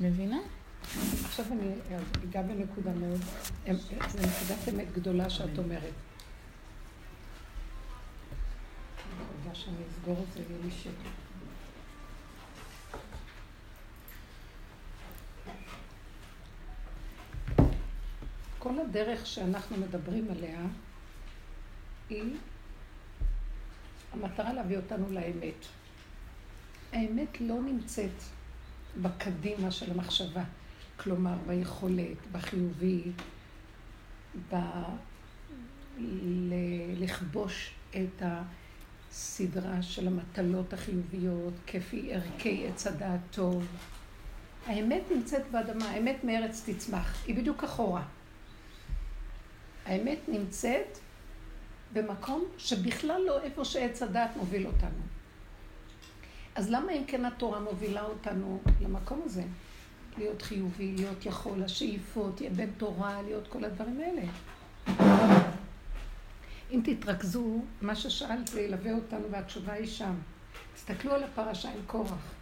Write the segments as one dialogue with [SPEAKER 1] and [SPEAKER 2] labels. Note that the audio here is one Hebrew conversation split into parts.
[SPEAKER 1] מבינה?
[SPEAKER 2] עכשיו אני אגע בנקודה מאוד, זו נקודת אמת גדולה שאת אומרת. שאני אסגור את זה, יהיה לי. כל הדרך שאנחנו מדברים עליה היא המטרה להביא אותנו לאמת. האמת לא נמצאת בקדימה של המחשבה, כלומר ביכולת, בחיובי, ב... ל... לכבוש את הסדרה של המטלות החיוביות כפי ערכי עץ הדעת טוב. האמת נמצאת באדמה, האמת מארץ תצמח, היא בדיוק אחורה. האמת נמצאת במקום שבכלל לא איפה שעץ הדעת מוביל אותנו. אז למה אם כן התורה מובילה אותנו למקום הזה? להיות חיובי, להיות יכול, השאיפות, בן תורה, להיות כל הדברים האלה. אם תתרכזו, מה ששאלת זה ילווה אותנו והתשובה היא שם. תסתכלו על הפרשה עם קורח.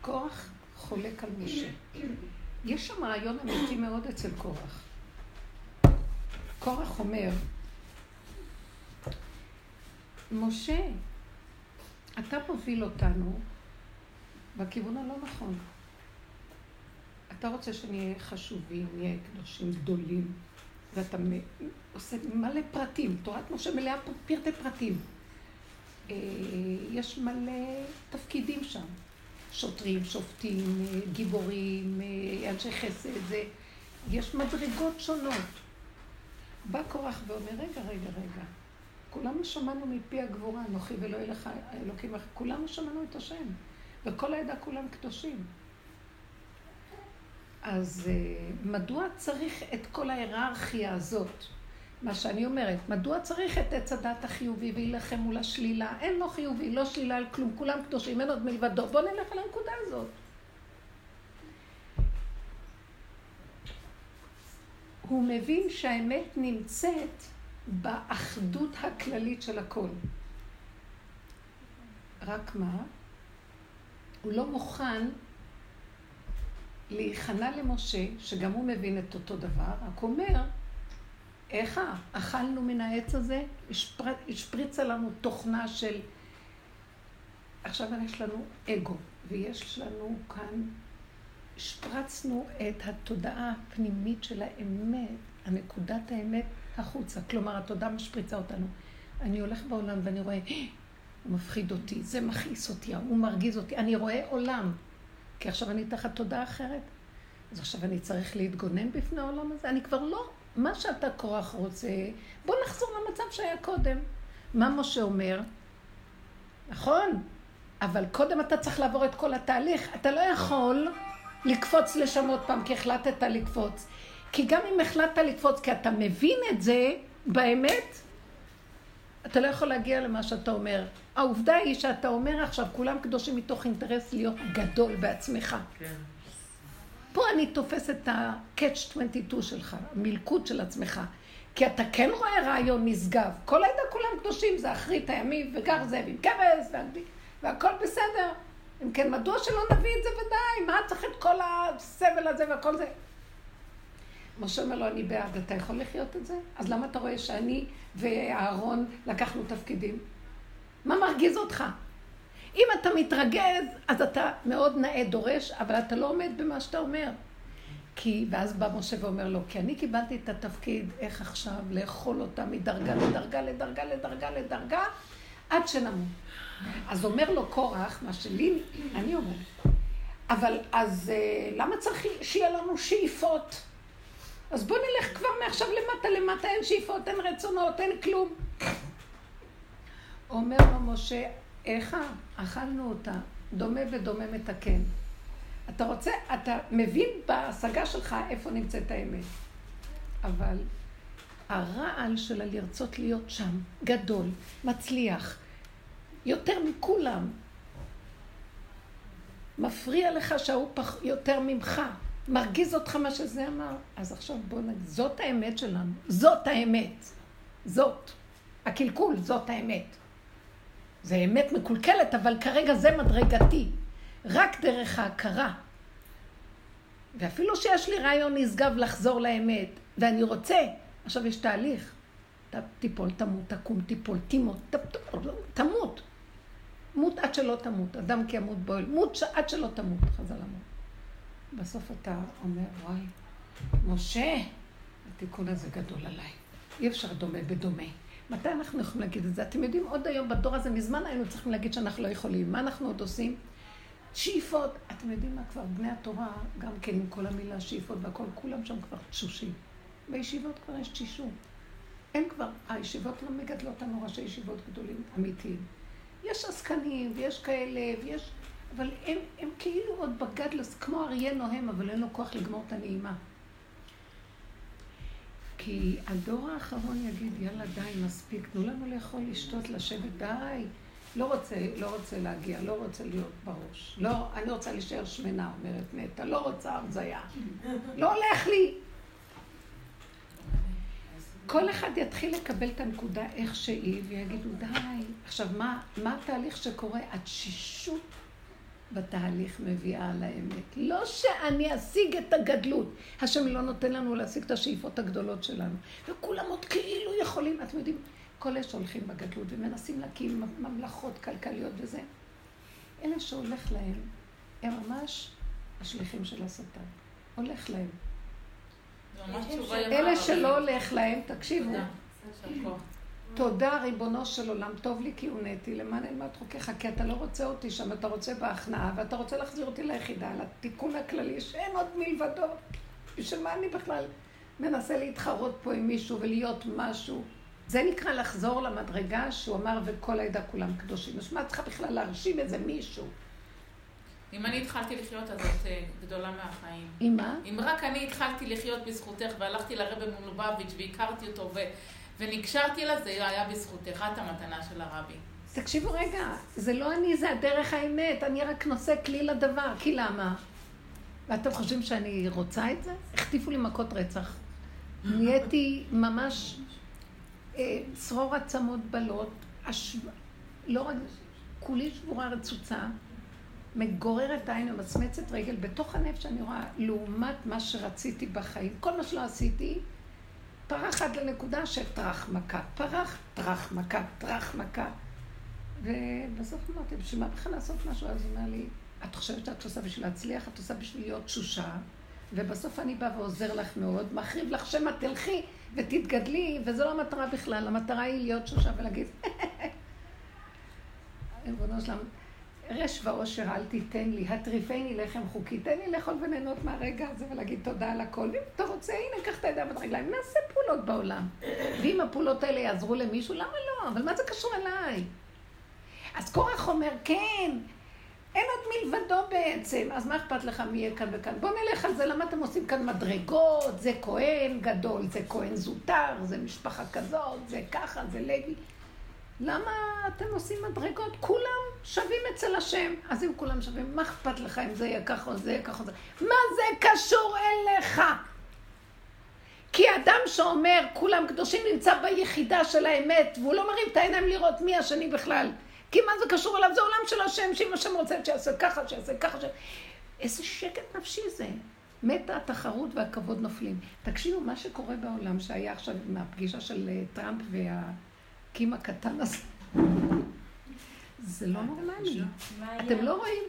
[SPEAKER 2] קורח חולק על משה. יש שם רעיון אמיתי מאוד אצל קורח. קורח אומר, משה, אתה מוביל אותנו בכיוון הלא נכון. אתה רוצה שנהיה חשובים, נהיה קדושים גדולים, ואתה עושה מלא פרטים. תורת משה מלאה פרטי פרטים. אה, יש מלא תפקידים שם. שוטרים, שופטים, אה, גיבורים, אה, אנשי חסד, זה... יש מדרגות שונות. בא קורח ואומר, רגע, רגע, רגע, כולנו שמענו מפי הגבורה, אנוכי ולא יהיה לך אלוקים אחר, כולנו שמענו את השם, וכל העדה כולם קדושים. אז אה, מדוע צריך את כל ההיררכיה הזאת? מה שאני אומרת, מדוע צריך את עץ הדת החיובי וילחם מול השלילה? אין לו חיובי, לא שלילה על כלום, כולם קדושים, אין עוד מלבדו. בואו נלך על הנקודה הזאת. הוא מבין שהאמת נמצאת באחדות הכללית של הכל. רק מה? הוא לא מוכן להיכנע למשה, שגם הוא מבין את אותו דבר, רק אומר, איך אכלנו מן העץ הזה? השפריצה לנו תוכנה של... עכשיו יש לנו אגו, ויש לנו כאן השפרצנו את התודעה הפנימית של האמת, הנקודת האמת, החוצה. כלומר, התודעה משפריצה אותנו. אני הולך בעולם ואני רואה, אה, הוא מפחיד אותי, זה מכעיס אותי, הוא מרגיז אותי, אני רואה עולם. כי עכשיו אני תחת תודעה אחרת. אז עכשיו אני צריך להתגונן בפני העולם הזה? אני כבר לא, מה שאתה כורח רוצה, בוא נחזור למצב שהיה קודם. מה משה אומר? נכון, אבל קודם אתה צריך לעבור את כל התהליך. אתה לא יכול לקפוץ לשם עוד פעם, כי החלטת לקפוץ. כי גם אם החלטת לקפוץ, כי אתה מבין את זה, באמת, אתה לא יכול להגיע למה שאתה אומר. העובדה היא שאתה אומר עכשיו, כולם קדושים מתוך אינטרס להיות גדול בעצמך. כן. פה אני תופס את ה-catch 22 שלך, המלכוד של עצמך. כי אתה כן רואה רעיון נשגב. כל העדה כולם קדושים, זה אחרית הימים וגר זאב עם כבש והכל בסדר. אם כן, מדוע שלא נביא את זה ודי? מה צריך את כל הסבל הזה והכל זה? משה אומר לו, אני בעד, אתה יכול לחיות את זה? אז למה אתה רואה שאני ואהרון לקחנו תפקידים? מה מרגיז אותך? אם אתה מתרגז, אז אתה מאוד נאה דורש, אבל אתה לא עומד במה שאתה אומר. כי, ואז בא משה ואומר לו, כי אני קיבלתי את התפקיד, איך עכשיו לאכול אותה מדרגה לדרגה לדרגה לדרגה לדרגה, עד שנמות. אז אומר לו קורח, מה שלי, אני אומרת, אבל אז אה, למה צריך שיהיה לנו שאיפות? אז בוא נלך כבר מעכשיו למטה למטה, אין שאיפות, אין רצונות, אין כלום. אומר לו משה, איך אכלנו אותה, דומה ודומה מתקן. אתה רוצה, אתה מבין בהשגה שלך איפה נמצאת האמת. אבל הרעל של הלרצות להיות שם, גדול, מצליח, יותר מכולם. מפריע לך שההוא פח... יותר ממך. מרגיז אותך מה שזה אמר. אז עכשיו בוא נגיד, זאת האמת שלנו. זאת האמת. זאת. הקלקול, זאת האמת. זה אמת מקולקלת, אבל כרגע זה מדרגתי. רק דרך ההכרה. ואפילו שיש לי רעיון נשגב לחזור לאמת, ואני רוצה, עכשיו יש תהליך. תיפול, תמות, תקום, תיפול, תימות, תמות. מות עד שלא תמות, אדם כי ימות בועל, מות עד שלא תמות, חז"ל אמרו. בסוף אתה אומר, וואי, משה, התיקון הזה גדול עליי. אי אפשר דומה בדומה. מתי אנחנו יכולים להגיד את זה? אתם יודעים, עוד היום בדור הזה, מזמן היינו צריכים להגיד שאנחנו לא יכולים. מה אנחנו עוד עושים? שאיפות. אתם יודעים מה כבר, בני התורה, גם כן עם כל המילה שאיפות והכל, כולם שם כבר תשושים. בישיבות כבר יש תשישות. אין כבר, הישיבות לא מגדלות לנו ראשי ישיבות גדולים, אמיתיים. יש עסקנים, ויש כאלה, ויש... אבל הם, הם כאילו עוד בגדלס, כמו אריה נוהם, אבל אין לו כוח לגמור את הנעימה. כי הדור האחרון יגיד, יאללה, די, מספיק, תנו לנו לאכול, לשתות, לשבת, די. לא רוצה, לא רוצה להגיע, לא רוצה להיות בראש. לא, אני רוצה להישאר שמנה, אומרת נטע, לא רוצה הרזייה. לא הולך לי. כל אחד יתחיל לקבל את הנקודה איך שהיא, ויגידו, די. עכשיו, מה, מה התהליך שקורה? התשישות בתהליך מביאה על האמת. לא שאני אשיג את הגדלות. השם לא נותן לנו להשיג את השאיפות הגדולות שלנו. וכולם עוד כאילו יכולים, אתם יודעים, כל אלה שהולכים בגדלות ומנסים להקים ממלכות כלכליות וזה, אלה שהולך להם, הם ממש השליחים של השטן. הולך להם. אלה שלא הולך להם, תקשיבו. תודה, ריבונו של עולם, טוב לי כי הונאתי, למען אלמד חוקיך, כי אתה לא רוצה אותי שם, אתה רוצה בהכנעה, ואתה רוצה להחזיר אותי ליחידה, לתיקון הכללי, שאין עוד מלבדו. בשביל מה אני בכלל מנסה להתחרות פה עם מישהו ולהיות משהו? זה נקרא לחזור למדרגה שהוא אמר, וכל העדה כולם קדושים. אז מה צריכה בכלל להרשים איזה מישהו?
[SPEAKER 1] אם אני התחלתי לחיות, אז את אה, גדולה מהחיים.
[SPEAKER 2] עם מה?
[SPEAKER 1] אם רק אני התחלתי לחיות בזכותך, והלכתי לרבי מלובביץ' והכרתי אותו, ו... ונקשרתי לה, זה היה בזכותך, את המתנה של הרבי.
[SPEAKER 2] תקשיבו רגע, זה לא אני, זה הדרך האמת, אני רק נושא כלי לדבר, כי למה? ואתם חושבים שאני רוצה את זה? החטיפו לי מכות רצח. נהייתי ממש אה, צרור עצמות בלות, השו... לא רק, כולי שבורה רצוצה, מגוררת עין ומצמצת רגל בתוך הנפש שאני רואה, לעומת מה שרציתי בחיים. כל מה שלא עשיתי, פרח עד לנקודה של טראח מכה. פרח, טראח מכה, טראח מכה. ובסוף אמרתי, בשביל מה בכלל לעשות משהו? אז הוא אומר לי, את חושבת שאת עושה בשביל להצליח? את עושה בשביל להיות תשושה, ובסוף אני באה ועוזר לך מאוד, מחריב לך שמא תלכי ותתגדלי, וזו לא המטרה בכלל, המטרה היא להיות תשושה ולהגיד, ריבונו שלם, רש ועושר אל תיתן לי, הטריפני לחם חוקי, תן לי לאכול וליהנות מהרגע הזה ולהגיד תודה על הכל. ואם אתה רוצה, הנה, קח את הידיים ברגליים, נעשה פעולות בעולם. ואם הפעולות האלה יעזרו למישהו, למה לא? אבל מה זה קשור אליי? אז קורח אומר, כן, אין עוד מלבדו בעצם, אז מה אכפת לך מי יהיה כאן וכאן? בואו נלך על זה, למה אתם עושים כאן מדרגות? זה כהן גדול, זה כהן זוטר, זה משפחה כזאת, זה ככה, זה לוי. למה אתם עושים מדרגות? כולם שווים אצל השם. אז אם כולם שווים, מה אכפת לך אם זה יהיה ככה או זה יהיה ככה או זה? מה זה קשור אליך? כי אדם שאומר, כולם קדושים, נמצא ביחידה של האמת, והוא לא מרים את העיניים לראות מי השני בכלל. כי מה זה קשור אליו? זה עולם של השם, שאם השם רוצה שיעשה ככה, שיעשה ככה, ש... איזה שקט נפשי זה. מתה התחרות והכבוד נופלים. תקשיבו, מה שקורה בעולם שהיה עכשיו מהפגישה של אה, טראמפ וה... הקים הקטן הזה. זה לא נורמלי. אתם לא רואים?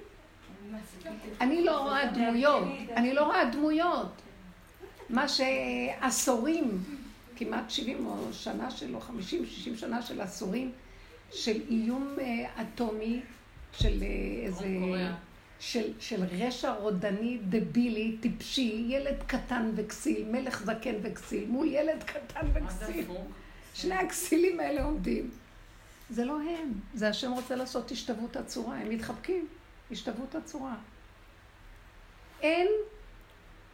[SPEAKER 2] אני לא רואה דמויות. אני לא רואה דמויות. מה שעשורים, כמעט 70 או שנה שלו, 50, 60 שנה של עשורים, של איום אה, אטומי, של אה, איזה... של, של רשע רודני, דבילי, טיפשי, ילד קטן וכסיל, מלך זקן וכסיל, מול ילד קטן וכסיל. שני הכסילים האלה עומדים. זה לא הם, זה השם רוצה לעשות השתוות הצורה, הם מתחבקים, השתוות הצורה. אין,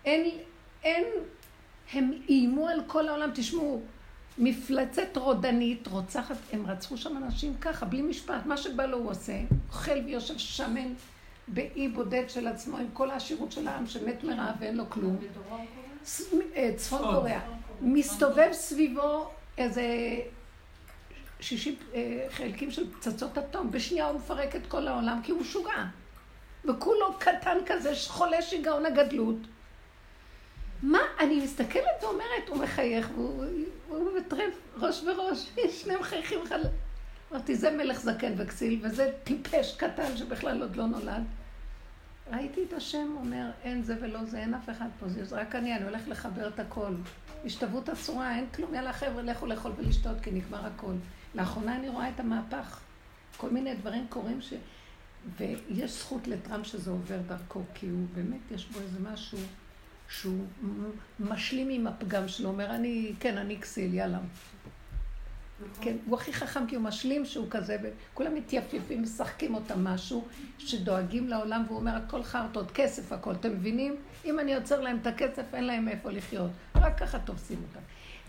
[SPEAKER 2] אין, אין, הם איימו על כל העולם, תשמעו, מפלצת רודנית, רוצחת, הם רצחו שם אנשים ככה, בלי משפט, מה שבא לו הוא עושה, אוכל ויושב שמן באי בודד של עצמו, עם כל העשירות של העם שמת מרעב ואין לו כלום. אה, צפון קוריאה. מסתובב סביבו איזה שישים אה, חלקים של פצצות אטום. בשנייה הוא מפרק את כל העולם כי הוא משוגע. וכולו קטן כזה, חולה שיגעון הגדלות. מה, אני מסתכלת ואומרת, הוא מחייך, והוא מטרף ראש בראש, שני מחייכים חל... אמרתי, זה מלך זקן וכסיל, וזה טיפש קטן שבכלל עוד לא נולד. ראיתי את השם אומר, אין זה ולא זה, אין אף אחד פה, זה רק אני, אני הולך לחבר את הכל. השתוות אסורה, אין כלום, יאללה חבר'ה, לכו לאכול ולשתות, כי נגמר הכל. לאחרונה אני רואה את המהפך. כל מיני דברים קורים ש... ויש זכות לטראמפ שזה עובר דרכו, כי הוא באמת, יש בו איזה משהו שהוא משלים עם הפגם שלו, אומר, אני, כן, אני כסיל, יאללה. כן, הוא הכי חכם כי הוא משלים שהוא כזה, וכולם מתייפייפים, משחקים אותם משהו, שדואגים לעולם, והוא אומר, הכל חרטות, כסף הכל, אתם מבינים? אם אני עוצר להם את הכסף, אין להם איפה לחיות. רק ככה תופסים אותם.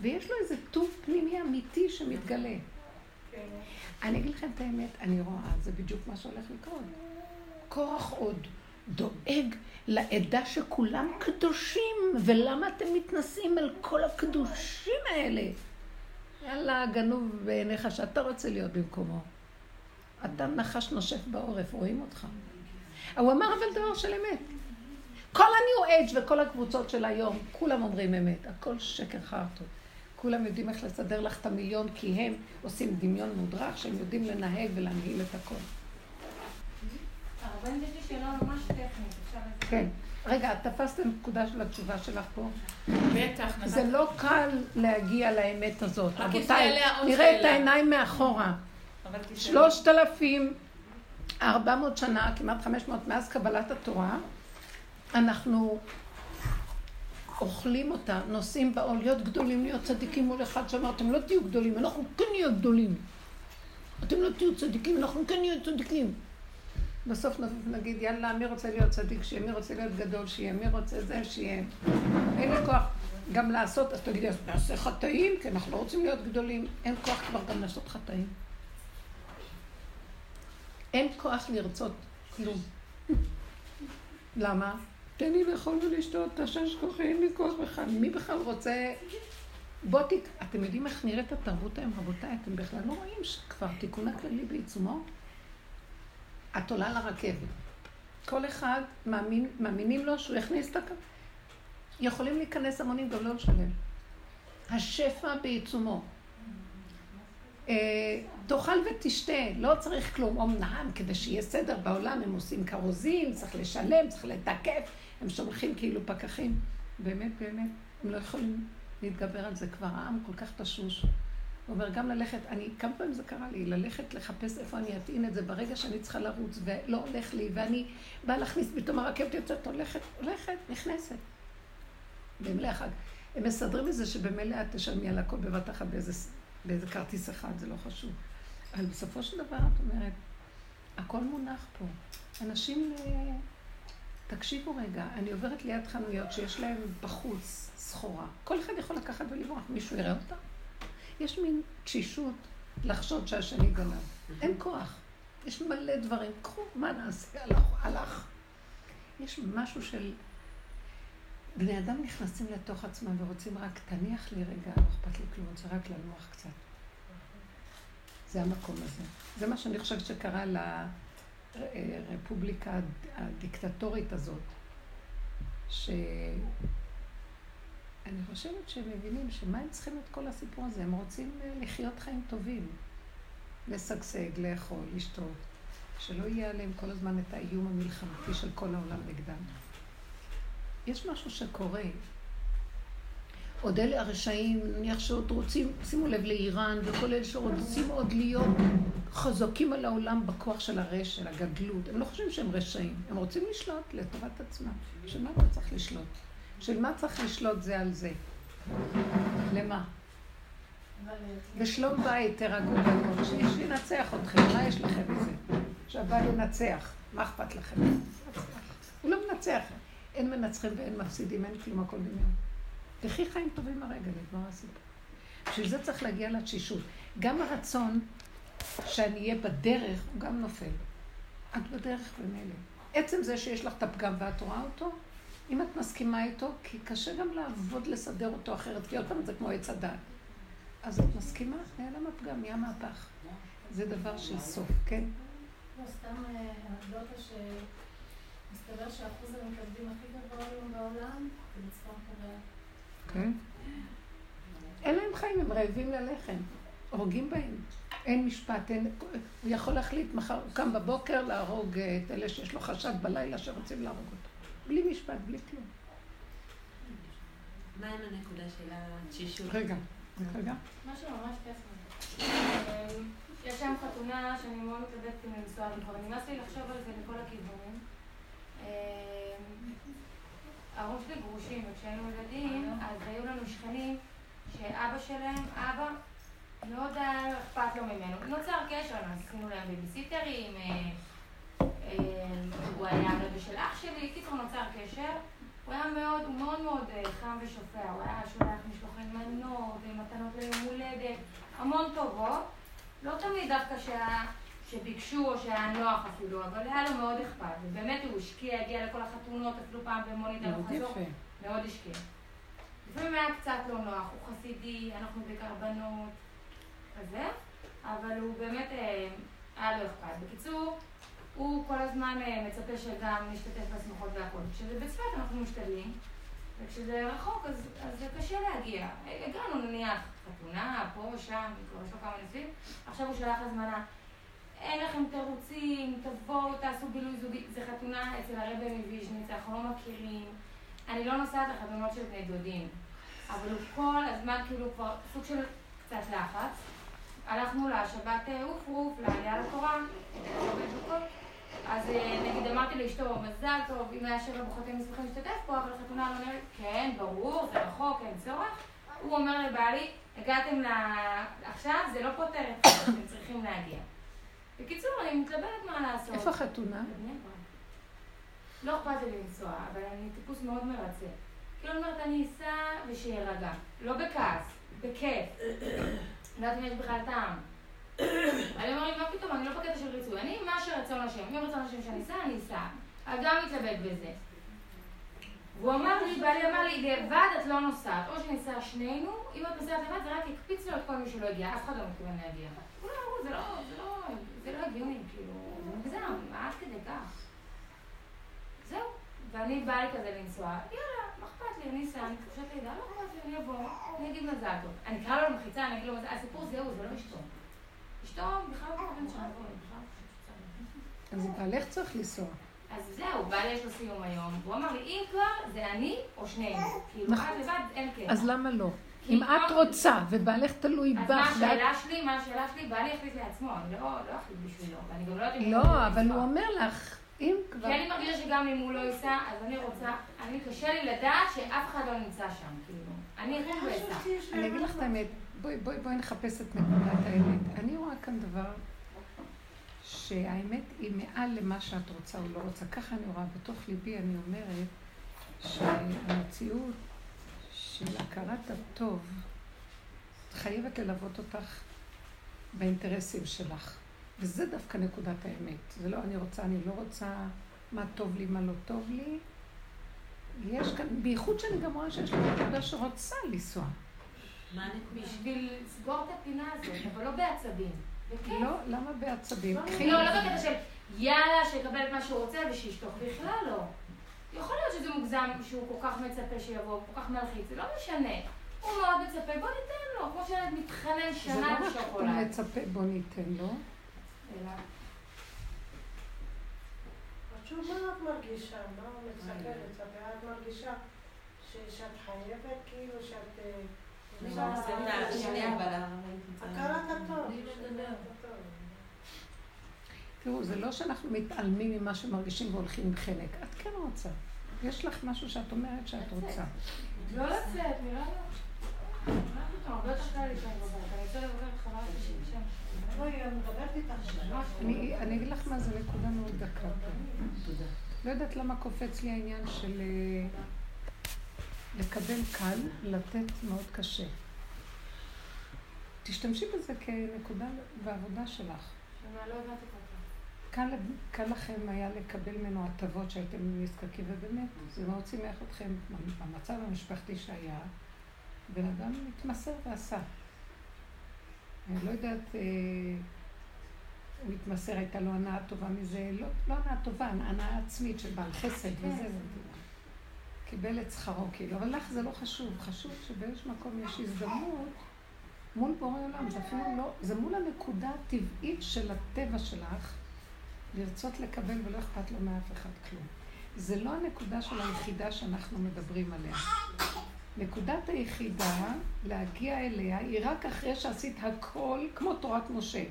[SPEAKER 2] ויש לו איזה טוב פנימי אמיתי שמתגלה. אני אגיד לכם את האמת, אני רואה, זה בדיוק מה שהולך לקרות. כורח עוד דואג לעדה שכולם קדושים, ולמה אתם מתנשאים על כל הקדושים האלה? יאללה, גנוב בעיניך שאתה רוצה להיות במקומו. אדם נחש נושף בעורף, רואים אותך. הוא אמר אבל דבר של אמת. כל הניו אייג' וכל הקבוצות של היום, כולם אומרים אמת, הכל שקר חרטות. כולם יודעים איך לסדר לך את המיליון, כי הם עושים דמיון מודרך, שהם יודעים לנהג ולהנהיל את הכל.
[SPEAKER 3] הרבנית, יש לי שאלה ממש טכנית.
[SPEAKER 2] כן. רגע, את תפסת נקודה של התשובה שלך פה?
[SPEAKER 1] בטח.
[SPEAKER 2] זה לא קל להגיע לאמת הזאת. רבותיי, נראה את העיניים מאחורה. שלושת אלפים ארבע מאות שנה, כמעט חמש מאות, מאז קבלת התורה, אנחנו אוכלים אותה, נוסעים בעול, להיות גדולים, להיות צדיקים מול אחד שאמר, אתם לא תהיו גדולים, אנחנו כן נהיה גדולים. אתם לא תהיו צדיקים, אנחנו כן נהיה צדיקים. בסוף נגיד, יאללה, מי רוצה להיות צדיק שיהיה, מי רוצה להיות גדול שיהיה, מי רוצה זה שיהיה. אין לי כוח גם לעשות, אז תגידי, אז נעשה חטאים, כי אנחנו לא רוצים להיות גדולים. אין כוח כבר גם לעשות חטאים. אין כוח לרצות כלום. למה? תן לי לאכול ולשתות, תשש כוחי, אין לי כוח בכלל. מי בכלל רוצה... בוא ת... אתם יודעים איך נראית התרבות היום, רבותיי? אתם בכלל לא רואים שכבר תיקון הכללי בעיצומו? את עולה לרכבת. כל אחד מאמין, מאמינים לו שהוא יכניס את הקו. יכולים להיכנס המונים גם לא לשלם. השפע בעיצומו. אה, תאכל ותשתה, לא צריך כלום. אמנם, כדי שיהיה סדר בעולם, הם עושים כרוזים, צריך לשלם, צריך לתקף, הם שולחים כאילו פקחים. באמת, באמת, הם לא יכולים להתגבר על זה. כבר העם כל כך תשוש. הוא אומר, גם ללכת, אני, כמה פעמים זה קרה לי, ללכת לחפש איפה אני אטעין את זה ברגע שאני צריכה לרוץ, ולא הולך לי, ואני באה להכניס, פתאום הרכבת יוצאת, הולכת, הולכת, נכנסת. בימי החג. הם מסדרים את זה שבמילא את תשלמי על הכל בבת אחת באיזה, באיזה כרטיס אחד, זה לא חשוב. אבל בסופו של דבר את אומרת, הכל מונח פה. אנשים, תקשיבו רגע, אני עוברת ליד חנויות שיש להם בחוץ סחורה. כל אחד יכול לקחת ולברוח, מישהו יראה אותה? יש מין תשישות לחשוד שהשני גנב. אין כוח. יש מלא דברים. קחו, מה נעשה? הלך, הלך. יש משהו של... בני אדם נכנסים לתוך עצמם ורוצים רק, תניח לי רגע, לא אכפת לי כלום, רוצה רק לנוח קצת. זה המקום הזה. זה מה שאני חושבת שקרה לרפובליקה הדיקטטורית הזאת, ש... אני חושבת שהם מבינים שמה הם צריכים את כל הסיפור הזה? הם רוצים אה, לחיות חיים טובים. לשגשג, לאכול, לשתות. שלא יהיה עליהם כל הזמן את האיום המלחמתי של כל העולם נגדם. יש משהו שקורה. עוד אלה הרשעים, נניח שעוד רוצים, שימו לב לאיראן וכל אלה שרוצים עוד להיות חזקים על העולם בכוח של הרש, של הגדלות. הם לא חושבים שהם רשעים, הם רוצים לשלוט לטובת עצמם. בשביל מה אתה צריך לשלוט? של מה צריך לשלוט זה על זה? למה? בשלום בית תרגעו בנות, שינצח אתכם, מה יש לכם מזה? שהבא ינצח, מה אכפת לכם? הוא לא מנצח, אין מנצחים ואין מפסידים, אין כלום, הכל דמיון. תחי חיים טובים הרגע, נגמר הסיפור. בשביל זה צריך להגיע לתשישות. גם הרצון שאני אהיה בדרך, הוא גם נופל. את בדרך במילא. עצם זה שיש לך את הפגם ואת רואה אותו, אם את מסכימה איתו, כי קשה גם לעבוד לסדר אותו אחרת, כי עוד פעם זה כמו עץ הדת. אז את מסכימה? נעלם הפגם, נהיה מהפך. זה דבר של סוף, כן?
[SPEAKER 3] לא, סתם אנקדוטה מסתבר שאחוז המתאבדים הכי גבוה היום בעולם זה בצפון קוריאה.
[SPEAKER 2] כן. אין להם חיים, הם רעבים ללחם. הורגים בהם. אין משפט, אין... הוא יכול להחליט מחר, הוא קם בבוקר להרוג את אלה שיש לו חשד בלילה שרוצים להרוג אותו. בלי משפט, בלי כלום.
[SPEAKER 4] מה עם הנקודה של התשישות?
[SPEAKER 2] רגע, רגע.
[SPEAKER 3] משהו ממש טכני. אה, יש שם חתונה שאני מאוד מתלבטת אם לנסוע, וכבר נמאס לי לחשוב על זה מכל הכיוונים. אה, ההורים שלי גרושים, וכשהיינו ילדים, אז היו לנו שכנים שאבא שלהם, אבא, מאוד לא אכפת לו ממנו. נוצר קשר, עשינו להם בייביסיטרים, אה, הוא היה אבא של אח שלי, קיצור נוצר קשר. הוא היה מאוד, הוא מאוד מאוד אה, חם ושופע, הוא היה שולח משלוחי מנות ומתנות ליום הולדת, המון טובות. לא תמיד דווקא שהיה, שביקשו או שהיה נוח אפילו, אבל היה לו מאוד אכפת. ובאמת הוא השקיע, הגיע לכל החתונות, אפילו פעם
[SPEAKER 2] מאוד יפה.
[SPEAKER 3] מאוד השקיע. לפעמים היה קצת לא נוח, הוא חסידי, אנחנו בעיקר בנות, כזה, אבל הוא באמת, אה, היה לו אכפת. בקיצור, הוא כל הזמן אה, מצפה שגם נשתתף בשמחות והכל. כשזה בצפת אנחנו משתדלים, וכשזה רחוק אז, אז זה קשה להגיע. הגענו נניח חתונה, פה, שם, כבר יש לו כמה ניסויים, עכשיו הוא שלח הזמנה. אין לכם תירוצים, תבואו, תעשו בילוי זוגי. זה חתונה אצל הרבי מוויז'ניץ, אנחנו לא מכירים. אני לא נוסעת לחתונות של בני דודים, אבל הוא כל הזמן כאילו כבר סוג של קצת לחץ. הלכנו לשבת אה, אוף רוף, לעלייה לתורה, אז אה, נגיד אמרתי לאשתו, מזל טוב, אם היה שבע בחוטאים שמחים להשתתף פה, אבל החתונה לא נראית, כן, ברור, זה רחוק, אין צורך. הוא אומר לבעלי, הגעתם ל... עכשיו, זה לא פותר את זה, אתם צריכים להגיע. בקיצור, אני מתלבטת מה לעשות.
[SPEAKER 2] איפה החתונה?
[SPEAKER 3] לא אכפת לי לנסוע, אבל אני טיפוס מאוד מרצה. כאילו, אני אומרת, אני אסע ושיירגע. לא בכעס, בכיף. לא יודעת אם יש בכלל טעם. אני אומרת, מה פתאום, אני לא בקטע של ריצוי. אני, מה שרצון השם. אם רצון השם שאני אסע, אני אסע. גם מתלבט בזה. והוא אמר לי, בעלי אמר לי, לבד את לא נוסעת. או שניסע שנינו, אם את נוסעת לבד, זה רק יקפיץ לו את כל מי שלא הגיע. אף אחד לא מתכוון להגיע. כולם אמרו, זה לא, זה לא, זה לא הגיוני, כאילו, מוגזם, עד כדי כך. זהו. ואני באה לי כזה לנסוע, יאללה, מה אכפת לי, אני אסע, אני חושבת לידה, לא אכפת לי, אני אבוא, אני אגיד מזל טוב. אני אקרא לו למחיצה, אני אגיד לו מזל, הסיפור זהו, זה לא אשתו. בכלל לא שאני אבוא,
[SPEAKER 2] אז בעלך צריך לנסוע.
[SPEAKER 3] אז זהו, בעלי יש לו סיום היום, והוא אמר לי, אם כבר, זה אני או שנינו. כאילו,
[SPEAKER 2] נכון.
[SPEAKER 3] את לבד, אין קטע.
[SPEAKER 2] אז למה לא? אם את רוצה ובעלך תלוי
[SPEAKER 3] אז
[SPEAKER 2] בך,
[SPEAKER 3] מה
[SPEAKER 2] ואת-
[SPEAKER 3] השאלה שלי, מה השאלה שלי, בעלי יחליט לעצמו, אני לא לא אחליט בשבילו, ואני גם לא יודעת אם הוא
[SPEAKER 2] לא, אבל. הוא אומר לך, אם כבר...
[SPEAKER 3] כי אני מרגישה שגם אם הוא לא ייסע, אז אני רוצה, אני קשה לי לדעת שאף אחד לא נמצא שם, כאילו. אני
[SPEAKER 2] אגיד לך את האמת, בואי, בואי, בואי נחפש את נקודת האמת. אני רואה כאן דבר שהאמת היא מעל למה שאת רוצה או לא רוצה. ככה אני רואה, בתוך ליבי אני אומרת שהמציאות של הכרת הטוב חייבת ללוות אותך באינטרסים שלך. וזה דווקא נקודת האמת. זה לא אני רוצה, אני לא רוצה, מה טוב לי, מה לא טוב לי. יש כאן, בייחוד שאני גם רואה שיש לי נקודה שרוצה לנסוע.
[SPEAKER 3] בשביל לסגור את הפינה הזאת, אבל לא בעצבים. בכיף.
[SPEAKER 2] לא, למה בעצבים? קחי-
[SPEAKER 3] לא, לא בקטע של יאללה, שיקבל את מה שהוא רוצה ושישתוק. בכלל לא. יכול להיות שזה מוגזם שהוא כל כך מצפה שיבוא, כל כך מלחיץ, זה לא משנה. הוא מאוד מצפה, בוא ניתן לו, כמו שילד מתחנן
[SPEAKER 2] זה
[SPEAKER 3] שנה
[SPEAKER 2] לא רק הוא
[SPEAKER 3] בשוקולד.
[SPEAKER 2] מצפה, בוא ניתן לו.
[SPEAKER 3] אלא-
[SPEAKER 5] חשוב מה את מרגישה, מה הוא מצפה לצפה, את מרגישה שאת חייבת, כאילו שאת...
[SPEAKER 4] לא
[SPEAKER 5] הטוב.
[SPEAKER 2] תראו, זה לא שאנחנו מתעלמים ממה שמרגישים והולכים בחלק. את כן רוצה. יש לך משהו שאת אומרת שאת רוצה.
[SPEAKER 3] לא לצאת, נראה לי. אני
[SPEAKER 2] אגיד לך מה זה נקודה מאוד דקה. לא יודעת למה קופץ לי העניין של אה, לקבל קל, לתת מאוד קשה. תשתמשי בזה כנקודה בעבודה שלך.
[SPEAKER 3] לא הבנתי.
[SPEAKER 2] קל, קל לכם היה לקבל ממנו הטבות שהייתם נזקקים, ובאמת, זה מאוד שימח אתכם במצב המשפחתי שהיה. בן אדם התמסר ועשה. אני לא יודעת, אה, הוא התמסר, הייתה לו הנאה טובה מזה, לא, לא הנאה טובה, הנאה עצמית של בעל חסד
[SPEAKER 3] כן.
[SPEAKER 2] וזה. קיבל את שכרו כאילו, אבל לך זה לא חשוב, חשוב שבאיזשהו מקום יש הזדמנות מול בורא עולם, זה אפילו לא, זה מול הנקודה הטבעית של הטבע שלך, לרצות לקבל ולא אכפת לו מאף אחד כלום. זה לא הנקודה של היחידה שאנחנו מדברים עליה. נקודת היחידה, להגיע אליה, היא רק אחרי שעשית הכל, כמו תורת משה.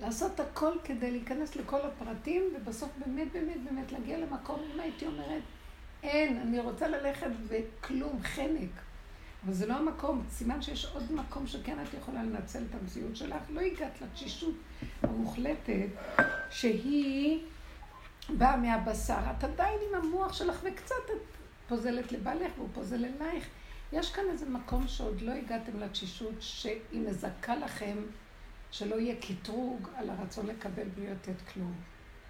[SPEAKER 2] לעשות הכל כדי להיכנס לכל הפרטים, ובסוף באמת באמת באמת להגיע למקום, אם הייתי אומרת, אין, אני רוצה ללכת בכלום, חנק. אבל זה לא המקום, סימן שיש עוד מקום שכן את יכולה לנצל את המציאות שלך. לא הגעת לתשישות המוחלטת, שהיא באה מהבשר. את עדיין עם המוח שלך, וקצת את פוזלת לבעלך והוא פוזל אלייך. יש כאן איזה מקום שעוד לא הגעתם לתשישות, שהיא מזכה לכם שלא יהיה קטרוג על הרצון לקבל בלי לתת כלום.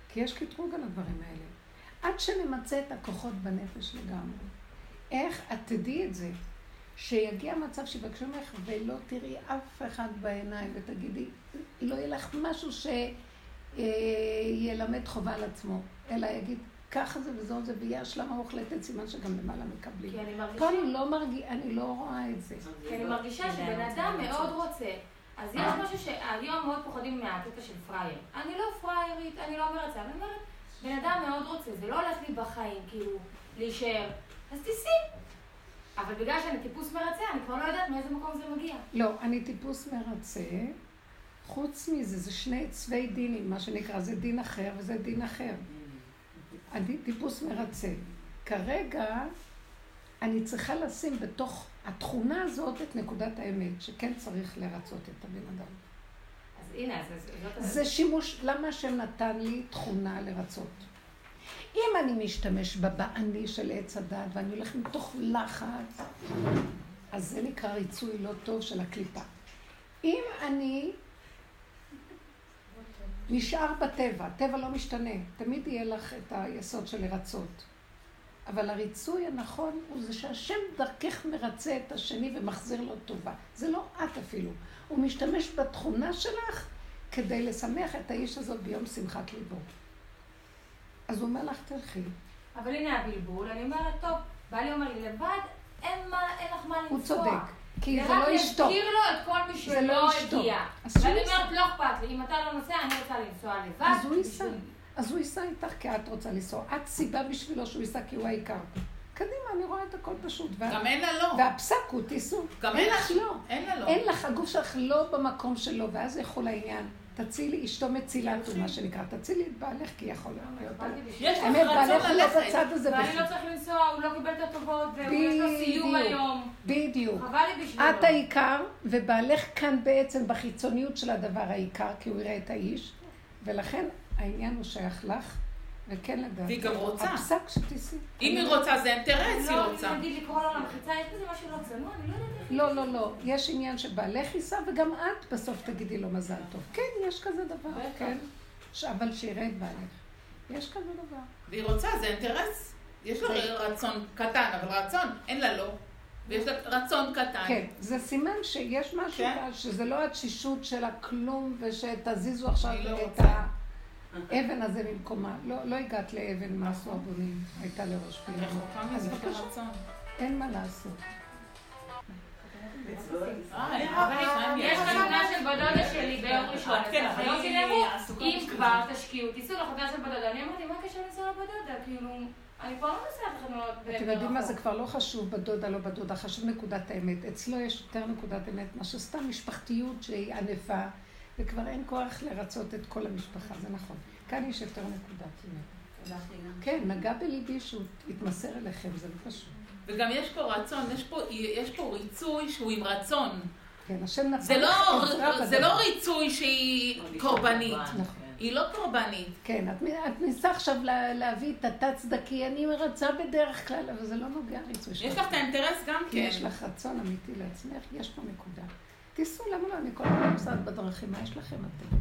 [SPEAKER 2] כי יש קטרוג על הדברים האלה. עד שנמצה את הכוחות בנפש לגמרי. איך את תדעי את זה? שיגיע מצב שיבקשו ממך ולא תראי אף אחד בעיניים ותגידי, לא יהיה לך משהו שילמד חובה על עצמו, אלא יגיד, ככה זה וזהו זה, ויהיה השלמה מוחלטת, סימן שגם למעלה מקבלים.
[SPEAKER 3] כי אני מרגישה...
[SPEAKER 2] פה אני לא מרגישה, אני לא רואה את זה.
[SPEAKER 3] כי אני מרגישה שבן אדם מאוד רוצה. אז יש משהו שהיום מאוד פוחדים מהקטע של פראייר. אני לא פראיירית, אני לא אומרת זה, אני אומרת, בן אדם מאוד רוצה, זה לא הולך לי בחיים, כאילו, להישאר. אז תיסעי. אבל בגלל שאני טיפוס מרצה, אני כבר לא יודעת מאיזה מקום זה מגיע.
[SPEAKER 2] לא, אני טיפוס מרצה. חוץ מזה, זה שני צווי דינים, מה שנקרא, זה דין אחר וזה דין אחר. אני טיפוס מרצה. כרגע אני צריכה לשים בתוך התכונה הזאת את נקודת האמת, שכן צריך לרצות את הבן אדם.
[SPEAKER 3] אז הנה, אז אז זאת...
[SPEAKER 2] זה שימוש, למה השם נתן לי תכונה לרצות? אם אני משתמש בה באני של עץ הדת ואני הולך מתוך לחץ, אז זה נקרא ריצוי לא טוב של הקליפה. אם אני נשאר בטבע, טבע לא משתנה, תמיד יהיה לך את היסוד של לרצות. אבל הריצוי הנכון הוא זה שהשם דרכך מרצה את השני ומחזיר לו טובה. זה לא את אפילו. הוא משתמש בתכונה שלך כדי לשמח את האיש הזאת ביום שמחת ליבו. אז הוא אומר לך, תלכי.
[SPEAKER 3] אבל הנה הבלבול, אני אומרת, טוב, בעלי אומר לי, לבד, אין מה, אין לך מה לנסוע.
[SPEAKER 2] הוא צודק. כי
[SPEAKER 3] זה
[SPEAKER 2] לא אשתו.
[SPEAKER 3] להזכיר לו את כל מי
[SPEAKER 2] לא
[SPEAKER 3] שלא
[SPEAKER 2] אשתו.
[SPEAKER 3] הגיע. ואני. אומרת, לא אכפת לי, אם אתה לא נוסע, אני רוצה לנסוע לבד.
[SPEAKER 2] אז הוא ייסע. אז הוא ייסע איתך כי את רוצה לנסוע. את סיבה בשבילו שהוא ייסע כי הוא העיקר. קדימה, אני רואה את הכל פשוט. וה-
[SPEAKER 1] גם אין לה לא.
[SPEAKER 2] והפסק הוא תיסעו.
[SPEAKER 1] גם אין
[SPEAKER 2] לך לא.
[SPEAKER 1] אין לה לא.
[SPEAKER 2] אין לך, הגוף שלך לא במקום שלו, ואז יכול העניין. תצילי, אשתו מצילת הוא מה שנקרא, תצילי את בעלך כי יכול להיות.
[SPEAKER 1] יש לך רצון
[SPEAKER 2] לא
[SPEAKER 1] ללכת.
[SPEAKER 2] בצד הזה
[SPEAKER 3] ואני. לא צריך לנסוע, הוא לא קיבל את הטובות, ויש לו סיום. היום.
[SPEAKER 2] בדיוק.
[SPEAKER 3] חבל לי בשבילו.
[SPEAKER 2] את העיקר, ובעלך כאן בעצם בחיצוניות של הדבר העיקר, כי הוא יראה את האיש, ולכן העניין הוא שייך לך, וכן לדעתי.
[SPEAKER 1] והיא גם רוצה.
[SPEAKER 2] הפסק שתיסעי.
[SPEAKER 1] אם היא רוצה זה אינטרס, היא
[SPEAKER 3] לא,
[SPEAKER 1] רוצה.
[SPEAKER 3] נגיד לקרוא לו למחיצה, יש בזה משהו לא צנוע, אני לא יודעת.
[SPEAKER 2] לא, לא, לא. יש עניין שבעלך ייסע, וגם את בסוף תגידי לו מזל טוב. כן, יש כזה דבר. כן. אבל שיראה את בעלך. יש כזה דבר.
[SPEAKER 1] והיא רוצה, זה אינטרס. יש לה רצון קטן, אבל רצון, אין לה לא. ויש לה רצון קטן.
[SPEAKER 2] כן, זה סימן שיש משהו,
[SPEAKER 1] כן.
[SPEAKER 2] שזה לא התשישות של הכלום, ושתזיזו עכשיו
[SPEAKER 1] לא
[SPEAKER 2] את
[SPEAKER 1] רוצה.
[SPEAKER 2] האבן הזה במקומה. לא, לא הגעת לאבן מה עשו הבונים, הייתה לראש פינה.
[SPEAKER 1] רחוקה
[SPEAKER 2] אז
[SPEAKER 1] מזה
[SPEAKER 2] בבקשה. אין מה לעשות.
[SPEAKER 1] אה,
[SPEAKER 3] יש חתונה של בדודה שלי ביום ראשון,
[SPEAKER 1] כן,
[SPEAKER 3] אז אמרו,
[SPEAKER 1] עסוקה
[SPEAKER 3] אם כבר תשקיעו, תיסעו לחתונה של בדודה. אני אמרתי, מה הקשר לנסוע לבדודה? כאילו, אני כבר לא נוסעת לחתונות
[SPEAKER 2] אתם יודעים מה, זה כבר לא חשוב בדודה, לא בדודה, חשוב נקודת האמת. אצלו יש יותר נקודת אמת מאשר סתם משפחתיות שהיא ענפה, וכבר אין כוח לרצות את כל המשפחה, זה נכון. כאן יש יותר נקודת אמת. כן, נגע בליבי שהוא התמסר אליכם, זה לא פשוט.
[SPEAKER 1] וגם יש פה רצון, יש פה, יש פה ריצוי שהוא עם רצון.
[SPEAKER 2] כן, השם נתן
[SPEAKER 1] זה לא,
[SPEAKER 2] עזרה
[SPEAKER 1] זה
[SPEAKER 2] בדבר.
[SPEAKER 1] לא ריצוי שהיא קורבנית.
[SPEAKER 2] נכון.
[SPEAKER 1] היא לא קורבנית.
[SPEAKER 2] כן, את, את ניסה עכשיו לה, להביא את התת-צדקי, אני מרצה בדרך כלל, אבל זה לא נוגע ריצוי שלך.
[SPEAKER 1] יש לך את האינטרס גם
[SPEAKER 2] כי
[SPEAKER 1] כן.
[SPEAKER 2] יש לך רצון אמיתי לעצמך, יש פה נקודה. תיסעו, למה לא? אני כל הזמן נוסעת בדרכים, מה יש לכם אתם?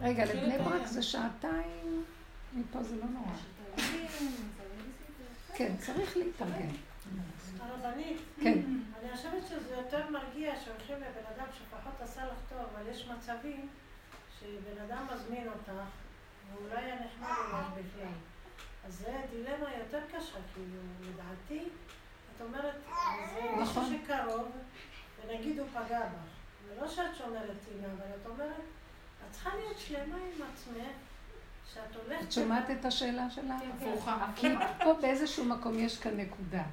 [SPEAKER 2] רגע, לבני ברק זה שעתיים, מפה זה לא נורא. כן, צריך להתארגן.
[SPEAKER 5] הרבנית,
[SPEAKER 2] כן,
[SPEAKER 5] אני חושבת שזה יותר מרגיע שהולכים לבן אדם שפחות עשה לך טוב, אבל יש מצבים שבן אדם מזמין אותך, והוא לא היה נחמד אליך בכלל. אז זה דילמה יותר קשה, כאילו, לדעתי, את אומרת, זה מישהו
[SPEAKER 2] נכון.
[SPEAKER 5] שקרוב, ונגיד הוא פגע בך. ולא שאת שומרת טינה, אבל את אומרת, את צריכה להיות שלמה עם עצמך.
[SPEAKER 2] את שומעת את השאלה שלה?
[SPEAKER 1] הפוכה.
[SPEAKER 2] כי פה באיזשהו מקום יש כאן נקודה.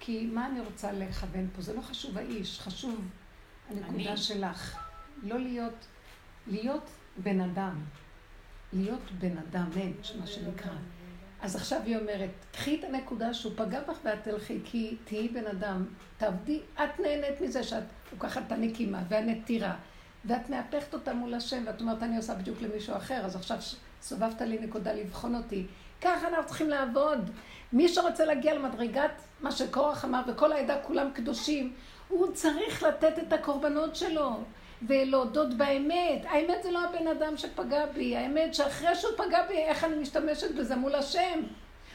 [SPEAKER 2] כי מה אני רוצה לכוון פה? זה לא חשוב האיש, חשוב הנקודה. שלך. לא להיות, להיות בן אדם. להיות בן אדם, מה שנקרא. אז עכשיו היא אומרת, קחי את הנקודה שהוא פגע בך ואת תלכי, כי תהיי בן אדם, תעבדי, את נהנית מזה שאת לוקחת את הנקימה והנטירה, ואת מהפכת אותה מול השם, ואת אומרת, אני עושה בדיוק למישהו אחר, אז עכשיו סובבת לי נקודה לבחון אותי. ככה אנחנו צריכים לעבוד. מי שרוצה להגיע למדרגת מה שקורח אמר, וכל העדה כולם קדושים, הוא צריך לתת את הקורבנות שלו. ולהודות באמת. האמת זה לא הבן אדם שפגע בי, האמת שאחרי שהוא פגע בי, איך אני משתמשת בזה מול השם.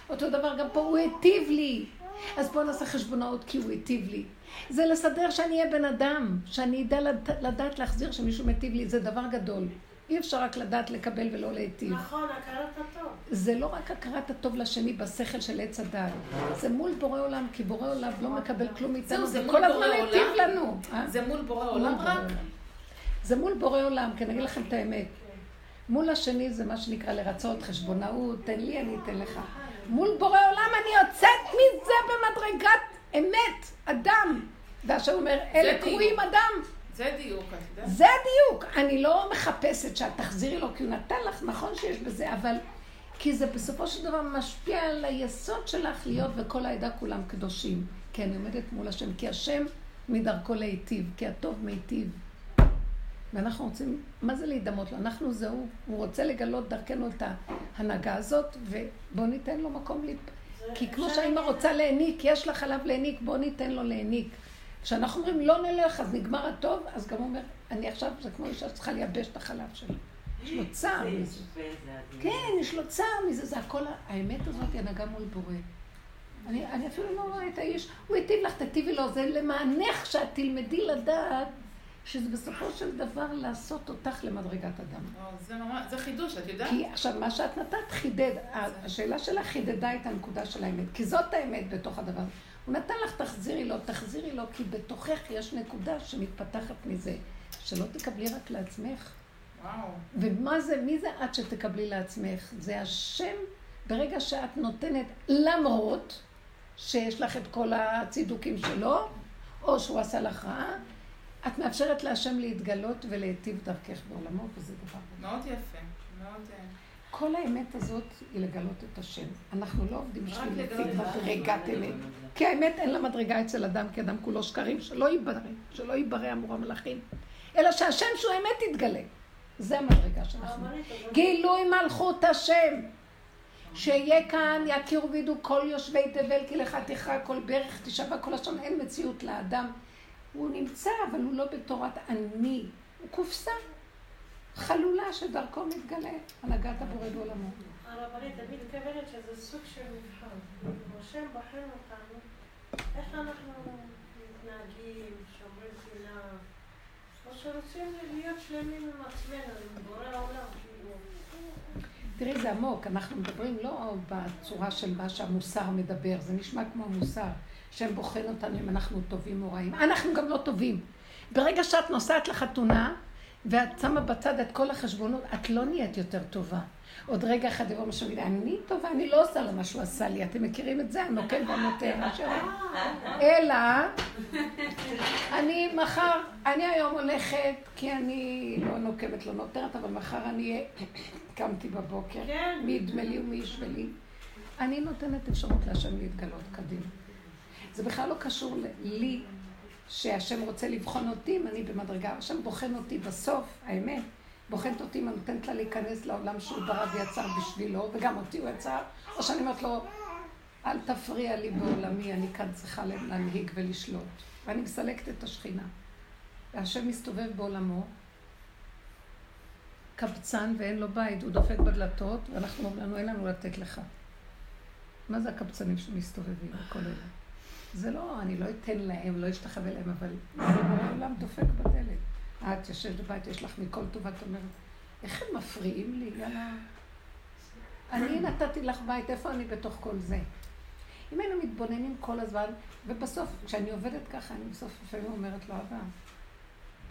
[SPEAKER 2] אותו דבר גם פה, הוא היטיב לי. אז בואו נעשה חשבונאות כי הוא היטיב לי. זה לסדר שאני אהיה בן אדם, שאני אדע לד... לדעת להחזיר שמישהו מיטיב לי, זה דבר גדול. אי אפשר רק לדעת לקבל ולא להיטיב.
[SPEAKER 5] נכון, הכרת הטוב.
[SPEAKER 2] זה לא רק הכרת הטוב לשני בשכל של עץ הדעת, זה מול בורא עולם, כי בורא עולם לא מקבל כלום מאיתנו,
[SPEAKER 1] זהו, זה
[SPEAKER 2] כל הזמן היטיב? לנו. אה?
[SPEAKER 1] זה מול בורא עולם רק?
[SPEAKER 2] זה מול בורא עולם, כי אני אגיד לכם את האמת. מול השני זה מה שנקרא לרצות, חשבונאות, תן לי, אני אתן לך. מול בורא עולם אני יוצאת מזה במדרגת אמת, אדם. והשם אומר, אלה
[SPEAKER 1] דיוק.
[SPEAKER 2] קרויים אדם.
[SPEAKER 1] זה דיוק, את יודעת?
[SPEAKER 2] זה הדיוק. אני לא מחפשת שאת תחזירי לו, כי הוא נתן לך, נכון שיש בזה, אבל... כי זה בסופו של דבר משפיע על היסוד שלך להיות וכל העדה כולם קדושים. כי אני עומדת מול השם, כי השם מדרכו להיטיב, כי הטוב מיטיב. ואנחנו רוצים, מה זה להידמות לו? אנחנו זה הוא, הוא רוצה לגלות דרכנו את ההנהגה הזאת, ובואו ניתן לו מקום להיפ...
[SPEAKER 5] זה-
[SPEAKER 2] כי כמו
[SPEAKER 5] להגיד-
[SPEAKER 2] רוצה להעניק, יש לה חלב להעניק, בואו ניתן לו להעניק. כשאנחנו אומרים לא נלך, אז נגמר הטוב, אז גם הוא אומר, אני עכשיו, זה כמו אישה שצריכה לייבש את החלב שלה. יש לו צער מזה. כן, יש לו צער מזה, זה הכל, האמת הזאת היא הנהגה מול בורא. אני, אני אפילו לא רואה את האיש, הוא היטיב לך, תיטיבי לו, זה למענך שאת תלמדי לדעת שזה בסופו של דבר לעשות אותך למדרגת אדם.
[SPEAKER 1] זה ממש, זה חידוש, את יודעת?
[SPEAKER 2] כי עכשיו, מה שאת נתת חידד, השאלה שלך חידדה את הנקודה של האמת, כי זאת האמת בתוך הדבר. הוא נתן לך, תחזירי לו, תחזירי לו, כי בתוכך יש נקודה שמתפתחת מזה, שלא תקבלי רק לעצמך.
[SPEAKER 1] וואו.
[SPEAKER 2] ומה זה, מי זה את שתקבלי לעצמך? זה השם, ברגע שאת נותנת, למרות שיש לך את כל הצידוקים שלו, או שהוא עשה לך רעה, את מאפשרת להשם להתגלות ולהיטיב דרכך בעולמו, וזה דבר.
[SPEAKER 1] מאוד יפה. מאוד... אה,
[SPEAKER 2] כל האמת הזאת היא לגלות את השם. אנחנו לא עובדים בשביל להציג
[SPEAKER 1] את השם.
[SPEAKER 2] מדרגת אמת. כי האמת אין לה מדרגה אצל אדם, כי אדם כולו שקרים, שלא ייברא, שלא ייברא אמור המלאכים. אלא שהשם שהוא אמת יתגלה. זה המדרגה שאנחנו. גילוי מלכות השם. שיהיה כאן, יכירו וידעו כל יושבי תבל, כי לך תכרע כל ברך, תשבע כל לשון, אין מציאות לאדם. הוא נמצא, אבל הוא לא בתורת אני. הוא קופסה חלולה שדרכו מתגלה הנהגת הבורא בעולמו.
[SPEAKER 5] הרבנית, אני מתכוונת שזה סוג של מבחן. השם בחן אותנו, איך אנחנו מתנהגים, שומרים פינה, או שרוצים להיות שלמים עם עצמנו, עם בורא העולם, כאילו.
[SPEAKER 2] תראי, זה עמוק, אנחנו מדברים לא בצורה של מה שהמוסר מדבר, זה נשמע כמו המוסר, שהם בוחן אותנו אם אנחנו טובים או רעים. אנחנו גם לא טובים. ברגע שאת נוסעת לחתונה, ואת שמה בצד את כל החשבונות, את לא נהיית יותר טובה. עוד רגע אחד יבוא משהו ויגיד, אני טובה, אני לא עושה לו מה שהוא עשה לי. אתם מכירים את זה? הנוקם והנוטר, מה שהוא... אלא, אני מחר, אני היום הולכת, כי אני לא נוקמת, לא נותרת, אבל מחר אני קמתי בבוקר,
[SPEAKER 5] כן.
[SPEAKER 2] מי ידמה לי ומי ישווה לי. אני נותנת אפשרות להשם להתגלות קדימה. זה בכלל לא קשור לי, שהשם רוצה לבחון אותי אם אני במדרגה. השם בוחן אותי בסוף, האמת, בוחנת אותי אם אני נותנת לה להיכנס לעולם שהוא ברא ויצר בשבילו, וגם אותי הוא יצר, או שאני אומרת לו, אל תפריע לי בעולמי, אני כאן צריכה להנהיג ולשלוט. ואני מסלקת את השכינה. והשם מסתובב בעולמו, קבצן ואין לו בית, הוא דופק בדלתות, ואנחנו אומרים לנו, אין לנו לתת לך. מה זה הקבצנים שמסתובבים וכל אלה? זה לא, אני לא אתן להם, לא אשתחווה להם, אבל זה בעולם דופק בדלת. את יושבת בבית, יש לך מכל טובה, את אומרת, איך הם מפריעים לי. אני נתתי לך בית, איפה אני בתוך כל זה? אם היינו מתבוננים כל הזמן, ובסוף, כשאני עובדת ככה, אני בסוף לפעמים אומרת לו, אבא,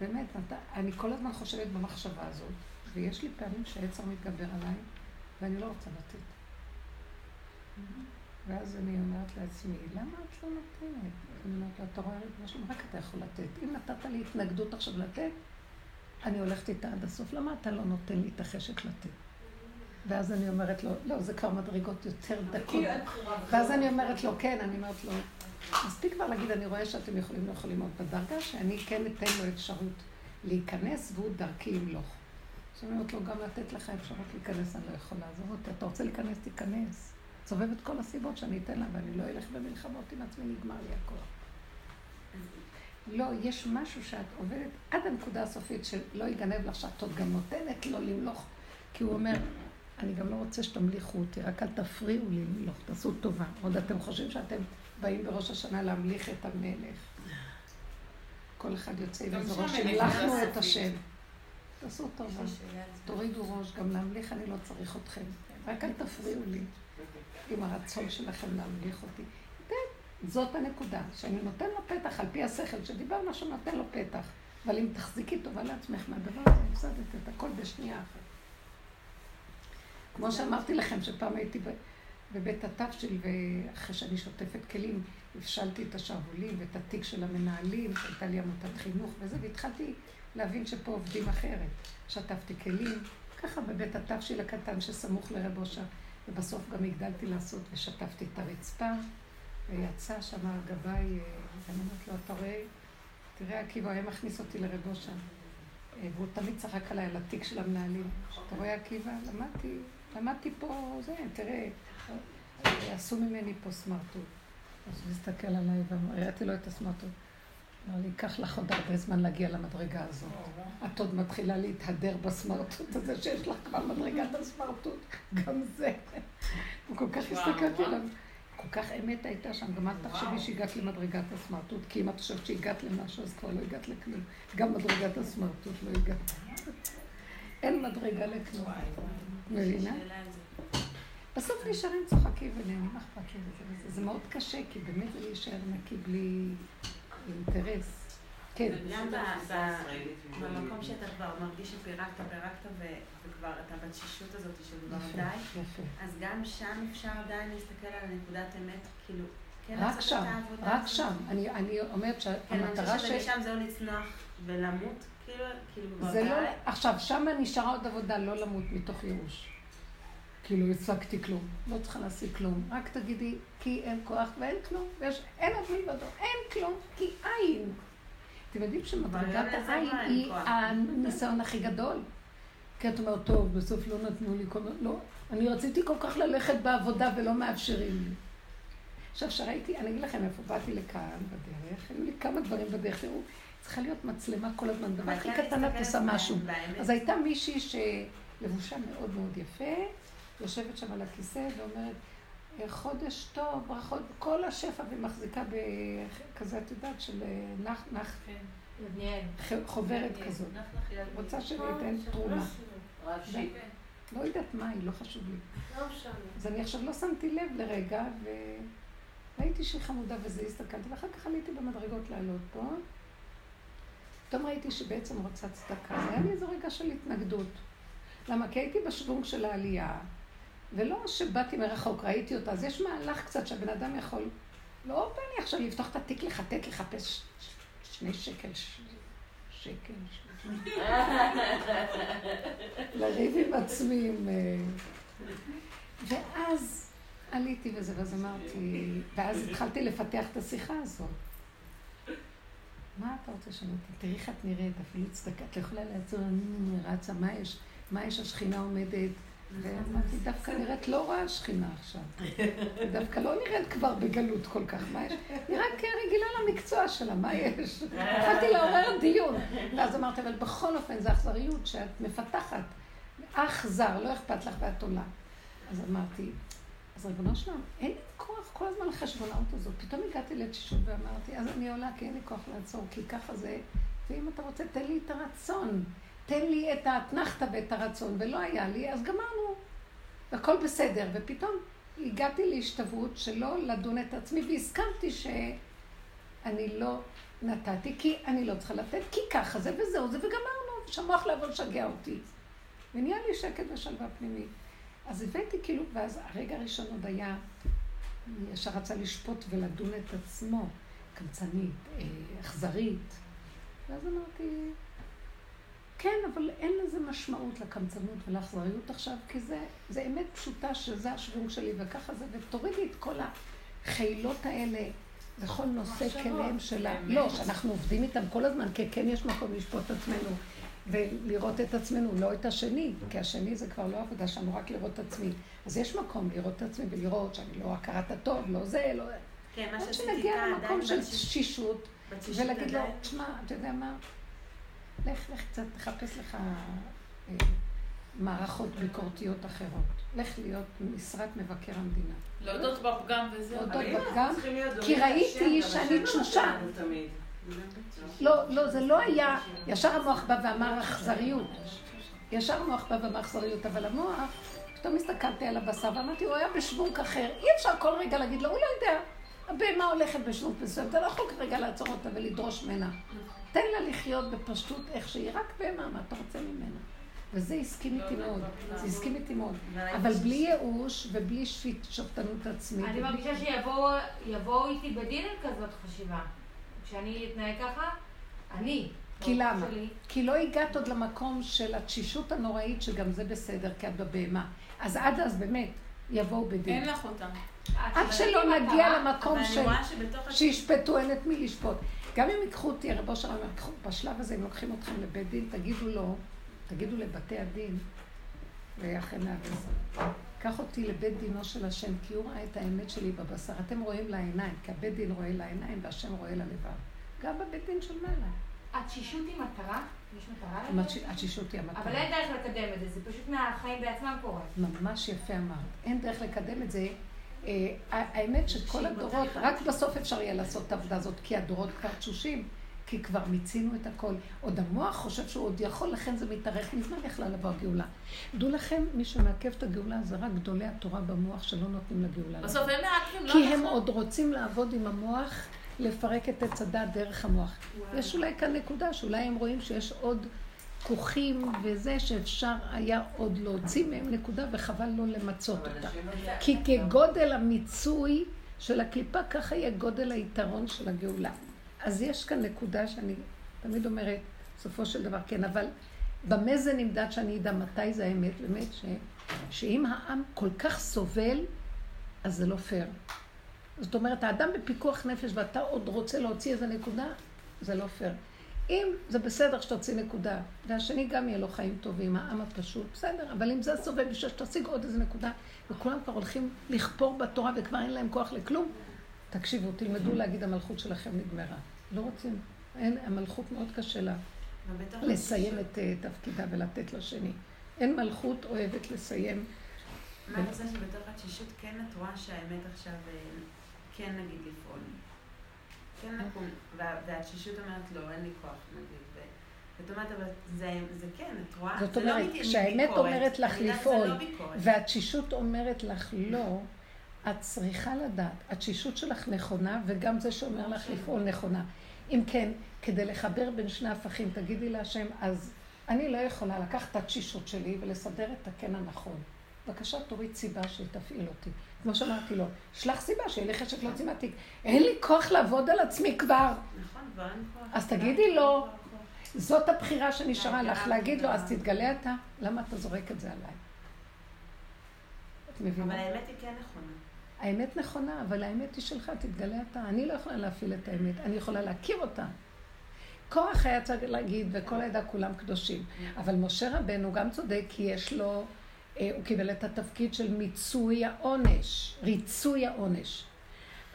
[SPEAKER 2] באמת, אתה, אני כל הזמן חושבת במחשבה הזאת, ויש לי פעמים שהעצר מתגבר עליי, ואני לא רוצה לתת. ואז אני אומרת לעצמי, למה את לא נותנת? אני אומרת לו, אתה רואה, ריבונו שלום, רק אתה יכול לתת. אם נתת לי התנגדות עכשיו לתת, אני הולכת איתה עד הסוף. למה אתה לא נותן לי את החשק לתת? ואז אני אומרת לו, לא, זה כבר מדרגות יותר דקות. ואז אני אומרת לו, כן, אני אומרת לו, מספיק כבר להגיד, אני רואה שאתם יכולים לא יכולים עוד בדרגה, שאני כן אתן לו אפשרות להיכנס, והוא דרכי ימלוך. אז אני אומרת לו, גם לתת לך אפשרות להיכנס, אני לא יכולה. עזוב אותי, אתה רוצה להיכנס, תיכנס. סובב את כל הסיבות שאני אתן לה, ואני לא אלך במלחמות עם עצמי, נגמר לי הכוח. לא, יש משהו שאת עובדת עד הנקודה הסופית של לא יגנב לך שאת עוד גם נותנת לו למלוך. כי הוא אומר, אני גם לא רוצה שתמליכו אותי, רק אל תפריעו לי למלוך, תעשו טובה. עוד אתם חושבים שאתם באים בראש השנה להמליך את המלך. כל אחד יוצא עם איזה ראש, המלכנו את השם. תעשו טובה, תורידו ראש, גם להמליך אני לא צריך אתכם. רק אל תפריעו לי עם הרצון שלכם להמליך אותי. זאת הנקודה, שאני נותן לו פתח על פי השכל, שדיברנו שנותן לו פתח. אבל אם תחזיקי טובה לעצמך מהדבר הזה, הפסדת את הכל בשנייה אחת. כמו שאמרתי לכם, שפעם הייתי בבית התבשיל, ואחרי שאני שוטפת כלים, הפשלתי את השרוולים ואת התיק של המנהלים, שהייתה לי עמותת חינוך וזה, והתחלתי להבין שפה עובדים אחרת. שטפתי כלים, ככה בבית התבשיל הקטן שסמוך לרב אושר, ובסוף גם הגדלתי לעשות ושטפתי את הרצפה, ויצא שם הגבאי, ואני אומרת לו, אתה רואה, תראה עקיבא, היה מכניס אותי לרב אושר. והוא תמיד צחק עליי על התיק של המנהלים. אתה רואה עקיבא? למדתי, למדתי פה, זה, תראה, עשו ממני פה סמרטוט. אז הוא הסתכל עליי והראיתי לו את הסמרטוט. אמר לי, ייקח לך עוד הרבה זמן להגיע למדרגה הזאת. את עוד מתחילה להתהדר בסמרטוט הזה שיש לך כבר מדרגת הסמרטוט. גם זה. הוא כל כך הסתכלתי עליו. כל כך אמת הייתה שם, גם אל תחשבי שהגעת למדרגת הסמרטוט, כי אם את חושבת שהגעת למשהו, אז כבר לא הגעת לכלום. גם מדרגת הסמרטוט לא הגעת. אין מדרגה לכלום. מבינה? בסוף נשארים צוחקים ונהנים, מה אכפת לי מזה? זה מאוד קשה, כי באמת זה להישאר נקי בלי אינטרס. כן.
[SPEAKER 4] וגם במקום שאתה כבר מרגיש שפירקת, פירקת, וכבר אתה בתשישות הזאת של כבר די, אז גם שם אפשר עדיין להסתכל על נקודת אמת, כאילו, כן
[SPEAKER 2] רק שם, רק שם. אני אומרת שהמטרה
[SPEAKER 4] ש... כן, אני חושבת שמשם זהו לצנוח ולמות, כאילו, כאילו.
[SPEAKER 2] לא- עכשיו, שם נשארה עוד עבודה, לא למות מתוך ייאוש. כאילו, השגתי כלום, לא צריכה להשיג כלום. רק תגידי, כי אין כוח ואין כלום, ויש, אין עוד מלבדו, אין כלום, כי אין. אתם יודעים שמדרגת העין היא הניסיון הכי גדול. כי את אומרת, טוב, בסוף לא נתנו לי כל... לא, אני רציתי כל כך ללכת בעבודה ולא מאפשרים לי. עכשיו, שראיתי, אני אגיד לכם איפה באתי לכאן בדרך, היו לי כמה דברים בדרך, תראו, צריכה להיות מצלמה כל הזמן, דבר הכי קטן את עושה משהו. אז הייתה מישהי שלבושה מאוד מאוד יפה, יושבת שם על הכיסא ואומרת, חודש טוב, ברכות, כל השפע, ומחזיקה בכזה, את יודעת, של נח, נח, חוברת כזאת. רוצה שניתן תרומה. לא יודעת מה היא, לא חשוב לי. אז אני עכשיו לא שמתי לב לרגע, וראיתי שהיא חמודה וזה, הסתכלתי, ואחר כך עליתי במדרגות לעלות פה. פתאום ראיתי שבעצם רוצה צדקה. זה היה לי איזה רגע של התנגדות. למה? כי הייתי בשוונג של העלייה. ולא שבאתי מרחוק, ראיתי אותה, אז יש מהלך קצת שהבן אדם יכול, לא בא לי עכשיו לפתוח את התיק, לחטט, לחפש שני שקל, שקל, לריב עם עצמי, עם... אה, ואז עליתי וזה, ואז אמרתי, ואז התחלתי לפתח את השיחה הזאת. מה אתה רוצה שאני תראי איך את נראית, אפילו צדקה, את לא יכולה לעצור, אני רצה, מה יש? מה יש? השכינה עומדת. ואמרתי, דווקא נראית לא רואה שכינה עכשיו. דווקא לא נראית כבר בגלות כל כך, מה יש? היא רק רגילה למקצוע שלה, מה יש? התחלתי לעורר דיון. ואז אמרתי, אבל בכל אופן, זו אכזריות שאת מפתחת. אך זר, לא אכפת לך ואת עולה. אז אמרתי, אז ריבונו שלם, אין לי כוח כל הזמן לחשבונאות הזאת. פתאום הגעתי לתשישות ואמרתי, אז אני עולה כי אין לי כוח לעצור, כי ככה זה ואם אתה רוצה, תן לי את הרצון. תן לי את האתנחתא ואת הרצון, ולא היה לי, אז גמרנו. והכל בסדר. ופתאום הגעתי להשתוות שלא לדון את עצמי, והסכמתי שאני לא נתתי, כי אני לא צריכה לתת, כי ככה זה וזהו זה, וגמרנו, שהמוח לא יבוא לשגע אותי. ונהיה לי שקט ושלווה פנימית. אז הבאתי כאילו, ואז הרגע הראשון עוד היה, ישר רצה לשפוט ולדון את עצמו, קמצנית, אה, אכזרית. ואז אמרתי, כן, אבל אין לזה משמעות לקמצנות ולאכזריות עכשיו, כי זה, זה אמת פשוטה שזה השוונג שלי, וככה זה, ותורידי את כל החילות האלה בכל נושא כליהם שלה. לא, שאנחנו עובדים איתם כל הזמן, כי כן יש מקום לשפוט את עצמנו. ולראות את עצמנו, לא את השני, כי השני זה כבר לא עבודה שלנו, רק לראות את עצמי. אז יש מקום לראות את עצמי ולראות שאני לא הכרת הטוב, לא זה, לא...
[SPEAKER 4] כן, מה שעשיתי
[SPEAKER 2] כאן, שנגיע למקום של תשישות, ולהגיד לו, תשמע, אתה יודע מה? לך, לך קצת, תחפש לך אה, מערכות ביקורתיות אחרות. לך להיות משרת מבקר המדינה.
[SPEAKER 1] להודות בפגם וזהו.
[SPEAKER 2] להודות בפגם, כי ראיתי שאני תשושה. לא, לא, זה לא היה, ישר המוח בא ואמר אכזריות. ישר המוח בא ואמר אכזריות, אבל המוח, פתאום הסתכלתי על הבשר ואמרתי, הוא היה בשוונק אחר. אי אפשר כל רגע להגיד לו, הוא לא יודע. הבהמה הולכת בשוונק מסוים, אתה לא יכול כרגע לעצור אותה ולדרוש ממנה. תן לה לחיות בפשטות איך שהיא, רק בהמה, מה אתה רוצה ממנה? וזה הסכים איתי מאוד, זה הסכים איתי מאוד. אבל בלי ייאוש ובלי שופטנות עצמית.
[SPEAKER 3] אני מרגישה שיבואו איתי בדין עם כזאת חשיבה. כשאני אתנהג ככה, אני.
[SPEAKER 2] כי למה? כי לא הגעת עוד למקום של התשישות הנוראית, שגם זה בסדר, כי את בבהמה. אז עד אז באמת יבואו בדין.
[SPEAKER 1] אין לך אותם.
[SPEAKER 2] עד שלא נגיע למקום של... שישפטו, אין את מי לשפוט. גם אם ייקחו אותי, רבו שלום, בשלב הזה, אם לוקחים אתכם לבית דין, תגידו לו, תגידו לבתי הדין, ואחרי מהבשר. קח אותי לבית דינו של השם, כי הוא ראה את האמת שלי בבשר. אתם רואים לעיניים, כי הבית דין רואה לעיניים והשם רואה ללבב. גם בבית דין של מעלה.
[SPEAKER 3] התשישות היא מטרה? יש מטרה לזה?
[SPEAKER 2] התשישות היא המטרה.
[SPEAKER 3] אבל אין דרך לקדם את זה, זה פשוט מהחיים בעצמם קורה.
[SPEAKER 2] ממש יפה אמרת. אין דרך לקדם את זה. אה, האמת שכל הדורות, רק בסוף אפשר יהיה לעשות את העבודה הזאת, כי הדורות כבר תשושים. כי כבר מיצינו את הכל. עוד המוח חושב שהוא עוד יכול, לכן זה מתארך. מזמן יכלה לבוא הגאולה. דעו לכם, מי שמעכב את הגאולה זה רק גדולי התורה במוח שלא נותנים לגאולה.
[SPEAKER 1] בסוף הם מעכבים, לא
[SPEAKER 2] כי הם עוד רוצים לעבוד עם המוח, לפרק את עץ הדת דרך המוח. יש אולי כאן נקודה שאולי הם רואים שיש עוד כוכים וזה שאפשר היה עוד להוציא מהם נקודה וחבל לא למצות אותה. כי כגודל המיצוי של הקליפה, ככה יהיה גודל היתרון של הגאולה. אז יש כאן נקודה שאני תמיד אומרת, בסופו של דבר כן, אבל במה זה נמדד שאני אדע מתי זה האמת? באמת ש, שאם העם כל כך סובל, אז זה לא פייר. זאת אומרת, האדם בפיקוח נפש ואתה עוד רוצה להוציא איזה נקודה, זה לא פייר. אם זה בסדר שתוציא נקודה, והשני גם יהיה לו חיים טובים, העם הפשוט, בסדר, אבל אם זה סובל בשביל שתשיג עוד איזה נקודה, וכולם כבר הולכים לכפור בתורה וכבר אין להם כוח לכלום, תקשיבו, תלמדו להגיד המלכות שלכם נגמרה. לא רוצים. אין, המלכות מאוד קשה לה לסיים את uh, תפקידה ולתת לשני. אין מלכות אוהבת לסיים.
[SPEAKER 4] מה את עושה שבתוך התשישות כן את רואה שהאמת עכשיו אה, כן נגיד לפעול? כן לקום, והתשישות אומרת לא, אין לי כוח נגיד. זאת אומרת, אבל זה, זה כן, את רואה,
[SPEAKER 2] זאת לא אומרת, כשהאמת אומרת לך לפעול, לא והתשישות אומרת לך לא, את צריכה לדעת, התשישות שלך נכונה, וגם זה שאומר לך לפעול נכונה. אם כן, כדי לחבר בין שני הפכים, תגידי להשם, אז אני לא יכולה לקחת את התשישות שלי ולסדר את הקן הנכון. בבקשה, תוריד סיבה שתפעיל אותי. כמו שאמרתי לו, שלח סיבה שיהיה לי חשק להוציא מהתיק. אין לי כוח לעבוד על עצמי כבר.
[SPEAKER 4] נכון.
[SPEAKER 2] אז תגידי לו, זאת הבחירה שנשארה לך, להגיד לו, אז תתגלה אתה, למה אתה זורק את זה עליי?
[SPEAKER 4] את מבינה? אבל האמת היא כן נכונה.
[SPEAKER 2] האמת נכונה, אבל האמת היא שלך, תתגלה אתה. אני לא יכולה להפעיל את האמת, אני יכולה להכיר אותה. כוח היה צריך להגיד, וכל העדה כולם קדושים. אבל משה רבנו גם צודק, כי יש לו, אה, הוא קיבל את התפקיד של מיצוי העונש, ריצוי העונש.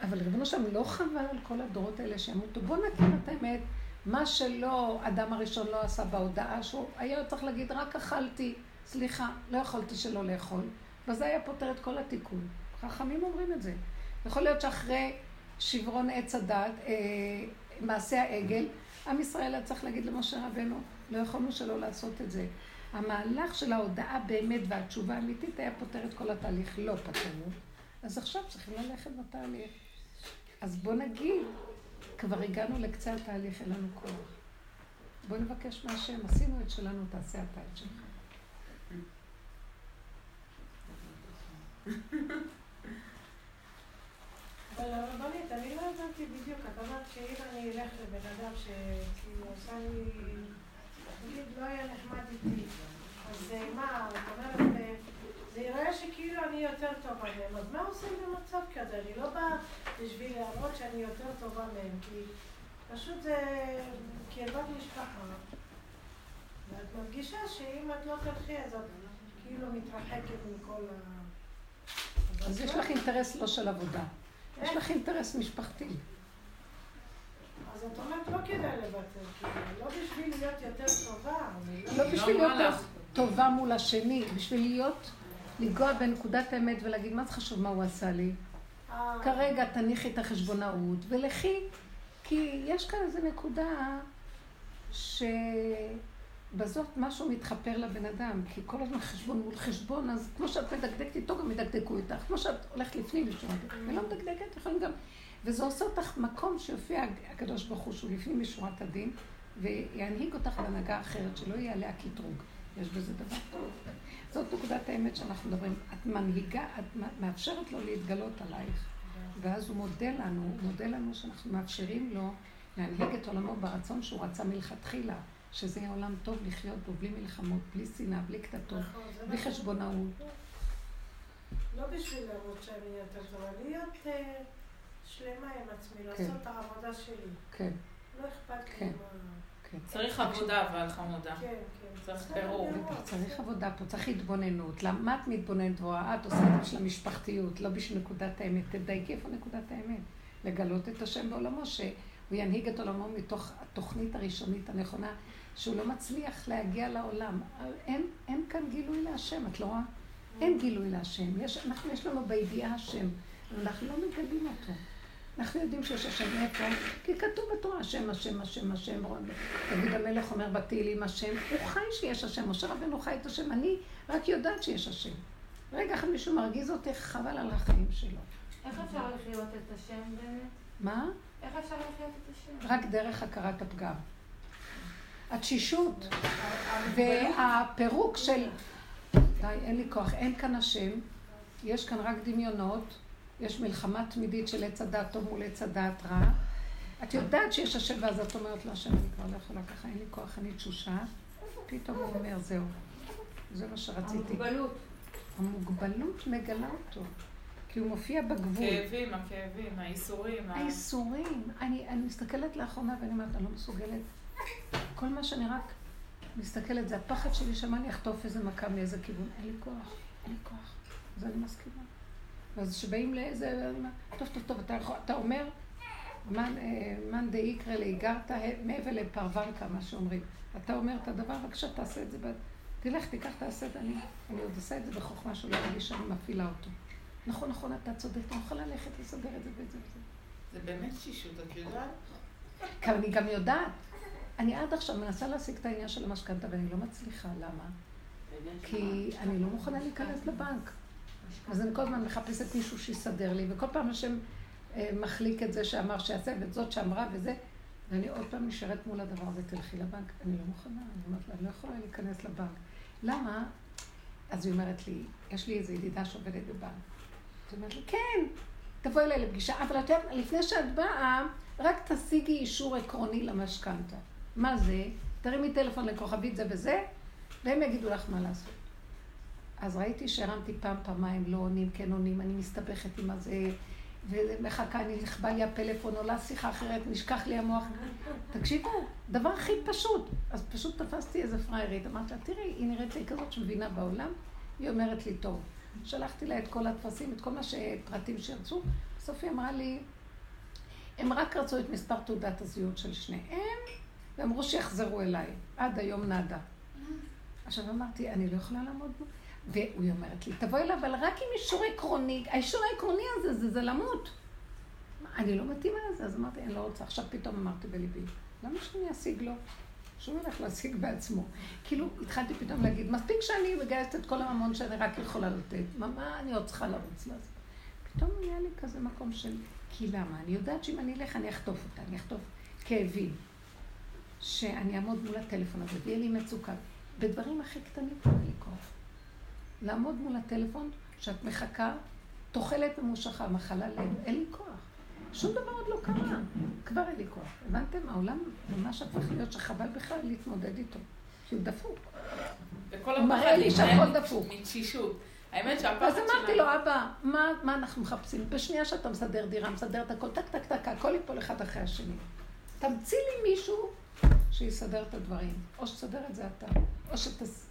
[SPEAKER 2] אבל ריבונו שם, לא חבל על כל הדורות האלה שימותו. בואו נכיר את האמת. מה שלא אדם הראשון לא עשה בהודעה, שהוא היה צריך להגיד, רק אכלתי, סליחה, לא יכולתי שלא לאכול. וזה היה פותר את כל התיקון. חכמים אומרים את זה. יכול להיות שאחרי שברון עץ הדת, אה, מעשה העגל, עם ישראל היה צריך להגיד למשה רבנו, לא יכולנו שלא לעשות את זה. המהלך של ההודעה באמת והתשובה האמיתית היה פותר את כל התהליך, לא פתרנו. אז עכשיו צריכים ללכת בתהליך. אז בוא נגיד, כבר הגענו לקצה התהליך, אין לנו כוח. בוא נבקש מהשם, עשינו את שלנו, תעשה אתה את שלך.
[SPEAKER 5] אבל הרבנית, אני לא הבנתי בדיוק, את אמרת שאם אני אלך לבן אדם שכאילו עושה לי, נגיד, לא היה נחמד איתי, אז מה, את אומרת, זה יראה שכאילו אני יותר טובה מהם, אז מה עושים במצב כזה? אני לא באה בשביל להראות שאני יותר טובה מהם, כי פשוט זה קרבת משפחה. ואת מרגישה שאם את לא תלכי, אז את כאילו מתרחקת מכל ה...
[SPEAKER 2] אז יש לך אינטרס לא של עבודה. יש לך אינטרס משפחתי.
[SPEAKER 5] אז את אומרת, לא כדאי לוותר, כאילו, לא בשביל להיות יותר טובה.
[SPEAKER 2] לא, לא בשביל להיות טובה מול השני, בשביל להיות, לנגוע בנקודת האמת ולהגיד, מה זה חשוב מה הוא עשה לי? אה. כרגע תניחי את החשבונאות ולכי, כי יש כאן איזו נקודה ש... בזאת משהו מתחפר לבן אדם, כי כל הזמן חשבון מול חשבון, אז כמו שאת מדקדקת איתו, גם ידקדקו איתך. כמו שאת הולכת לפנים הדין, ולא מדקדקת, יכולים גם... וזה עושה אותך מקום שיופיע הקדוש ברוך הוא, שהוא לפנים משורת הדין, וינהיג אותך בהנהגה אחרת, שלא יהיה עליה קטרוג. יש בזה דבר טוב. זאת נקודת האמת שאנחנו מדברים. את מנהיגה, את מאפשרת לו להתגלות עלייך. ואז הוא מודה לנו, הוא מודה לנו שאנחנו מאפשרים לו להנהיג את עולמו ברצון שהוא רצה מלכתחילה. שזה יהיה עולם טוב לחיות בו, בלי מלחמות, בלי שנאה, בלי קטטות, נכון, בלי חשבונאות.
[SPEAKER 5] לא בשביל להראות שאני יותר טובה, להיות אה, שלמה עם עצמי, כן. לעשות את העבודה שלי.
[SPEAKER 2] כן.
[SPEAKER 5] לא אכפת לי כן.
[SPEAKER 1] כן. צריך עבודה אבל חמודה.
[SPEAKER 5] כן, כן.
[SPEAKER 1] צריך פירור.
[SPEAKER 2] צריך עבודה פה, צריך התבוננות. למה את מתבוננת רואה? את עושה את זה בשביל המשפחתיות, לא בשביל נקודת האמת. תדייקי איפה נקודת האמת. לגלות את השם בעולמו, שהוא ינהיג את עולמו מתוך התוכנית הראשונית הנכונה, שהוא לא מצליח להגיע לעולם. אין, אין כאן גילוי להשם, את לא רואה? אין גילוי להשם. יש, אנחנו, יש לנו בידיעה השם, אבל אנחנו לא מגלים אותו. אנחנו יודעים שיש השם איפה, כי כתוב בתורה השם, השם, השם, השם. דוד המלך אומר בתהילים השם, הוא חי שיש השם, משה רבנו חי את השם, אני רק יודעת שיש השם. רגע אחד מישהו מרגיז אותך, חבל על החיים שלו.
[SPEAKER 3] איך אפשר לחיות את השם באמת?
[SPEAKER 2] מה?
[SPEAKER 3] איך אפשר לחיות את השם?
[SPEAKER 2] רק דרך הכרת הפגם. התשישות והפירוק של די, אין לי כוח, אין כאן השם, יש כאן רק דמיונות, יש מלחמה תמידית של עץ הדעת טוב מול עץ הדעת רע. את יודעת שיש השם ואז את אומרת לו, השם, אני כבר לא יכולה ככה, אין לי כוח, אני תשושה. פתאום הוא אומר, זהו, זה מה שרציתי.
[SPEAKER 3] המוגבלות.
[SPEAKER 2] המוגבלות מגלה אותו. כי הוא מופיע בגבול.
[SPEAKER 1] הכאבים, הכאבים, האיסורים.
[SPEAKER 2] האיסורים. אני, אני מסתכלת לאחרונה ואני אומרת, אני לא מסוגלת כל מה שאני רק מסתכלת, זה הפחד שלי שמה אני אחטוף איזה מכה מאיזה כיוון. אין לי כוח, אין לי כוח. אז אני מסכימה. ואז כשבאים לאיזה... טוב, טוב, טוב, אתה, אתה אומר, מאן אה, דאיקרא לאיגרתא מעבר לפרוונקה, מה שאומרים. אתה אומר את הדבר, בבקשה תעשה את זה. תלך, תיקח, תעשה את זה. אני, אני עוד עושה את זה בחוכמה שלא תרגיש שאני מפעילה אותו. נכון, נכון, אתה צודק, אתה יכול ללכת לסדר את זה ואת זה וזה.
[SPEAKER 1] זה באמת שישות, את יודעת?
[SPEAKER 2] אני גם יודעת. אני עד עכשיו מנסה להשיג את העניין של המשכנתה ואני לא מצליחה, למה? כי אני לא מוכנה להיכנס לבנק. אז אני כל הזמן מחפשת מישהו שיסדר לי, וכל פעם השם אה, מחליק את זה שאמר שיעשה, ואת זאת שאמרה וזה, ואני עוד פעם נשארת מול הדבר הזה, תלכי לבנק. אני לא מוכנה, אני אומרת לה, אני לא יכולה להיכנס לבנק. למה? אז היא אומרת לי, יש לי איזו ידידה שעובדת בבנק. היא אומרת לי, כן, תבואי אליי לפגישה, אבל את יודעת, לפני שאת באה, רק תשיגי אישור עקרוני למשכנתה. מה זה? תרימי טלפון לכוכבית זה וזה, והם יגידו לך מה לעשות. אז ראיתי שהרמתי פעם, פעמיים, לא עונים, כן עונים, אני מסתבכת עם הזה, ומחכה, אני נכבה לי הפלאפון, עולה שיחה אחרת, נשכח לי המוח. תקשיבו, דבר הכי פשוט. אז פשוט תפסתי איזה פריירית, אמרתי לה, תראי, היא נראית לי כזאת שמבינה בעולם, היא אומרת לי, טוב. שלחתי לה את כל הטפסים, את כל מה שפרטים שירצו, בסוף היא אמרה לי, הם רק רצו את מספר תעודת הזהות של שניהם, ואמרו שיחזרו אליי. עד היום נאדה. עכשיו אמרתי, אני לא יכולה לעמוד בו. והיא אומרת לי, תבואי אליו, אבל רק עם אישור עקרוני. האישור העקרוני הזה, זה, זה למות. אני לא מתאימה לזה, אז אמרתי, אני לא רוצה. עכשיו פתאום אמרתי בליבי, למה שאני אשיג לו? שהוא ילך להשיג בעצמו. כאילו, התחלתי פתאום להגיד, מספיק שאני מגייסת את כל הממון שאני רק יכולה לתת, מה, מה אני עוד צריכה לרוץ לעשות? פתאום נהיה לי כזה מקום של, כי למה? אני יודעת שאם אני אלך, אני אחטוף אותה, אני אחטוף כאבים. שאני אעמוד מול הטלפון הזה, ויהיה לי מצוקה. בדברים הכי קטנים לי כוח. לעמוד מול הטלפון, שאת מחכה, תוחלת ממושכה, מחלה לב, אין לי כוח. שום דבר עוד לא קרה, כבר אין לי כוח. הבנתם? העולם ממש הפך להיות שחבל בכלל להתמודד איתו, כי הוא דפוק.
[SPEAKER 1] הוא מראה לי שהכל דפוק. מתשישות. האמת שהפחד
[SPEAKER 2] שלנו... אז אמרתי לו, אבא, מה, מה אנחנו מחפשים? בשנייה שאתה מסדר דירה, מסדר את הכל, טק, טק, טק, הכל ייפול אחד אחרי השני. תמציא לי מישהו שיסדר את הדברים. או שתסדר את זה אתה, או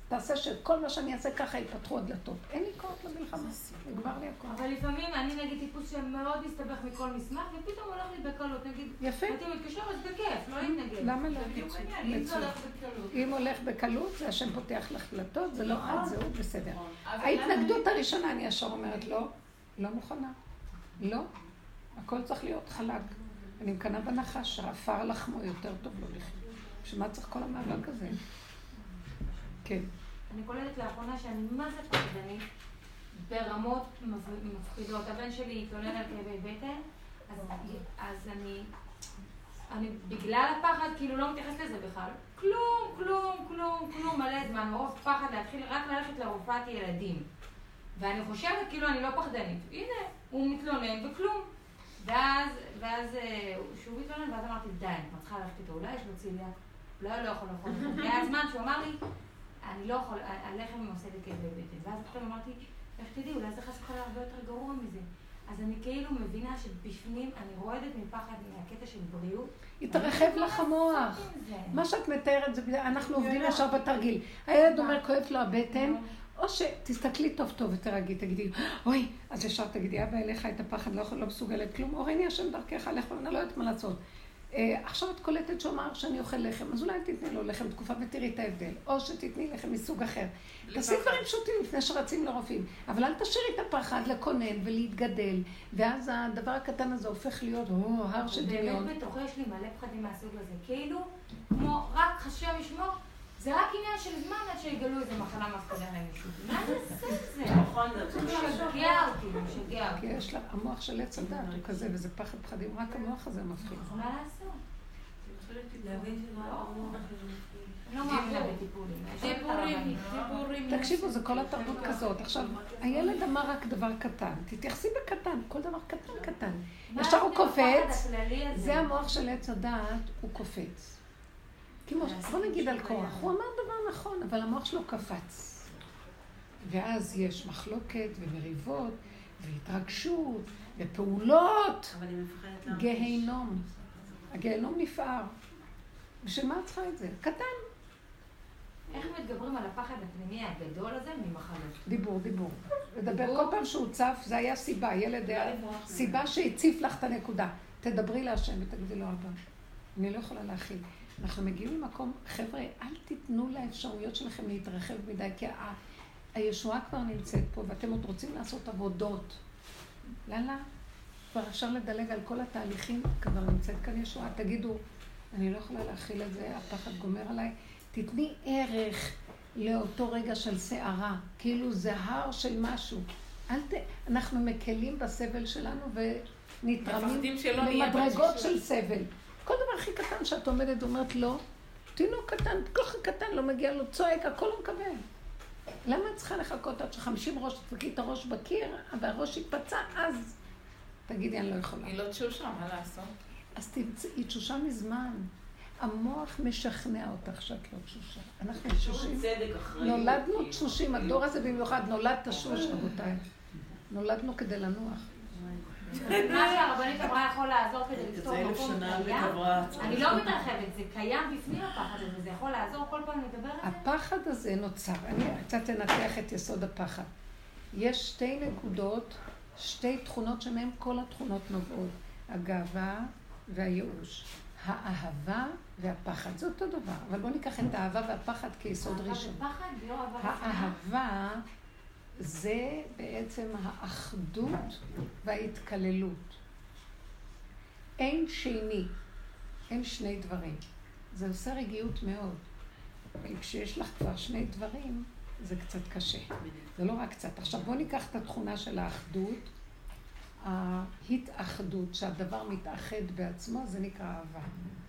[SPEAKER 2] שתעשה שכל מה שאני אעשה ככה יפתחו הדלתות. אין לי כוח למלחמה, נגמר לי הכוח.
[SPEAKER 3] אבל לפעמים אני נגיד טיפוס שמאוד מסתבך מכל מסמך, ופתאום הולך לי בקלות. נגיד,
[SPEAKER 2] יפה.
[SPEAKER 3] הייתי מתקשר, אז בכיף, לא להתנגד.
[SPEAKER 2] למה לא? אם הולך בקלות, זה השם פותח לך דלתות, זה לא את, זה הוא בסדר. נכון. ההתנגדות הראשונה, אני ישר אומרת, לא, לא מוכנה. לא. הכל צריך להיות חלק. אני מקנאה בנחש, שעפר לחמו יותר טוב לא לחיות. בשביל מה צריך כל המאבק הזה? כן.
[SPEAKER 3] אני קולטת לאחרונה שאני מה זה פחדנית ברמות מפחידות. הבן שלי התלונן על כאבי בטן, אז אני, אני בגלל הפחד כאילו לא מתייחסת לזה בכלל. כלום, כלום, כלום, כלום, מלא זמן, מרוב פחד להתחיל רק ללכת לרופאת ילדים. ואני חושבת כאילו אני לא פחדנית. הנה, הוא מתלונן וכלום. ואז, ואז אה, שוב התלונן, ואז אמרתי, די, אני כבר צריכה ללכת איתו, אולי יש לו ציליה, אולי לא יכול לאכול. והיה הזמן שהוא אמר לי, אני לא יכול, הלחם עושה לי כאבי בטן. ואז פתאום אמרתי, איך תדעי, אולי זה חס וחלילה הרבה יותר גרוע מזה. אז אני כאילו מבינה שבפנים אני רועדת מפחד מהקטע של בריאות.
[SPEAKER 2] התרחב לך המוח. מה שאת מתארת זה, אנחנו עובדים ישר בתרגיל. הילד אומר, כואב לו הבטן, או שתסתכלי טוב טוב ותרגי, תגידי, אוי, אז ישר תגידי, אבא אליך את הפחד, לא, לא מסוגלת כלום, אורני השם דרכך, לך, אני לא יודעת מה לעשות. אה, עכשיו את קולטת שהוא אמר שאני אוכל לחם, אז אולי תתני לו לחם תקופה ותראי את ההבדל. או שתתני לחם מסוג אחר. תעשי דברים פשוטים לפני שרצים לרופאים. אבל אל תשאירי את הפחד לקונן ולהתגדל. ואז הדבר הקטן הזה הופך להיות, או, הר של דמיון.
[SPEAKER 3] באמת בתוכו יש לי מלא פחדים מהסוג הזה. כאילו, כמו רק חשב ישמור. זה רק עניין של זמן עד שיגלו איזה מחלה מפחידה למישהו. מה זה עושה את זה? נכון, זה משגע אותי, משגע אותי. כי
[SPEAKER 2] יש לה, המוח של עץ הדת הוא כזה, וזה פחד פחדים, רק המוח הזה מפחיד.
[SPEAKER 3] מה לעשות? לא
[SPEAKER 2] תקשיבו, זה כל התרבות כזאת. עכשיו, הילד אמר רק דבר קטן. תתייחסי בקטן, כל דבר קטן קטן. ישר הוא קופץ, זה המוח של עץ הדעת, הוא קופץ. כמו, בוא נגיד על קורח, הוא אמר דבר נכון, אבל המוח שלו קפץ. ואז יש מחלוקת ומריבות והתרגשות ופעולות.
[SPEAKER 4] אבל היא מפחדת להרגיש.
[SPEAKER 2] גיהינום. הגיהינום נפער. בשביל מה את צריכה את זה? קטן.
[SPEAKER 3] איך מתגברים על הפחד הפנימי הגדול הזה ממחלות?
[SPEAKER 2] דיבור, דיבור. לדבר כל פעם שהוא צף, זה היה סיבה, ילד היה סיבה שהציף לך את הנקודה. תדברי להשם ותגידי לו, אבא, אני לא יכולה להכיל. אנחנו מגיעים למקום, חבר'ה, אל תיתנו לאפשרויות שלכם להתרחב מדי, כי ה... הישועה כבר נמצאת פה, ואתם עוד רוצים לעשות עבודות. לאללה, כבר אפשר לדלג על כל התהליכים, כבר נמצאת כאן ישועה. תגידו, אני לא יכולה להכיל את זה, הפחד גומר עליי. תתני ערך לאותו רגע של סערה, כאילו זה הר של משהו. אל ת... אנחנו מקלים בסבל שלנו ונתרמים למדרגות של סבל. כל דבר הכי קטן שאת עומדת ואומרת לא, תינוק קטן, כל כך קטן, לא מגיע לו, צועק, הכל הוא מקבל. למה את צריכה לחכות עד שחמישים ראש, תפקי את הראש בקיר, והראש יתפצע, אז תגידי, אני לא יכולה.
[SPEAKER 1] היא לא תשושה, מה לעשות?
[SPEAKER 2] אז תמצאי, היא תשושה מזמן. המוח משכנע אותך שאת לא תשושה. אנחנו תשושים. נולדנו תשושים, הדור הזה במיוחד נולד תשוש, רבותיי. נולדנו כדי לנוח.
[SPEAKER 3] מה שהרבנית אמרה יכול לעזור כדי לפתור מקום קיים. אני לא מתרחבת, זה קיים בפנים הפחד הזה, זה יכול לעזור כל פעם לדבר על
[SPEAKER 2] זה? הפחד הזה נוצר, אני קצת אנתח את יסוד הפחד. יש שתי נקודות, שתי תכונות שמהן כל התכונות נובעות. הגאווה והייאוש. האהבה והפחד, זה אותו דבר. אבל בואו ניקח את האהבה והפחד כיסוד ראשון. האהבה זה בעצם האחדות וההתקללות. אין שני, אין שני דברים. זה עושה רגיעות מאוד. כשיש לך כבר שני דברים, זה קצת קשה. זה לא רק קצת. עכשיו בואו ניקח את התכונה של האחדות. ההתאחדות, שהדבר מתאחד בעצמו, זה נקרא אהבה.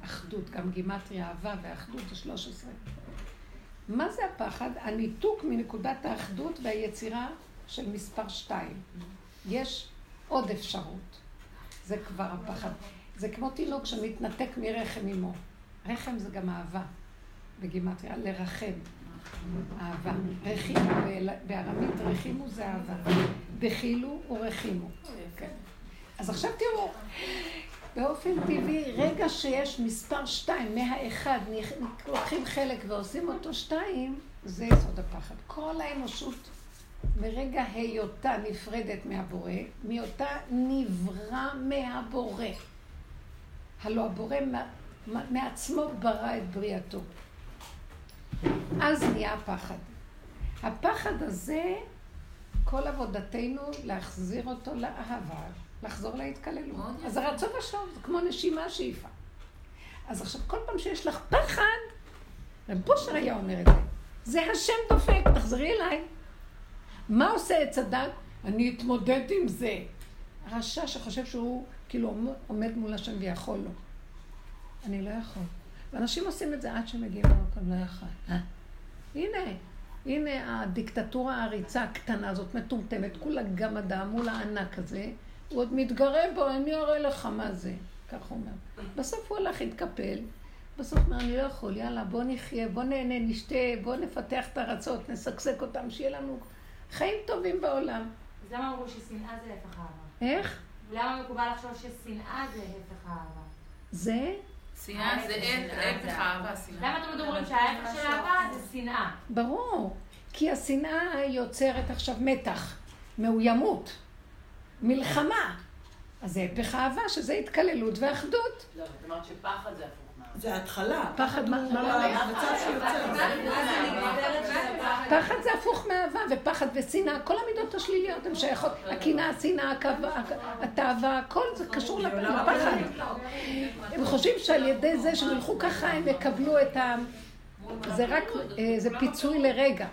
[SPEAKER 2] אחדות, גם גימטריה אהבה ואחדות זה 13. מה זה הפחד? הניתוק מנקודת האחדות והיצירה של מספר שתיים. יש עוד אפשרות. זה כבר הפחד. זה כמו תינוק שמתנתק מרחם אמו. רחם זה גם אהבה, בגימטריה, לרחם. אהבה. רחימו, בארמית רחימו זה אהבה. בחילו ורחימו. כן. אז עכשיו תראו, באופן טבעי, רגע שיש מספר שתיים מהאחד, לוקחים חלק ועושים אותו שתיים, זה יסוד הפחד. כל האנושות, מרגע היותה נפרדת מהבורא, מאותה נברא מהבורא. הלא הבורא מעצמו ברא את בריאתו. אז נהיה הפחד. הפחד הזה, כל עבודתנו להחזיר אותו לאהבה, לחזור להתקללות. אז הרצון ושוב, זה כמו נשימה שאיפה. אז עכשיו, כל פעם שיש לך פחד, רב בושר היה אומר את זה, זה השם דופק, תחזרי אליי. מה עושה עץ הדת? אני אתמודד עם זה. הרשע שחושב שהוא כאילו עומד מול השם ויכול לו. אני לא יכול. ואנשים עושים את זה עד שמגיעים למקום, לא יכול. אה? הנה, הנה הדיקטטורה העריצה הקטנה הזאת, מטומטמת, כולה אדם מול הענק הזה, הוא עוד מתגרה בו, אני אראה לך מה זה. כך הוא אומר. בסוף הוא הלך, התקפל, בסוף אומר, אני לא יכול, יאללה, בוא נחיה, בוא נהנה, נשתה, בוא נפתח את הארצות, נסקסק אותם, שיהיה לנו חיים טובים בעולם.
[SPEAKER 3] אז למה אמרו ששנאה זה הפך אהבה?
[SPEAKER 2] איך?
[SPEAKER 3] למה מקובל לחשוב ששנאה זה הפך אהבה?
[SPEAKER 2] זה?
[SPEAKER 1] שנאה זה הפך אהבה, שנאה.
[SPEAKER 3] למה אתם מדברים שההפך של אהבה זה שנאה?
[SPEAKER 2] ברור. כי השנאה יוצרת עכשיו מתח, מאוימות, מלחמה. אז זה הפך אהבה, שזה התקללות ואחדות.
[SPEAKER 6] לא, את אמרת שפחד זה הפוך.
[SPEAKER 7] זה ההתחלה.
[SPEAKER 2] פחד מה?
[SPEAKER 7] המצב שיוצא.
[SPEAKER 2] פחד זה הפוך מאהבה, ופחד ושנאה, כל המידות השליליות הן שייכות, הקנאה, השנאה, התאווה, הכל זה קשור לפחד. הם חושבים שעל ידי זה שהם ילכו ככה הם יקבלו את ה... זה רק, זה פיצוי לרגע.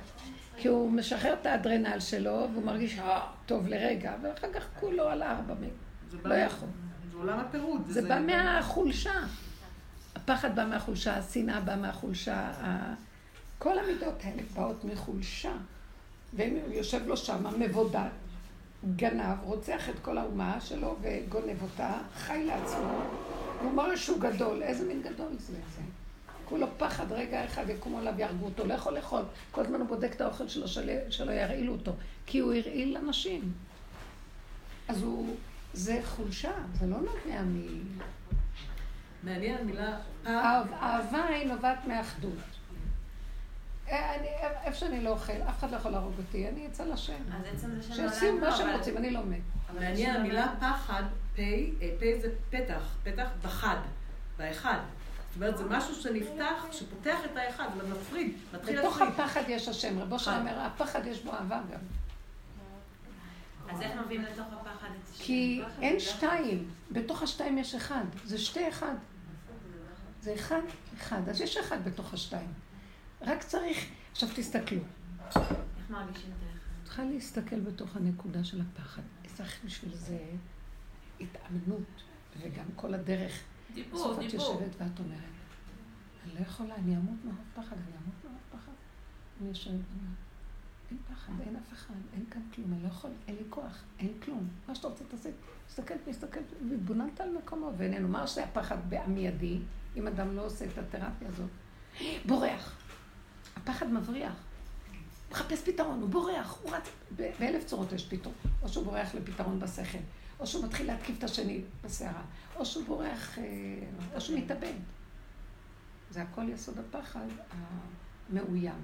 [SPEAKER 2] כי הוא משחרר את האדרנל שלו, והוא מרגיש טוב לרגע, ואחר כך כולו על ארבע, לא יכול.
[SPEAKER 7] זה עולם הפירוד.
[SPEAKER 2] זה בא מהחולשה. הפחד בא מהחולשה, השנאה באה מהחולשה, כל המידות האלה באות מחולשה. ויושב לו שם מבודד, גנב, רוצח את כל האומה שלו וגונב אותה, חי לעצמו, הוא מראה שהוא גדול, איזה מין גדול זה? כולו פחד, רגע אחד יקומו עליו, יהרגו אותו, לא יכול לאכול. כל הזמן הוא בודק את האוכל שלו, שלא ירעילו אותו, כי הוא הרעיל אנשים. אז הוא, זה חולשה, זה לא נובע מ...
[SPEAKER 7] מעניין המילה...
[SPEAKER 2] אהבה היא נובעת מאחדות. אה, איפה שאני לא אוכל, אף אחד לא יכול להרוג אותי, אני אצא לשם.
[SPEAKER 4] אז עצם זה
[SPEAKER 2] שאני שעושים מה שהם רוצים, אני לא מת.
[SPEAKER 7] מעניין המילה פחד, פה, אה, זה פתח, פתח בחד, באחד. זאת אומרת, זה משהו שנפתח, שפותח את האחד, זה מפריד, מתחיל
[SPEAKER 2] להפריד. בתוך הפחד יש השם, רבו שם אומר, הפחד יש בו אהבה גם.
[SPEAKER 4] אז איך מביאים לתוך הפחד את השם?
[SPEAKER 2] כי אין שתיים, בתוך השתיים יש אחד, זה שתי אחד. זה אחד, אחד. אז יש אחד בתוך השתיים. רק צריך... עכשיו תסתכלו.
[SPEAKER 4] איך מרגישים את האחד?
[SPEAKER 2] צריכה להסתכל בתוך הנקודה של הפחד. צריך בשביל זה התאמנות, וגם כל הדרך.
[SPEAKER 1] דיבור, דיבור.
[SPEAKER 2] בסוף את יושבת ואת אומרת, אני לא יכולה, אני אמות מאוד פחד, אני אמות מאוד פחד. אני יושבת ואומרת, אין פחד, אין אף אחד, אין כאן כלום, אני לא יכול, אין לי כוח, אין כלום. מה שאתה רוצה תעשה, תסתכל, תסתכל, והתבוננת על מקומו, ואיננו. מה עושה הפחד המיידי? אם אדם לא עושה את התרפיה הזאת, בורח. הפחד מבריח. מחפש פתרון, הוא בורח, הוא רץ. באלף צורות יש פתרון. או שהוא בורח לפתרון בשכל, או שהוא מתחיל להתקיף את השני בסערה, או שהוא בורח, אה, או שהוא מתאבד. זה הכל יסוד הפחד המאוים.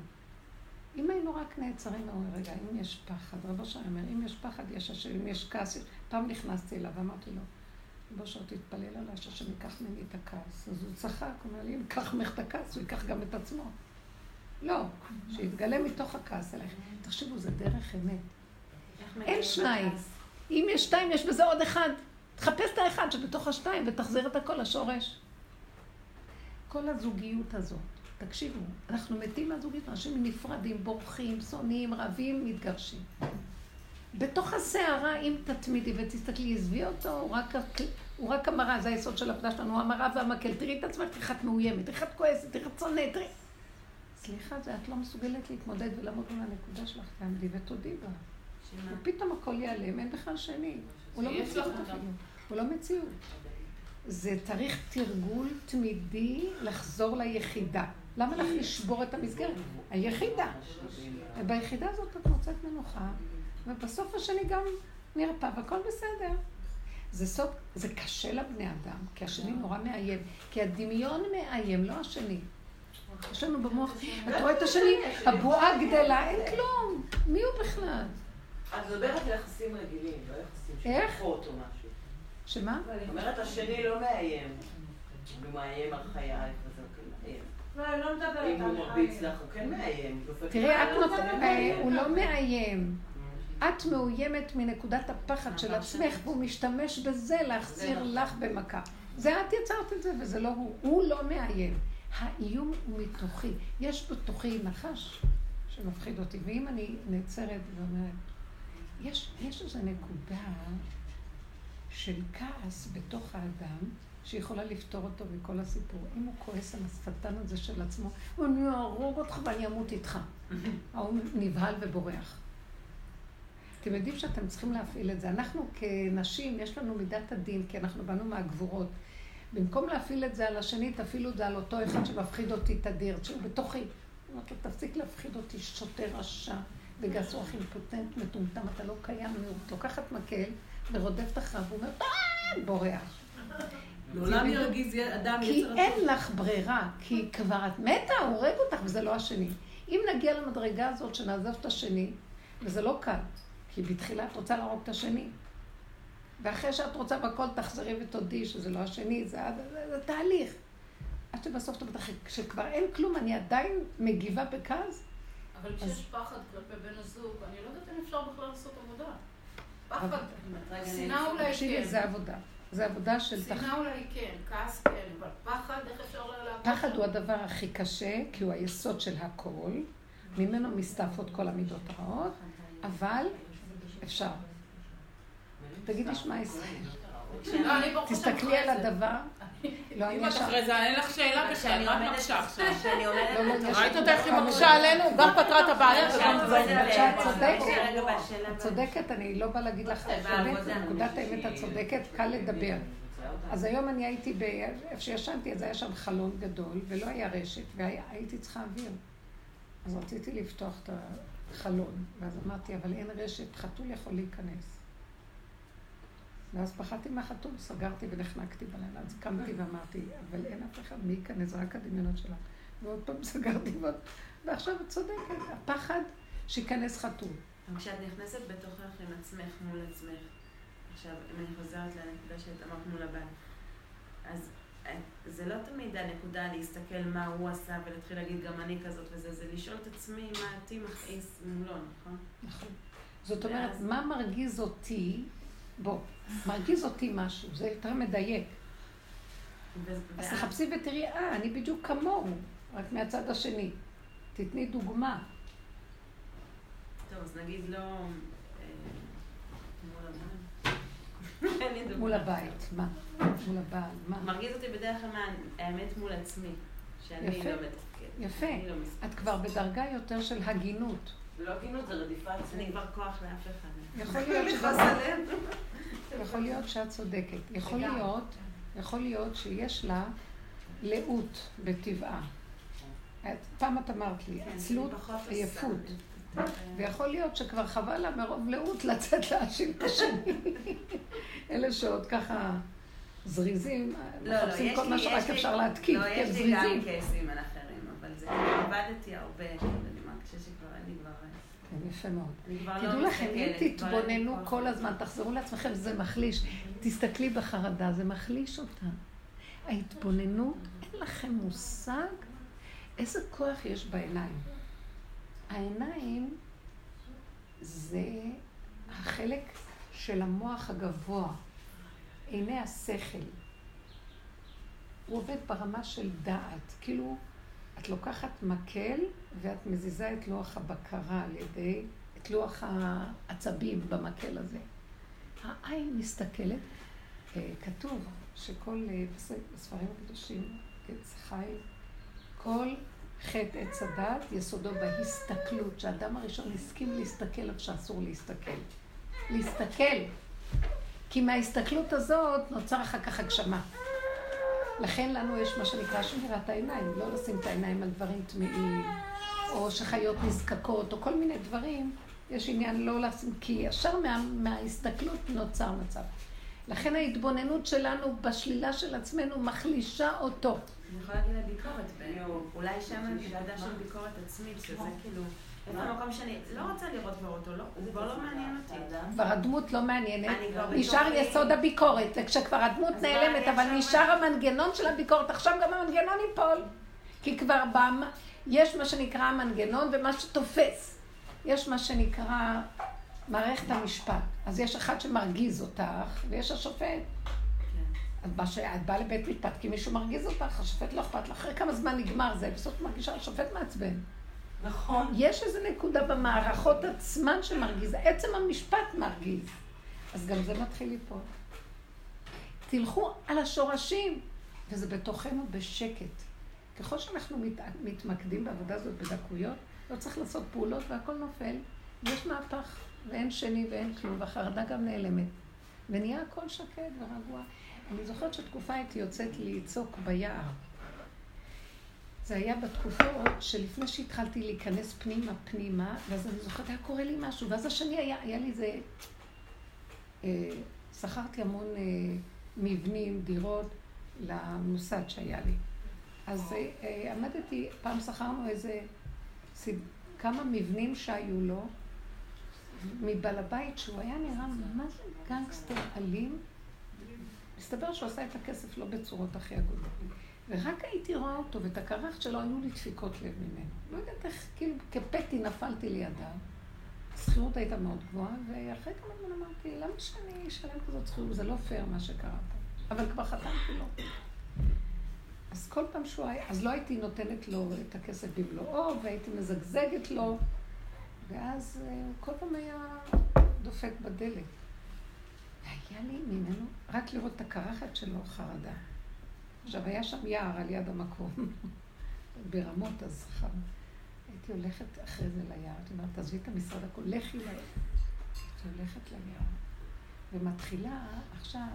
[SPEAKER 2] אם היינו רק נעצרים ואומרים, רגע, אם יש פחד, רבו שם אומר, אם יש פחד, יש השם, אם יש כעס, פעם נכנסתי אליו ואמרתי לו, בוא שעות תתפלל עליי שהשם ייקח ממני את הכעס. אז הוא צחק, הוא אומר לי, אם ייקח ממך את הכעס, הוא ייקח גם את עצמו. לא, שיתגלה מתוך הכעס עלייך. תחשבו, זה דרך אמת. אין שניים. אם יש שתיים, יש בזה עוד אחד. תחפש את האחד שבתוך השתיים ותחזיר את הכל לשורש. כל הזוגיות הזאת, תקשיבו, אנחנו מתים מהזוגיות, אנשים נפרדים, בורחים, שונאים, רבים, מתגרשים. בתוך הסערה, אם תתמידי ותסתכלי, עזבי אותו, הוא רק, הוא רק המראה, זה היסוד של העבודה שלנו, המראה והמקל. תראי את עצמך, תראי איך את מאוימת, תראי איך את כועסת, תראי איך את שונאת, תראי... סליחה, את לא מסוגלת להתמודד ולעמוד מול הנקודה שלך, תעמדי ותודי בה. ופתאום הכל ייעלם, אין בכלל שני. הוא לא מציאות אפילו. הוא לא מציאות. זה צריך תרגול תמידי לחזור ליחידה. למה לך לשבור את המסגרת? היחידה. וביחידה הזאת את מוצאת מנוחה, ובסוף השני גם נרפא, והכל בסדר. זה סוד, זה קשה לבני אדם, כי השני נורא מאיים. כי הדמיון מאיים, לא השני. יש לנו במוח, את רואה את השני, הבועה גדלה, אין כלום. מי הוא בכלל?
[SPEAKER 6] את מדברת על יחסים רגילים, לא יחסים של כוחות או משהו.
[SPEAKER 2] שמה?
[SPEAKER 6] זאת אומרת, השני לא מאיים. הוא מאיים על חייך, וזה מאיים.
[SPEAKER 5] לא, אני לא מדברת על
[SPEAKER 6] אם הוא מרביץ לך, הוא כן מאיים.
[SPEAKER 2] תראי, את נותנת, הוא לא מאיים. את מאוימת מנקודת הפחד של עצמך, והוא משתמש בזה להחזיר לך במכה. זה את יצרת את זה, וזה לא הוא. הוא לא מאיים. האיום הוא מתוכי. יש בתוכי נחש שמפחיד אותי, ואם אני נעצרת ואומרת, יש, יש איזו נקודה של כעס בתוך האדם, שיכולה לפתור אותו מכל הסיפור. אם הוא כועס על השפתן הזה של עצמו, אני אהרוג אותך ואני אמות איתך. ההוא נבהל ובורח. אתם יודעים שאתם צריכים להפעיל את זה. אנחנו כנשים, יש לנו מידת הדין, כי אנחנו באנו מהגבורות. במקום להפעיל את זה על השני, תפעילו את זה על אותו אחד שמפחיד אותי תדיר, שהוא בתוכי. אומרת לו, תפסיק להפחיד אותי, שוטה רשע וגסוח אימפוטנט מטומטם, אתה לא קיים, אני לוקחת מקל ורודפת אחריו, והוא אומר, בורח.
[SPEAKER 7] לעולם ירגיז אדם
[SPEAKER 2] כי אין לך ברירה, כי כבר את מתה, הוא הורג אותך, וזה לא השני. אם נגיע למדרגה הזאת שנעזוב את השני, וזה לא קל, כי בתחילה את רוצה להרוג את השני. ואחרי שאת רוצה בכל תחזרי ותודי שזה לא השני, זה, זה, זה, זה תהליך. עד שבסוף את אומרת, כשכבר אין כלום, אני עדיין מגיבה בכעס.
[SPEAKER 1] אבל כשיש פחד כלפי בן הזוג, אני לא יודעת אם אפשר בכלל לעשות עבודה. פחד, שנאה אולי כן.
[SPEAKER 2] תקשיבי, זה עבודה. זה עבודה של...
[SPEAKER 1] שנאה אולי כן, כעס כן, אבל פחד, איך אפשר לעבוד?
[SPEAKER 2] פחד הוא הדבר הכי קשה, כי הוא היסוד של הכל. ממנו מסתעפות כל המידות הרעות, אבל אפשר. תגידי שמע ישראל. תסתכלי על הדבר.
[SPEAKER 1] לא, אני ישר... אחרי זה, אין לך שאלה בכלל, מה את מקשה עכשיו? ראית אותה איך היא
[SPEAKER 2] לא,
[SPEAKER 1] מקשה עלינו? גם פתרה את הבעיה וגם
[SPEAKER 2] את צודקת. את צודקת, אני לא באה להגיד לך, באמת, נקודת האמת את צודקת, קל לדבר. אז היום אני הייתי, איפה שישנתי, אז היה שם חלון גדול, ולא היה רשת, והייתי צריכה אוויר. אז רציתי לפתוח את החלון, ואז אמרתי, אבל אין רשת, חתול יכול להיכנס. ואז פחדתי מהחתום, סגרתי ונחנקתי בלילה. אז קמתי ואמרתי, אבל אין אף אחד, מי ייכנס? רק הדמיונות שלה. ועוד פעם סגרתי, ועוד... ועכשיו את צודקת, הפחד שייכנס חתום.
[SPEAKER 4] כשאת נכנסת בתוכך עם עצמך, מול עצמך, עכשיו, אם אני חוזרת לנקודה שאת אמרת מול הבן, אז אה, זה לא תמיד הנקודה להסתכל מה הוא עשה ולהתחיל להגיד גם אני כזאת וזה, זה לשאול את עצמי מה אותי מכעיס מולו, נכון?
[SPEAKER 2] נכון. זאת אומרת, מה מרגיז אותי בוא, מרגיז אותי משהו, זה יותר מדייק. אז תחפשי ותראי, אה, אני בדיוק כמוהו, רק מהצד השני. תתני דוגמה.
[SPEAKER 4] טוב, אז נגיד לא... אה,
[SPEAKER 2] מול הבית, מה? מול הבעל, מה?
[SPEAKER 4] מרגיז אותי בדרך כלל האמת מול עצמי, שאני לא מתפקדת.
[SPEAKER 2] יפה. לא את כבר בדרגה יותר של הגינות.
[SPEAKER 6] לא הגינות, זה רדיפה עצמית.
[SPEAKER 4] אני כבר כוח לאף אחד.
[SPEAKER 2] יכול להיות. יכול להיות שאת צודקת. יכול להיות, יכול להיות שיש לה לאות בטבעה. פעם את אמרת לי, כן, עצלות, עייפות. ויכול להיות שכבר חבל לה מרוב לאות לצאת להאשים את השני. אלה שעוד ככה זריזים,
[SPEAKER 4] לא, מחפשים כל מה שרק אפשר להתקיף, לא, כן, זריזים. לא, יש לי גם קייסים על אחרים, אבל זה, עבדתי הרבה, אני מרגישה שכבר אין לי כבר...
[SPEAKER 2] כן, יפה מאוד. לא תדעו לכם, אם תתבוננו כל הזמן, תחזרו לעצמכם, זה מחליש. תסתכלי בחרדה, זה מחליש אותה. ההתבוננות, אין לכם מושג איזה כוח יש בעיניים. העיניים זה החלק של המוח הגבוה, עיני השכל. הוא עובד ברמה של דעת. כאילו, את לוקחת מקל ואת מזיזה את לוח הבקרה על ידי, את לוח העצבים במקל הזה. העין מסתכלת, אה, כתוב שכל, אה, בספרים הקדושים, עץ חי, כל חטא עץ הדת יסודו בהסתכלות, שהאדם הראשון הסכים להסתכל איפה שאסור להסתכל. להסתכל. כי מההסתכלות הזאת נוצר אחר כך הגשמה. לכן לנו יש מה שנקרא שמירת העיניים, לא לשים את העיניים על דברים טמאים, או שחיות נזקקות, או כל מיני דברים. יש עניין לא לשים, כי ישר מה, מההסתכלות נוצר מצב. לכן ההתבוננות שלנו בשלילה של עצמנו מחלישה אותו.
[SPEAKER 4] אני יכולה להגיד לה ביקורת, אולי שם נקודה של ביקורת עצמית, שזה כאילו... לא רוצה לראות כבר אותו, לא, זה כבר לא מעניין אותי.
[SPEAKER 2] כבר הדמות לא מעניינת, נשאר יסוד הביקורת, וכשכבר הדמות נעלמת, אבל נשאר המנגנון של הביקורת, עכשיו גם המנגנון ייפול. כי כבר יש מה שנקרא המנגנון ומה שתופס. יש מה שנקרא מערכת המשפט. אז יש אחד שמרגיז אותך, ויש השופט. כן. את באה לבית משפט כי מישהו מרגיז אותך, השופט לא אכפת לך. אחרי כמה זמן נגמר זה, בסוף מרגישה, השופט מעצבן.
[SPEAKER 6] נכון.
[SPEAKER 2] יש איזו נקודה במערכות עצמן שמרגיזה, עצם המשפט מרגיז. אז גם זה מתחיל ליפול. תלכו על השורשים, וזה בתוכנו בשקט. ככל שאנחנו מת, מתמקדים בעבודה הזאת בדקויות, לא צריך לעשות פעולות והכל נופל, ויש מהפך, ואין שני ואין כלום, והחרדה גם נעלמת. ונהיה הכל שקט ורגוע. אני זוכרת שתקופה הייתי יוצאת לצעוק ביער. זה היה בתקופות שלפני שהתחלתי להיכנס פנימה פנימה, ואז אני זוכרת, היה קורה לי משהו, ואז השני היה, היה לי איזה... אה, שכרתי המון אה, מבנים, דירות, למוסד שהיה לי. אז אה, אה, עמדתי, פעם שכרנו איזה... כמה מבנים שהיו לו, מבעל הבית, שהוא היה נראה זה גנגסטר אלים. מסתבר שהוא עשה את הכסף לא בצורות הכי הגדולות. ורק הייתי רואה אותו, ואת הקרחת שלו היו לי דפיקות לב ממנו. לא יודעת איך, כאילו כפתי נפלתי לידיו. השכירות הייתה מאוד גבוהה, ואחרי כמה זמן אמרתי, למה שאני אשלם כזאת שכירות? זה לא פייר מה שקרה פה. אבל כבר חתמתי לו. אז כל פעם שהוא היה, אז לא הייתי נותנת לו את הכסף במלואו, והייתי מזגזגת לו, ואז אה, כל פעם היה דופק בדלת. והיה לי ממנו, רק לראות את הקרחת שלו, חרדה. עכשיו, היה שם יער על יד המקום, ברמות, אז. הייתי הולכת אחרי זה ליער, את אומרת, תעזבי את המשרד הכול, לכי ליער. הייתי הולכת ליער, ומתחילה עכשיו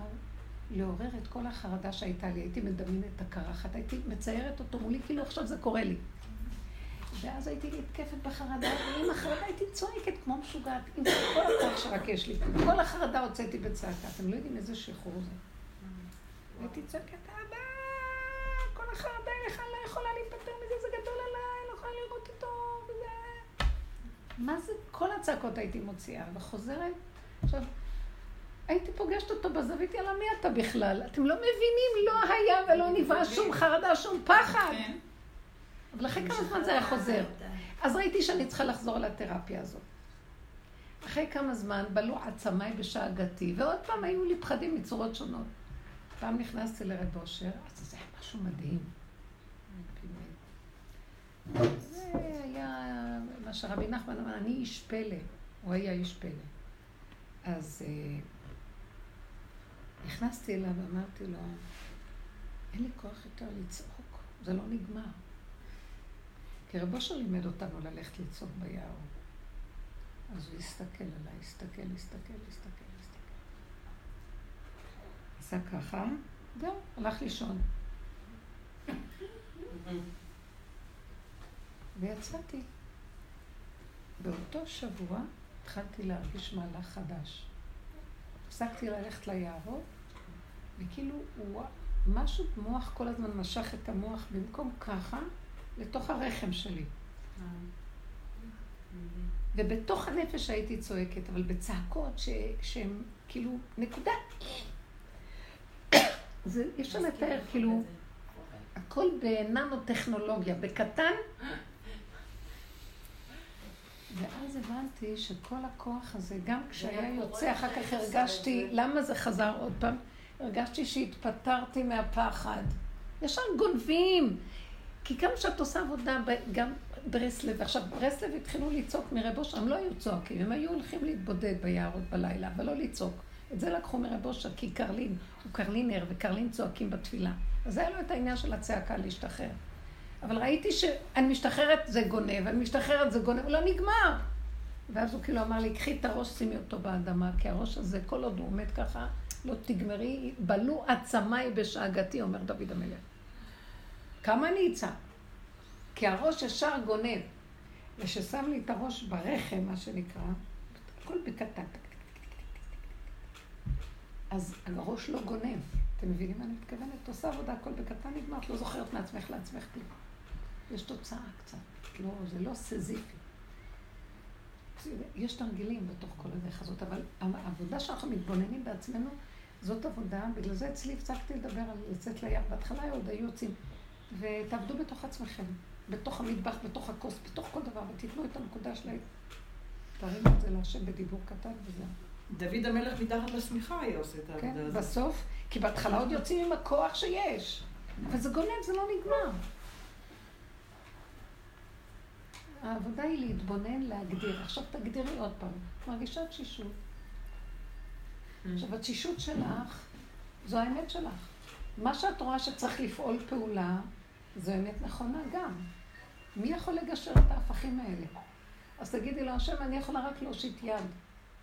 [SPEAKER 2] לעורר את כל החרדה שהייתה לי. הייתי מדמיינת את הקרחת, הייתי מציירת אותו מולי, כאילו עכשיו זה קורה לי. ואז הייתי נתקפת בחרדה, ועם החרדה הייתי צועקת כמו משוגעת, עם כל הכוח שרק יש לי. כל החרדה הוצאתי בצעקה. אתם לא יודעים איזה שחרור זה. הייתי צועקת, החרדה איך אני לא יכולה להיפטר מזה, זה גדול עליי, לא יכולה לראות אותו, וזה... מה זה? כל הצעקות הייתי מוציאה, וחוזרת. עכשיו, הייתי פוגשת אותו בזווית, יאללה, מי אתה בכלל? אתם לא מבינים, לא היה ולא נברא שום חרדה, שום פחד. כן. אבל אחרי כמה זמן זה היה חוזר. אז ראיתי שאני צריכה לחזור לתרפיה הזאת. אחרי כמה זמן בלו עצמיי בשאגתי, ועוד פעם היו לי פחדים מצורות שונות. פעם נכנסתי לרב אושר, אז זה היה משהו מדהים. זה היה מה שרבי נחמן אמר, אני איש פלא. הוא היה איש פלא. אז אה, נכנסתי אליו ואמרתי לו, אין לי כוח יותר לצעוק, זה לא נגמר. כי רבו אושר לימד אותנו ללכת לצעוק ביער. אז הוא הסתכל עליי, הסתכל, הסתכל, הסתכל, הסתכל. עשה ככה, זהו, הלך לישון. ויצאתי. באותו שבוע התחלתי להרגיש מהלך חדש. הפסקתי ללכת ליערות, וכאילו הוא, משהו במוח כל הזמן משך את המוח במקום ככה, לתוך הרחם שלי. ובתוך הנפש הייתי צועקת, אבל בצעקות שהן כאילו נקודה. זה, אי אפשר לתאר, כאילו, הכל בננו-טכנולוגיה, בקטן. ואז הבנתי שכל הכוח הזה, גם כשהיה יוצא, אחר כך הרגשתי, למה זה חזר עוד פעם? הרגשתי שהתפטרתי מהפחד. ישר גונבים. כי כמה שאת עושה עבודה, גם ברסלב, עכשיו ברסלב התחילו לצעוק מרב אושר, הם לא היו צועקים, הם היו הולכים להתבודד ביערות בלילה, אבל לא לצעוק. את זה לקחו מרב אושר, כי קרלין, הוא קרלינר, וקרלין צועקים בתפילה. אז היה לו את העניין של הצעקה להשתחרר. אבל ראיתי שאני משתחררת זה גונב, אני משתחררת זה גונב, הוא לא נגמר. ואז הוא כאילו אמר לי, קחי את הראש, שימי אותו באדמה, כי הראש הזה, כל עוד הוא עומד ככה, לא תגמרי, בלו עצמיי בשאגתי, אומר דוד המלך. כמה אני אצעק? כי הראש ישר גונב. וששם לי את הראש ברחם, מה שנקרא, הכל בקטן. אז הראש לא גונב. אתם מבינים מה אני מתכוונת? עושה עבודה, הכל בקטן נגמר, את לא זוכרת מעצמך לעצמך כלום. יש תוצאה קצת. לא, זה לא סזיפי. יש תרגילים בתוך כל הדרך הזאת, אבל העבודה שאנחנו מתבוננים בעצמנו, זאת עבודה, בגלל זה אצלי הפסקתי לדבר על לצאת לים. בהתחלה עוד היו יוצאים, ותעבדו בתוך עצמכם, בתוך המטבח, בתוך הכוס, בתוך כל דבר, ותיתנו את הנקודה שלהם. תרימו את זה להשם בדיבור קטן וזהו.
[SPEAKER 7] דוד המלך מתחת לשמיכה היה עושה את העבודה
[SPEAKER 2] כן, הזאת. כן, בסוף, כי בהתחלה עוד יוצאים עם הכוח שיש. אבל זה גונב, זה לא נגמר. העבודה היא להתבונן, להגדיר. עכשיו תגדירי עוד פעם. מרגישה תשישות. עכשיו, התשישות שלך, זו האמת שלך. מה שאת רואה שצריך לפעול פעולה, זו אמת נכונה גם. מי יכול לגשר את ההפכים האלה? אז תגידי לו, השם, אני יכולה רק להושיט יד.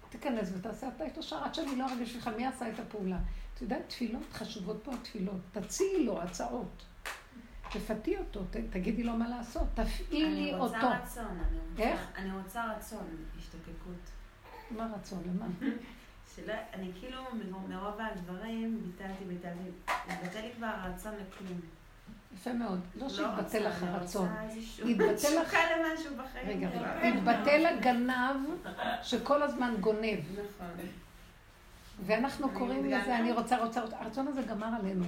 [SPEAKER 2] תיכנס ותעשה את השער עד שאני לא ארגיש לך מי עשה את הפעולה. את יודעת, תפילות חשובות פה התפילות. תציעי לו הצעות. תפתי אותו, ת, תגידי לו מה לעשות, תפעילי אותו.
[SPEAKER 4] אני רוצה רצון,
[SPEAKER 2] איך?
[SPEAKER 4] אני רוצה רצון, השתוקקות.
[SPEAKER 2] מה רצון, למה?
[SPEAKER 4] שלא, אני כאילו מרוב הדברים ביטלתי, ביטלתי, התבטל לי כבר הרצון לכלום.
[SPEAKER 2] יפה מאוד. לא, לא שהתבטל לך הרצון.
[SPEAKER 4] התבטל לך... למשהו בחיים.
[SPEAKER 2] רגע, רגע. התבטל הגנב שכל הזמן גונב.
[SPEAKER 4] נכון.
[SPEAKER 2] ואנחנו קוראים לזה, אני רוצה, רוצה, הרצון הזה גמר עלינו.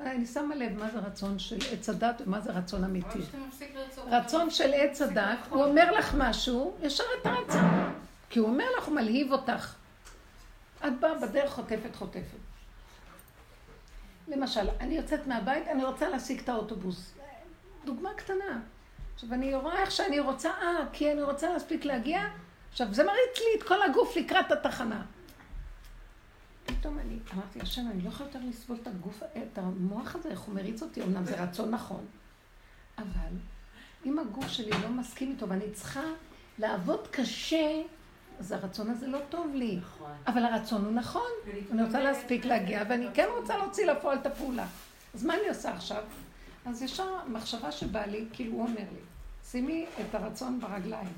[SPEAKER 2] אני שמה לב מה זה רצון של עץ הדת ומה זה רצון אמיתי. רצון של עץ הדת, הוא אומר לך משהו, ישר את רצה. כי הוא אומר לך, הוא מלהיב אותך. את באה בדרך חוטפת חוטפת. למשל, אני יוצאת מהבית, אני רוצה להשיג את האוטובוס. דוגמה קטנה. עכשיו, אני רואה איך שאני רוצה, אה, כי אני רוצה להספיק להגיע. עכשיו, זה מריץ לי את כל הגוף לקראת התחנה. פתאום אני אמרתי, השם, אני לא יכולה יותר לסבול את הגוף, את המוח הזה, איך הוא מריץ אותי, אמנם זה רצון נכון. אבל אם הגוף שלי לא מסכים איתו ואני צריכה לעבוד קשה, אז הרצון הזה לא טוב לי. נכון. אבל הרצון הוא נכון. אני רוצה להספיק להגיע, ואני כן רוצה להוציא לפועל את הפעולה. אז מה אני עושה עכשיו? אז ישר מחשבה שבאה לי, כאילו הוא אומר לי, שימי את הרצון ברגליים,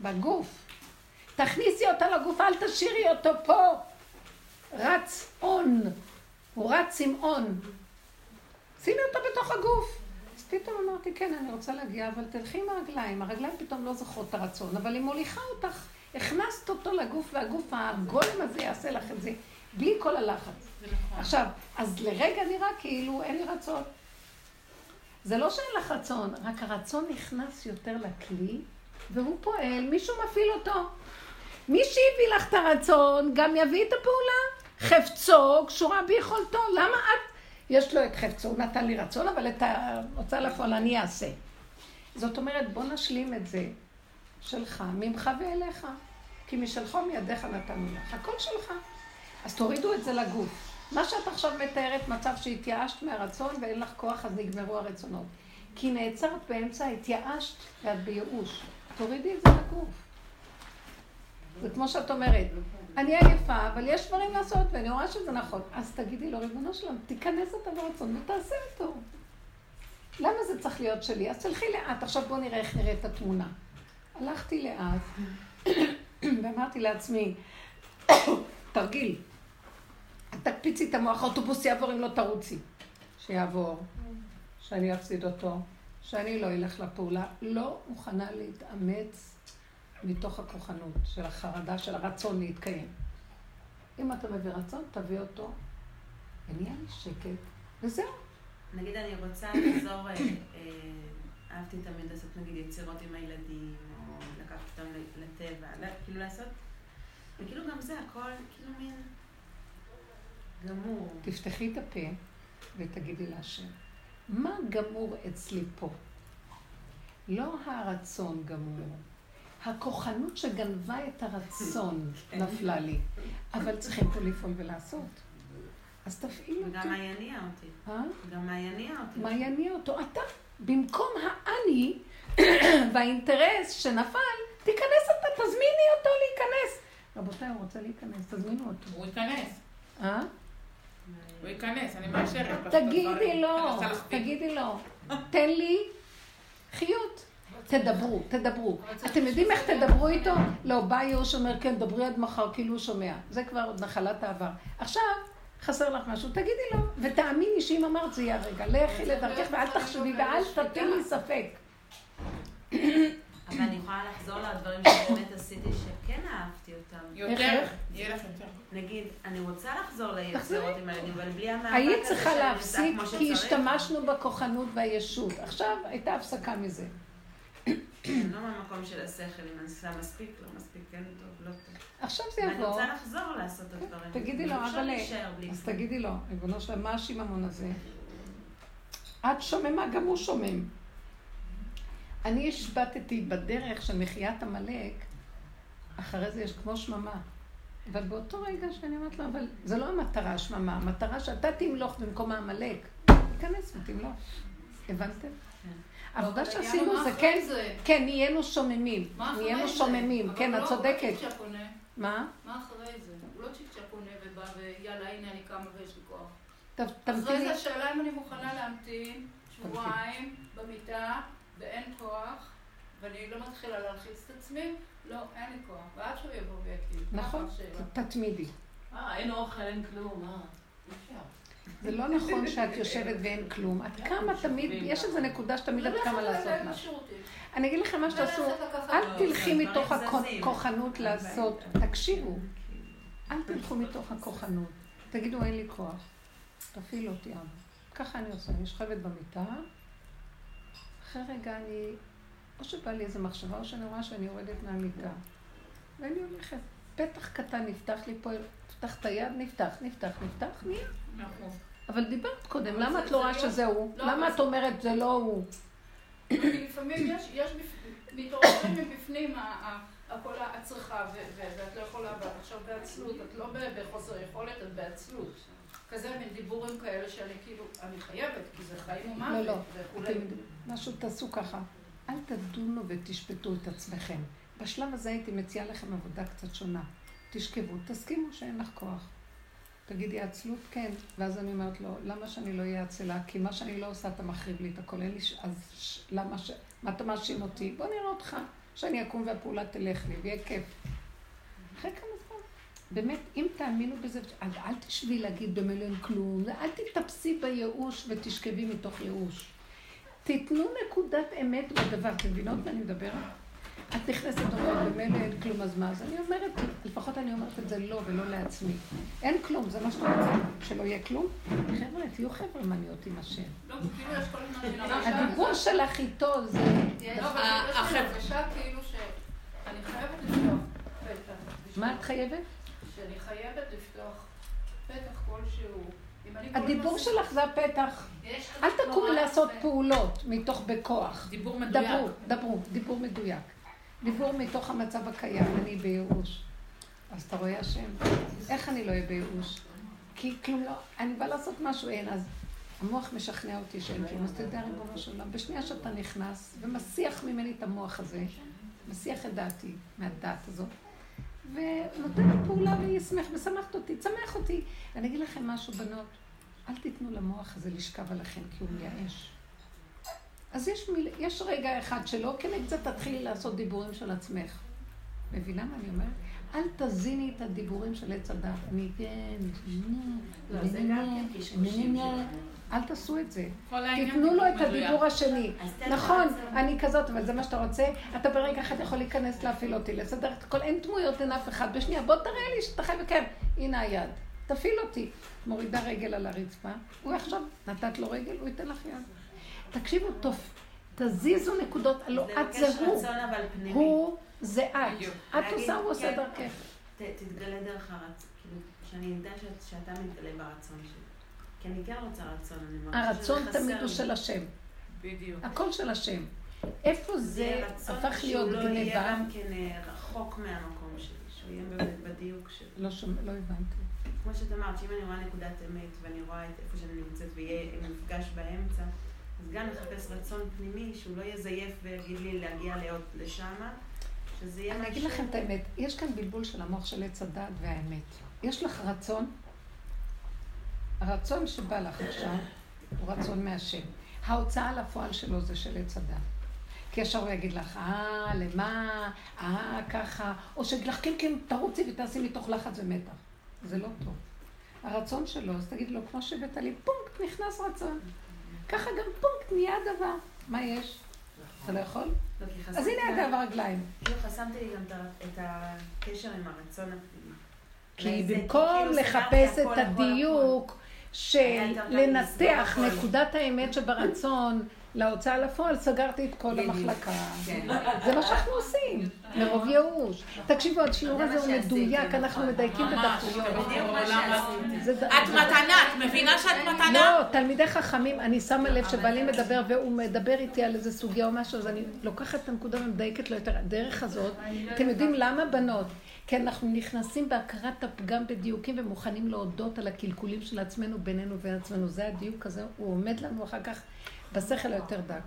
[SPEAKER 2] בגוף. תכניסי אותה לגוף, אל תשאירי אותו פה. רץ און, הוא רץ עם און. שימי אותו בתוך הגוף. אז פתאום אמרתי, כן, אני רוצה להגיע, אבל תלכי עם הרגליים. הרגליים פתאום לא זוכרות את הרצון, אבל היא מוליכה אותך. הכנסת אותו לגוף, והגוף הגולם הזה יעשה לך את זה, בלי כל הלחץ. נכון. עכשיו, אז לרגע נראה כאילו אין לי רצון. זה לא שאין לך רצון, רק הרצון נכנס יותר לכלי, והוא פועל, מישהו מפעיל אותו. מי שהביא לך את הרצון, גם יביא את הפעולה. חפצו קשורה ביכולתו. למה את, יש לו את חפצו, הוא נתן לי רצון, אבל את ההוצאה לפועל אני אעשה. זאת אומרת, בוא נשלים את זה שלך, ממך ואליך. כי משלך מידיך נתנו לך, הכל שלך. אז תורידו את זה לגוף. מה שאת עכשיו מתארת, מצב שהתייאשת מהרצון ואין לך כוח, אז נגמרו הרצונות. כי נעצרת באמצע, התייאשת ואת בייאוש. תורידי את זה לגוף. זה כמו שאת אומרת, אני עייפה, אבל יש דברים לעשות, ואני רואה שזה נכון. אז תגידי לו, ריבונו שלום, תיכנס אתה ברצון ותעשה אותו. למה זה צריך להיות שלי? אז תלכי לאט, עכשיו בואו נראה איך נראית התמונה. הלכתי לאט, ואמרתי לעצמי, תרגיל, תקפיצי את המוח, האוטובוס יעבור אם לא תרוצי. שיעבור, שאני אפסיד אותו, שאני לא אלך לפעולה. לא מוכנה להתאמץ מתוך הכוחנות של החרדה, של הרצון להתקיים. אם אתה מביא רצון, תביא אותו, ונהיה לי שקט, וזהו.
[SPEAKER 4] נגיד אני רוצה לחזור, אה, אה, אהבתי תמיד לעשות נגיד יצירות עם הילדים, או לקחת אותם לטבע, כאילו לעשות, וכאילו גם זה הכל, כאילו מין גמור.
[SPEAKER 2] תפתחי את הפה ותגידי להשם, מה גמור אצלי פה? לא הרצון גמור. הכוחנות שגנבה את הרצון נפלה לי. אבל צריכים פה לפעול ולעשות. אז תפעיל אותי.
[SPEAKER 4] וגם מה יניע אותי.
[SPEAKER 2] אה?
[SPEAKER 4] גם מה יניע אותי.
[SPEAKER 2] מה יניע אותו? אתה. במקום האני והאינטרס שנפל, תיכנס אתה, תזמיני אותו להיכנס. רבותיי, הוא רוצה להיכנס, תזמינו אותו.
[SPEAKER 1] הוא ייכנס.
[SPEAKER 2] אה?
[SPEAKER 1] הוא ייכנס, אני מאשרת.
[SPEAKER 2] תגידי. לו. תגידי לו. תן לי חיות. תדברו, תדברו. אתם יודעים איך תדברו איתו? לא, בא יוש אומר, כן, דברי עד מחר, כאילו הוא שומע. זה כבר עוד נחלת העבר. עכשיו, חסר לך משהו, תגידי לו, ותאמיני שאם אמרת זה יהיה הרגע. לכי לדרכך ואל תחשבי ואל תטיל לי ספק.
[SPEAKER 4] אבל אני יכולה לחזור לדברים שבאמת עשיתי, שכן אהבתי אותם.
[SPEAKER 1] יותר? יהיה לך יותר.
[SPEAKER 4] נגיד, אני רוצה לחזור. ליצירות עם הילדים, אבל בלי המאבק הזה
[SPEAKER 2] היית צריכה
[SPEAKER 4] שאני
[SPEAKER 2] להפסיק כי. השתמשנו בכוחנות והישות. עכשיו הייתה הפסקה מזה.
[SPEAKER 4] לא מהמקום של השכל, אם אני עושה מספיק, לא מספיק, כן טוב, לא טוב.
[SPEAKER 2] עכשיו זה
[SPEAKER 4] ואני
[SPEAKER 2] יבוא.
[SPEAKER 4] רוצה לחזור לעשות את הדברים.
[SPEAKER 2] תגידי לו, אבל... אז. תגידי לו, ריבונו שלם, מה השיממון הזה? את שוממה, גם הוא שומם. אני השבתתי בדרך של מחיית עמלק, אחרי זה יש כמו שממה. אבל באותו רגע שאני אומרת לו, אבל זה לא המטרה השממה, המטרה שאתה תמלוך במקום העמלק. תיכנס ותמלוך. הבנתם? העבודה שעשינו זה כן,
[SPEAKER 1] אחרי?
[SPEAKER 2] כן, נהיינו שוממים.
[SPEAKER 1] אחרי
[SPEAKER 2] נהיינו? שוממים, כן, את
[SPEAKER 1] לא-
[SPEAKER 2] צודקת. מה?
[SPEAKER 1] מה אחרי זה? הוא לא צ'יק צ'אק עונה ובא ויאללה, הנה אני קמה ויש לי כוח.
[SPEAKER 2] ת-
[SPEAKER 1] אחרי
[SPEAKER 2] תמתיני.
[SPEAKER 1] זה השאלה אם אני מוכנה להמתין שבועיים במיטה ואין כוח, ואני לא מתחילה להלחיץ את עצמי, לא, אין לי כוח. ועד שהוא יבוא ויגיד.
[SPEAKER 2] נכון, תתמידי.
[SPEAKER 6] אה, אין אוכל, אין כלום, אה. אי אפשר.
[SPEAKER 2] זה לא נכון שאת יושבת ואין כלום. את קמה תמיד, יש איזו נקודה שתמיד את קמה לעשות משהו. אני אגיד לכם מה שתעשו, אל. תלכי מתוך. הכוחנות לעשות, תקשיבו, אל תלכו מתוך הכוחנות. תגידו, אין לי כוח. תפעיל אותי, אבא. ככה אני עושה, אני שוכבת במיטה, אחרי רגע אני, או שבא לי איזו מחשבה, או שאני רואה שאני יורדת מהמיטה. ואני הולכת. פתח קטן נפתח לי פה, נפתח את היד, נפתח, נפתח, נפתח, נהיה.
[SPEAKER 1] נכון.
[SPEAKER 2] אבל דיברת קודם, למה את לא
[SPEAKER 1] זה
[SPEAKER 2] רואה
[SPEAKER 1] לא-
[SPEAKER 2] שזה הוא?
[SPEAKER 1] לא,
[SPEAKER 2] למה את אומרת זה לא הוא?
[SPEAKER 1] לפעמים יש, מתעוררים מבפנים הכל הצריכה, ואת לא יכולה, ואת עכשיו בעצלות, את לא בחוסר יכולת, את בעצלות. כזה מין דיבורים כאלה שאני כאילו, אני חייבת, כי זה חיים
[SPEAKER 2] לא,
[SPEAKER 1] ומוות
[SPEAKER 2] לא.
[SPEAKER 1] וכולי.
[SPEAKER 2] משהו תעשו ככה. אל תדונו ותשפטו את עצמכם. בשלב הזה הייתי מציעה לכם עבודה קצת שונה. תשכבו, תסכימו שאין לך כוח. תגידי עצלות, כן. ואז אני אומרת לו, למה שאני לא אהיה עצלה? כי מה שאני לא עושה, אתה מחריב לי את הכל. אין לי ש... אז ש... למה ש... מה אתה מאשים אותי? בוא נראה אותך. שאני אקום והפעולה תלך לי, ויהיה כיף. אחרי כמה זמן. באמת, אם תאמינו בזה, אל, אל תשבי להגיד במילא כלום, אל תתאפסי בייאוש ותשכבי מתוך ייאוש. תיתנו נקודת אמת בדבר, אתם מבינות מה אני מדברת? את נכנסת ואומרת, במילא אין כלום, אז מה? אז אני אומרת, לפחות אני אומרת את זה לא ולא לעצמי. אין כלום, זה מה שאתה רוצה, שלא יהיה כלום? חבר'ה, תהיו חברמניות עם השם.
[SPEAKER 1] לא, כאילו יש כל מיני...
[SPEAKER 2] הדיבור שלך איתו זה...
[SPEAKER 1] לא, אבל יש לי הרגשה כאילו שאני חייבת לפתוח פתח.
[SPEAKER 2] מה את חייבת?
[SPEAKER 1] שאני חייבת לפתוח פתח כלשהו.
[SPEAKER 2] הדיבור שלך זה הפתח. אל תקומי לעשות. פעולות מתוך בכוח.
[SPEAKER 1] דיבור מדויק.
[SPEAKER 2] דברו, דברו, דיבור מדויק. דיבור מתוך המצב הקיים, אני בייאוש. אז אתה רואה השם, איך אני לא אהיה בייאוש? כי כלום לא, אני באה לעשות משהו, אין, אז המוח משכנע אותי שאין כלום, אז אתה יודע, ריבונו של עולם, בשנייה שאתה נכנס ומסיח ממני את המוח הזה, מסיח את דעתי מהדעת הזאת, ונותן לי פעולה וישמח, ושמחת אותי, תשמח אותי. ואני אגיד לכם משהו, בנות, אל תיתנו למוח הזה לשכב עליכם, כי הוא מייאש. אז יש, מיל... יש רגע אחד שלא, כנגד זה תתחילי לעשות דיבורים של עצמך. מבינה מה אני אומרת? אל תזיני את הדיבורים של עץ הדת. אני כן,
[SPEAKER 4] לא, גם כן קשקושים שלכם.
[SPEAKER 2] אל תעשו את זה. תיתנו לו את. הדיבור השני. נכון. אני כזאת, אבל זה מה שאתה רוצה. אתה ברגע אחד יכול להיכנס להפעיל אותי, לסדר את הכל, אין דמויות, אין אף אחד. בשנייה, בוא תראה לי שאתה חי וכן. הנה היד. תפעיל אותי. מורידה רגל על הרצפה, הוא יחשוב, נתת לו רגל, הוא ייתן לך יד. תקשיבו טוב, תזיזו נקודות, הלא את זה הוא. הוא זה את. את עושה, הוא עושה
[SPEAKER 4] כן.
[SPEAKER 2] דרכך.
[SPEAKER 4] ת- תתגלה דרך הרצון, כאילו, שאני אדע שאת- שאתה מתגלה ברצון שלי. כי אני כן רוצה רצון, אני מרגישה
[SPEAKER 2] הרצון תמיד הוא של השם.
[SPEAKER 1] בדיוק.
[SPEAKER 2] הכל של השם. איפה זה הפך להיות
[SPEAKER 4] שהוא לא יהיה
[SPEAKER 2] גניבה?
[SPEAKER 4] גם כן אה, רחוק מהמקום שלי, שהוא יהיה באמת בדיוק שלי.
[SPEAKER 2] לא שומע- לא הבנתי.
[SPEAKER 4] כמו שאת אמרת, שאם אני רואה נקודת אמת ואני רואה את איפה שאני נמצאת ויהיה מפגש באמצע, אז גם לחפש רצון פנימי שהוא לא יזייף ויגיד לי להגיע לעוד לשמה, שזה יהיה
[SPEAKER 2] אני אגיד לכם את האמת, יש כאן בלבול של המוח של עץ הדת והאמת. יש לך רצון, הרצון שבא לך עכשיו הוא רצון מהשם. ההוצאה לפועל שלו זה של עץ הדת. כי ישר הוא יגיד לך, אה, למה, אה, ככה, או שיגיד לך, כן, כן, תרוצי ותעשי מתוך לחץ ומתח. זה לא טוב. הרצון שלו, אז תגיד לו, כמו שהבאת לי, פונקט, נכנס רצון. ככה גם פונקט נהיה דבר. מה יש? אתה לא יכול?
[SPEAKER 4] לא,
[SPEAKER 2] אז הנה הגב הרגליים.
[SPEAKER 4] כאילו חסמתי לי גם את הקשר עם הרצון הפנימי.
[SPEAKER 2] כי במקום
[SPEAKER 4] כאילו
[SPEAKER 2] לחפש את הדיוק של לנתח. נקודת האמת שברצון להוצאה לפועל, סגרתי את כל. המחלקה.
[SPEAKER 4] כן.
[SPEAKER 2] זה מה שאנחנו עושים, מרוב ייאוש. תקשיבו, השיעור
[SPEAKER 4] זה
[SPEAKER 2] הזה הוא מדויק, אנחנו. מדייקים בדקויות.
[SPEAKER 1] את מתנה, את מבינה שאת מתנה?
[SPEAKER 2] לא, תלמידי חכמים, אני שמה לב שבעלי מדבר והוא מדבר איתי על איזה סוגיה או משהו, אז אני לוקחת את הנקודה ומדייקת לו יותר. הדרך הזאת, אתם יודעים למה בנות? כי אנחנו נכנסים בהכרת הפגם בדיוקים ומוכנים להודות על הקלקולים של עצמנו בינינו ובין עצמנו. זה הדיוק הזה, הוא עומד לנו אחר כך בשכל היותר דק.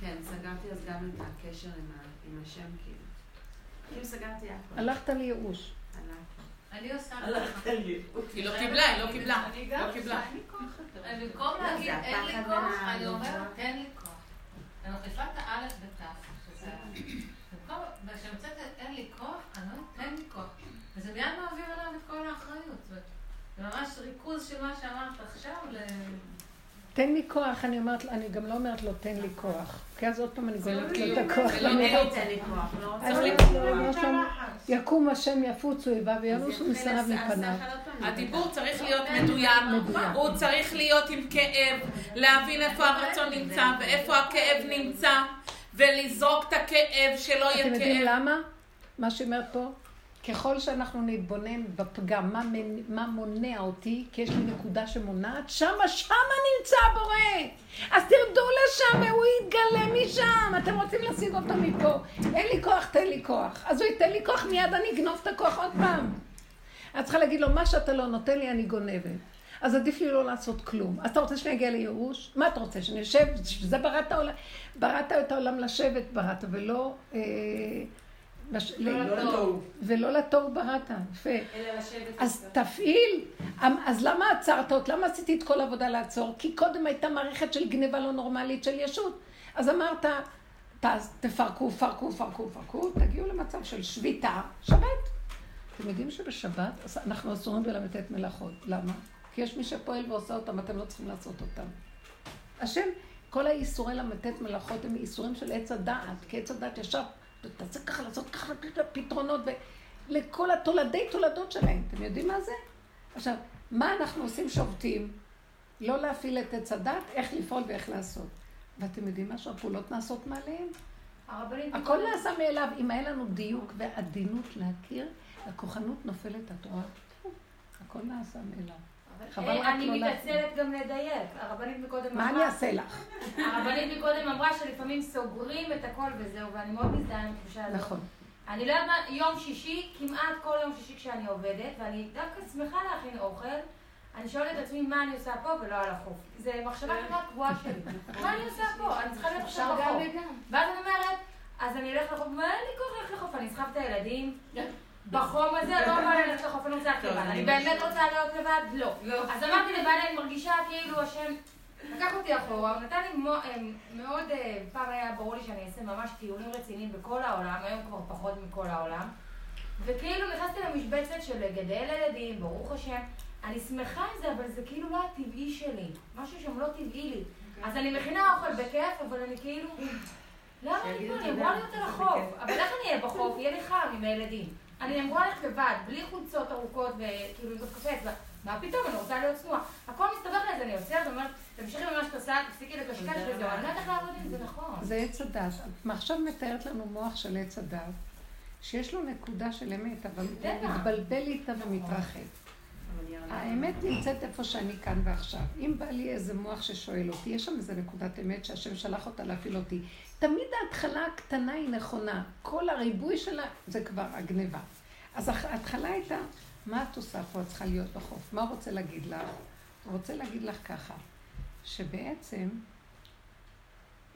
[SPEAKER 4] כן, סגרתי אז גם את הקשר עם ה- עם השם, כאילו. כאילו סגרתי הכל.
[SPEAKER 2] הלכת לייאוש.
[SPEAKER 8] אני עושה
[SPEAKER 6] הלכת לי.
[SPEAKER 1] היא לא קיבלה, היא לא קיבלה.
[SPEAKER 8] אני
[SPEAKER 1] לא
[SPEAKER 8] גם
[SPEAKER 1] קיבלה.
[SPEAKER 8] עושה, אין לי כוח יותר. במקום להגיד אין לי כוח,
[SPEAKER 4] וה-
[SPEAKER 8] אני אומרת תן לי כוח. אני מחליפה את האלף בתף. במקום, כשאני יוצאת אין לי תן לי כוח. וזה מיד מעביר אליו את כל האחריות. זה ממש ריכוז של מה שאמרת עכשיו ל...
[SPEAKER 2] תן לי כוח, אני אומרת, אני גם לא אומרת לו תן לי כוח. כי אז עוד פעם אני גונבת לו את
[SPEAKER 1] בדיוק,
[SPEAKER 2] הכוח.
[SPEAKER 1] זה לא
[SPEAKER 4] תן לי כוח, לא
[SPEAKER 1] צריך
[SPEAKER 2] אני אומרת לו, יקום השם יפוצו איבה וינוסו משנאיו מפניו.
[SPEAKER 1] הדיבור צריך להיות מדויק. הוא צריך להיות עם כאב, להבין איפה הרצון נמצא ואיפה הכאב נמצא, ולזרוק את הכאב, שלא
[SPEAKER 2] אתם
[SPEAKER 1] יהיה
[SPEAKER 2] יודעים
[SPEAKER 1] כאב.
[SPEAKER 2] למה? מה שהיא פה? ככל שאנחנו נתבונן בפגם, מה, מה מונע אותי, כי יש לי נקודה שמונעת, שמה, שמה נמצא הבורא. אז תרדו לשם, הוא יתגלה משם. אתם רוצים להשיג אותו מפה. אין לי כוח, תן לי כוח. אז הוא ייתן לי כוח, מיד אני אגנוב את הכוח עוד פעם. את צריכה להגיד לו, מה שאתה לא נותן לי, אני גונבת. אז עדיף לי לא לעשות כלום. אז אתה רוצה שאני אגיע לייאוש? מה אתה רוצה, שאני אשב? זה בראת העולם. בראת את העולם לשבת, בראת, ולא... אה, לש...
[SPEAKER 6] לא לתוהו.
[SPEAKER 2] ולא לתוהו בראת, יפה. אז תפעיל. אמ, אז למה עצרת אותי? למה עשיתי את כל העבודה לעצור? כי קודם הייתה מערכת של גניבה לא נורמלית של ישות. אז אמרת, תפרקו, פרקו, פרקו, פרקו, תגיעו למצב של שביתה, שבת. אתם יודעים שבשבת אנחנו אסורים בל"ט מלאכות. למה? כי יש מי שפועל ועושה אותם, אתם לא צריכים לעשות אותם. השם, כל האיסורי ל"ט מלאכות הם איסורים של עץ הדעת, כי עץ הדעת ישר, תעשה ככה, לעשות ככה, ככה, פתרונות, ולכל התולדי תולדות שלהם. אתם יודעים מה זה? עכשיו, מה אנחנו עושים שובתים? לא להפעיל את עץ הדת, איך לפעול ואיך לעשות. ואתם יודעים מה שהפעולות נעשות מעליהם? הכל נעשה מאליו. אם היה לנו דיוק ועדינות להכיר, הכוחנות נופלת, את רואה? הכל נעשה מאליו. חבל רק
[SPEAKER 3] אני
[SPEAKER 2] לא.
[SPEAKER 3] מתעצלת גם לדייק. הרבנית מקודם
[SPEAKER 2] מה אני אעשה לך?
[SPEAKER 3] הרבנית מקודם אמרה שלפעמים סוגרים את הכל וזהו, ואני מאוד מזדהה עם התחושה הזאת.
[SPEAKER 2] נכון.
[SPEAKER 3] אני לא יודעת יום שישי, כמעט כל יום שישי כשאני עובדת, ואני דווקא שמחה להכין אוכל, אני שואלת את עצמי מה אני עושה פה ולא על החוף. זו מחשבה כמעט קבועה שלי. מה אני עושה פה? אני צריכה להיות עכשיו בחוף. ואז אני אומרת, אז אני אלך לחוף, מה אין לי כוח ללכת לחוף, אני אסחב את הילדים. בחום הזה לא בא לי ללכת לחוף, אני רוצה
[SPEAKER 4] טוב,
[SPEAKER 3] לבד.
[SPEAKER 4] אני
[SPEAKER 3] באמת רוצה להיות לבד? לא.
[SPEAKER 4] לא.
[SPEAKER 3] אז אמרתי לבעלי, אני מרגישה כאילו השם לקח אותי אחורה, נתן לי אה, מאוד, אה, פעם היה ברור לי שאני אעשה ממש טיולים רציניים בכל העולם, היום כבר פחות מכל העולם. וכאילו נכנסתי למשבצת של לגדל ילדים, ברוך השם. אני שמחה עם זה, אבל זה כאילו לא הטבעי שלי. משהו שם לא טבעי לי. אז אני מכינה אוכל בכיף, אבל אני כאילו... למה אני פה? אני. אמורה להיות על החוף. אבל איך אני אהיה בחוף? יהיה לי חם עם הילדים. אני אמורה ללכת לבד, בלי חולצות ארוכות וכאילו עם דף קפה. מה פתאום, אני רוצה להיות צנועה. הכל מסתבך אז אני עוצרת ואומרת, תמשיכי במה שאת עושה, תפסיקי לקשקש וזהו. אני לא יודעת איך לעבוד עם זה נכון.
[SPEAKER 2] זה עץ הדת. עכשיו מתארת לנו מוח של עץ הדת, שיש לו נקודה של אמת, אבל הוא. מתבלבל איתה ומתרחב. האמת נמצאת איפה שאני כאן ועכשיו. אם בא לי איזה מוח ששואל אותי, יש שם איזה נקודת אמת שהשם שלח אותה להפעיל אותי. תמיד ההתחלה הקטנה היא נכונה. כל הריבוי שלה זה כבר הגניבה. אז ההתחלה הייתה, מה את עושה פה? את צריכה להיות בחוף. מה הוא רוצה להגיד לך? הוא רוצה להגיד לך ככה, שבעצם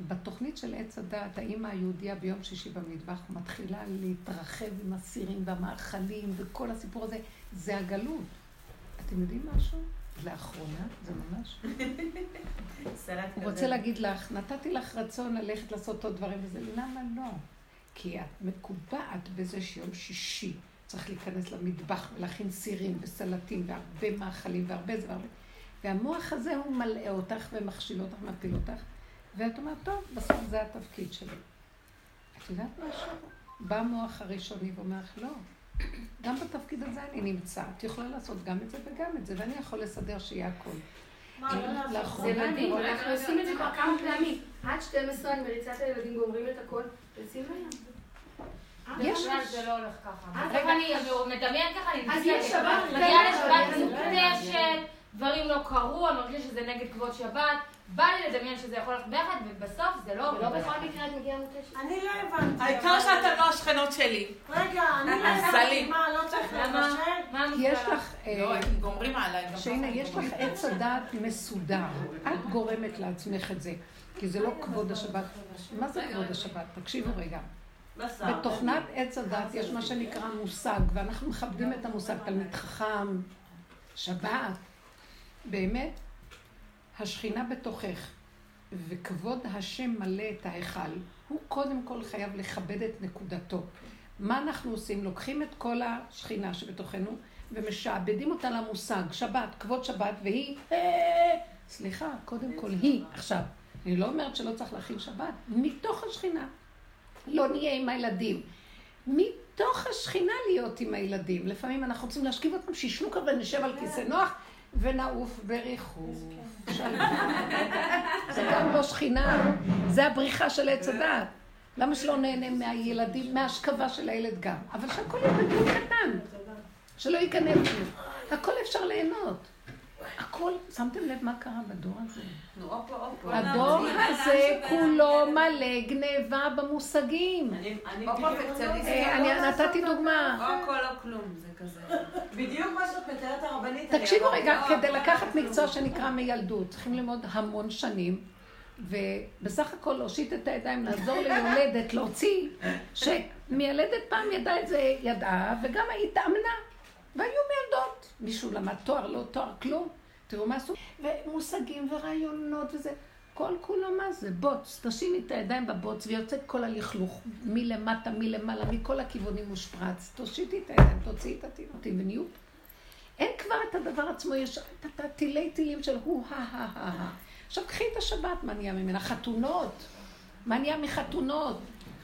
[SPEAKER 2] בתוכנית של עץ הדת, האימא היהודייה ביום שישי במטבח מתחילה להתרחב עם הסירים והמאכלים וכל הסיפור הזה, זה הגלות. אתם יודעים משהו? לאחרונה, זה ממש... הוא רוצה להגיד לך, נתתי לך רצון ללכת לעשות עוד דברים וזה, למה לא? כי את מקובעת בזה שיום שישי צריך להיכנס למטבח ולהכין סירים וסלטים והרבה מאכלים והרבה זה והרבה... והמוח הזה הוא מלאה אותך ומכשיל אותך, מפיל אותך, ואת אומרת, טוב, בסוף זה התפקיד שלי. את יודעת משהו? בא המוח הראשוני ואומר לך, לא, גם בתפקיד הזה אני נמצא. את יכולה לעשות גם את זה וגם את זה, ואני יכול לסדר שיהיה הכול.
[SPEAKER 3] זה מדהים, אנחנו עושים את זה כבר כמה פעמים. עד 12 אני מריצה את הילדים גומרים את הכל, יוצאים לים. יש... זה לא הולך ככה. רגע, אני מדמיין ככה, אני
[SPEAKER 5] שבת,
[SPEAKER 3] מגיעה לשבת מוקדשת, דברים לא קרו, אני מרגישה שזה נגד כבוד שבת. בא לי לדמיין שזה יכול ללכת ביחד, ובסוף זה לא... ולא בכל מקרה את מגיעה מותשת.
[SPEAKER 5] אני לא הבנתי.
[SPEAKER 9] העיקר שאתן לא השכנות שלי.
[SPEAKER 5] רגע, אני לא הבנתי. מה, לא צריך לבשל?
[SPEAKER 2] יש לך...
[SPEAKER 9] לא, הם גומרים עליי.
[SPEAKER 2] שהנה, יש לך עץ הדעת מסודר. את גורמת לעצמך את זה. כי זה לא כבוד השבת. מה זה כבוד השבת? תקשיבו רגע. בתוכנת עץ הדת יש מה שנקרא מושג, ואנחנו מכבדים את המושג, תלמיד חכם, שבת. באמת, השכינה בתוכך, וכבוד השם מלא את ההיכל, הוא קודם כל חייב לכבד את נקודתו. מה אנחנו עושים? לוקחים את כל השכינה שבתוכנו ומשעבדים אותה למושג, שבת, כבוד שבת, והיא, אה, סליחה, קודם כל היא, עכשיו. אני לא אומרת שלא צריך להכין שבת, מתוך השכינה. לא נהיה עם הילדים. מתוך השכינה להיות עם הילדים. לפעמים אנחנו רוצים להשכיב אותם, שישנו ככה ונשב על כיסא נוח, ונעוף בריחוף. זה גם לא שכינה, זה הבריחה של עץ הדעת. למה שלא נהנה מהילדים, מההשכבה של הילד גם? אבל שהכל יהיה בדיוק קטן, שלא ייכנס לו. הכל אפשר ליהנות. הכל, שמתם לב מה קרה בדור הזה? הדור הזה כולו מלא גניבה במושגים. אני נתתי דוגמה.
[SPEAKER 4] או הכל או כלום, זה כזה.
[SPEAKER 6] בדיוק מה שאת מתארת הרבנית.
[SPEAKER 2] תקשיבו רגע, כדי לקחת מקצוע שנקרא מיילדות, צריכים ללמוד המון שנים. ובסך הכל להושיט את הידיים, לעזור ליולדת, להוציא, שמיילדת פעם ידעה את זה, ידעה, וגם היא התאמנה. והיו מיילדות. מישהו למד תואר, לא תואר, כלום. תראו מה עשו. ומושגים ורעיונות וזה. כל כולו מה זה? בוץ. תשימי את הידיים בבוץ ויוצא כל הלכלוך. מלמטה, מלמעלה, מכל הכיוונים מושפרץ. תושיטי את הידיים, תוציאי את התינותים ונהיו. אין כבר את הדבר עצמו, יש את התילי תילים של הו-ה-ה-ה. עכשיו קחי את השבת, מה נהיה ממנה? חתונות. מה נהיה מחתונות?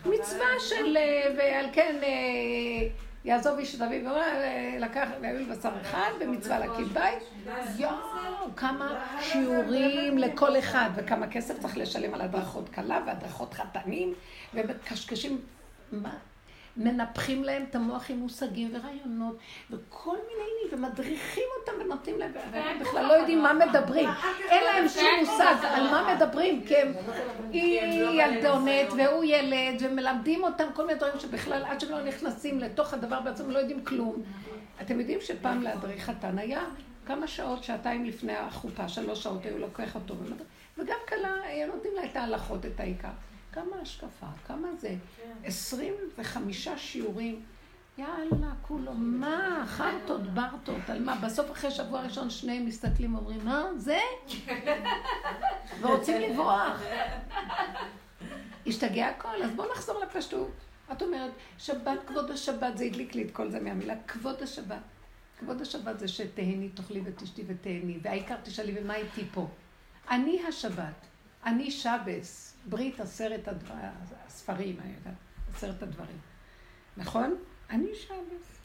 [SPEAKER 2] מצווה של, ועל כן יעזוב איש את אביו, לקח, והיו לי בשר אחד, במצווה להקים בית. יואו, כמה שיעורים לכל אחד, וכמה כסף צריך לשלם על הדרכות כלה והדרכות חתנים, ומקשקשים, מה? מנפחים להם את המוח עם מושגים ורעיונות, וכל מיני עניינים, ומדריכים אותם ונותנים להם, והם בכלל לא יודעים מה מדברים. אין להם שום מושג על מה מדברים, כי הם... היא ילדונת והוא ילד, ומלמדים אותם כל מיני דברים שבכלל, עד שהם לא נכנסים לתוך הדבר בעצם, לא יודעים כלום. אתם יודעים שפעם להדריך חתן היה כמה שעות, שעתיים לפני החופה, שלוש שעות היו לוקח אותו, וגם כלה, נותנים לה את ההלכות, את העיקר. כמה השקפה, כמה זה? 25 שיעורים. יאללה, כולו, מה? חרטות, ברטות, על מה? בסוף אחרי שבוע ראשון שניהם מסתכלים ואומרים, מה? זה? ורוצים לברוח. השתגע הכל, אז בואו נחזור לפשטות. את אומרת, שבת, כבוד השבת, זה הדליק לי את כל זה מהמילה, כבוד השבת. כבוד השבת זה שתהני, תאכלי ותשתי ותהני, והעיקר תשאלי, ומה איתי פה? אני השבת, אני שבס. ברית עשרת הדבר, הספרים, אני יודעת, עשרת הדברים. נכון? אני שבס.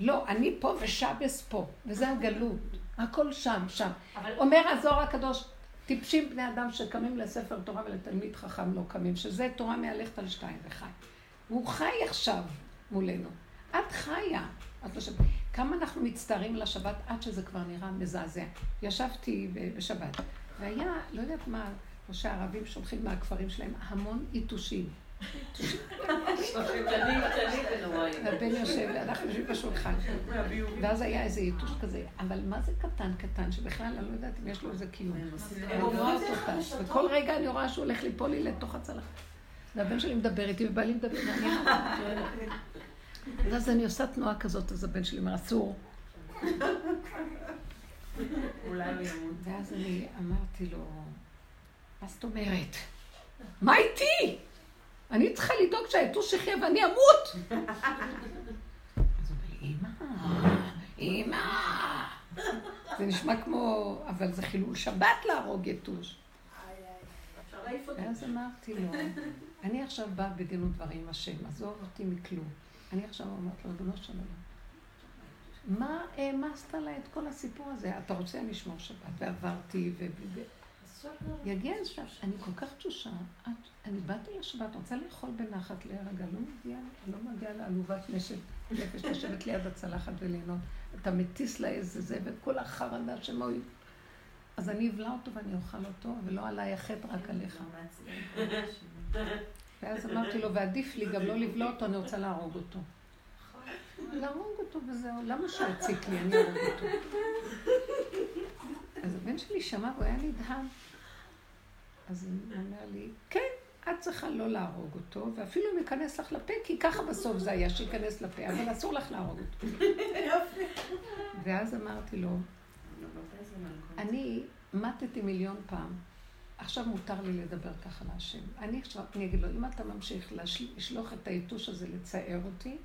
[SPEAKER 2] לא, אני פה ושבס פה, וזה הגלות. הכל שם, שם. אבל... אומר הזוהר הקדוש, טיפשים בני אדם שקמים לספר תורה ולתלמיד חכם לא קמים, שזה תורה מהלכת על שתיים וחי. הוא חי עכשיו מולנו. את חיה. את לא שבת. כמה אנחנו מצטערים על השבת עד שזה כבר נראה מזעזע. ישבתי בשבת, והיה, לא יודעת מה, כמו שהערבים שולחים מהכפרים שלהם, המון יתושים. והבן יושב, ואנחנו יושבים בשולחן. ואז היה איזה יתוש כזה, אבל מה זה קטן קטן, שבכלל אני לא יודעת אם יש לו איזה קיום. אני רואה אותו טס, וכל רגע אני רואה שהוא הולך ליפול לי לתוך הצלחת. והבן שלי מדבר איתי, ובא לי מדבר, אמרתי, ואז אני עושה תנועה כזאת, אז הבן שלי אומר, אסור. ואז אני אמרתי לו, מה זאת אומרת? מה איתי? אני צריכה לדאוג שהיתוש יחיה ואני אמות! אז הוא אומר לי, אמא, אמא. זה נשמע כמו, אבל זה חילול שבת להרוג יתוש. ואז אמרתי לו, אני עכשיו באה בדין ודברים עם השם, עזוב אותי מכלום. אני עכשיו אומרת לו, ריבונו של עולם, מה העמסת עליי את כל הסיפור הזה? אתה רוצה אני אשמור שבת, ועברתי, יגיע איזה שעה, אני כל כך תשושה, אני באתי לשבת, רוצה לאכול בנחת, להירגע, לא מגיעה, לא מגיעה לעלובת נשק, נפש, לשבת ליד הצלחת וליהנות. אתה מטיס לה איזה זה, וכל החרדה שמה הוא... אז אני אבלע אותו ואני אוכל אותו, ולא עליי החטא, רק עליך. ואז אמרתי לו, ועדיף לי גם לא לבלוע אותו, אני רוצה להרוג אותו. להרוג אותו וזהו, למה שהוא יציק לי, אני ארוג אותו. אז הבן שלי שמע והוא היה נדהם. אז הוא אומר לי, כן, את צריכה לא להרוג אותו, ואפילו אם ייכנס לך לפה, כי ככה בסוף זה היה, שייכנס לפה, אבל אסור לך להרוג אותו. ואז אמרתי לו, אני מתתי מיליון פעם, עכשיו מותר לי לדבר ככה להשם. אני עכשיו, אני אגיד לו, אם אתה ממשיך לשל- לשלוח את היתוש הזה לצער אותי,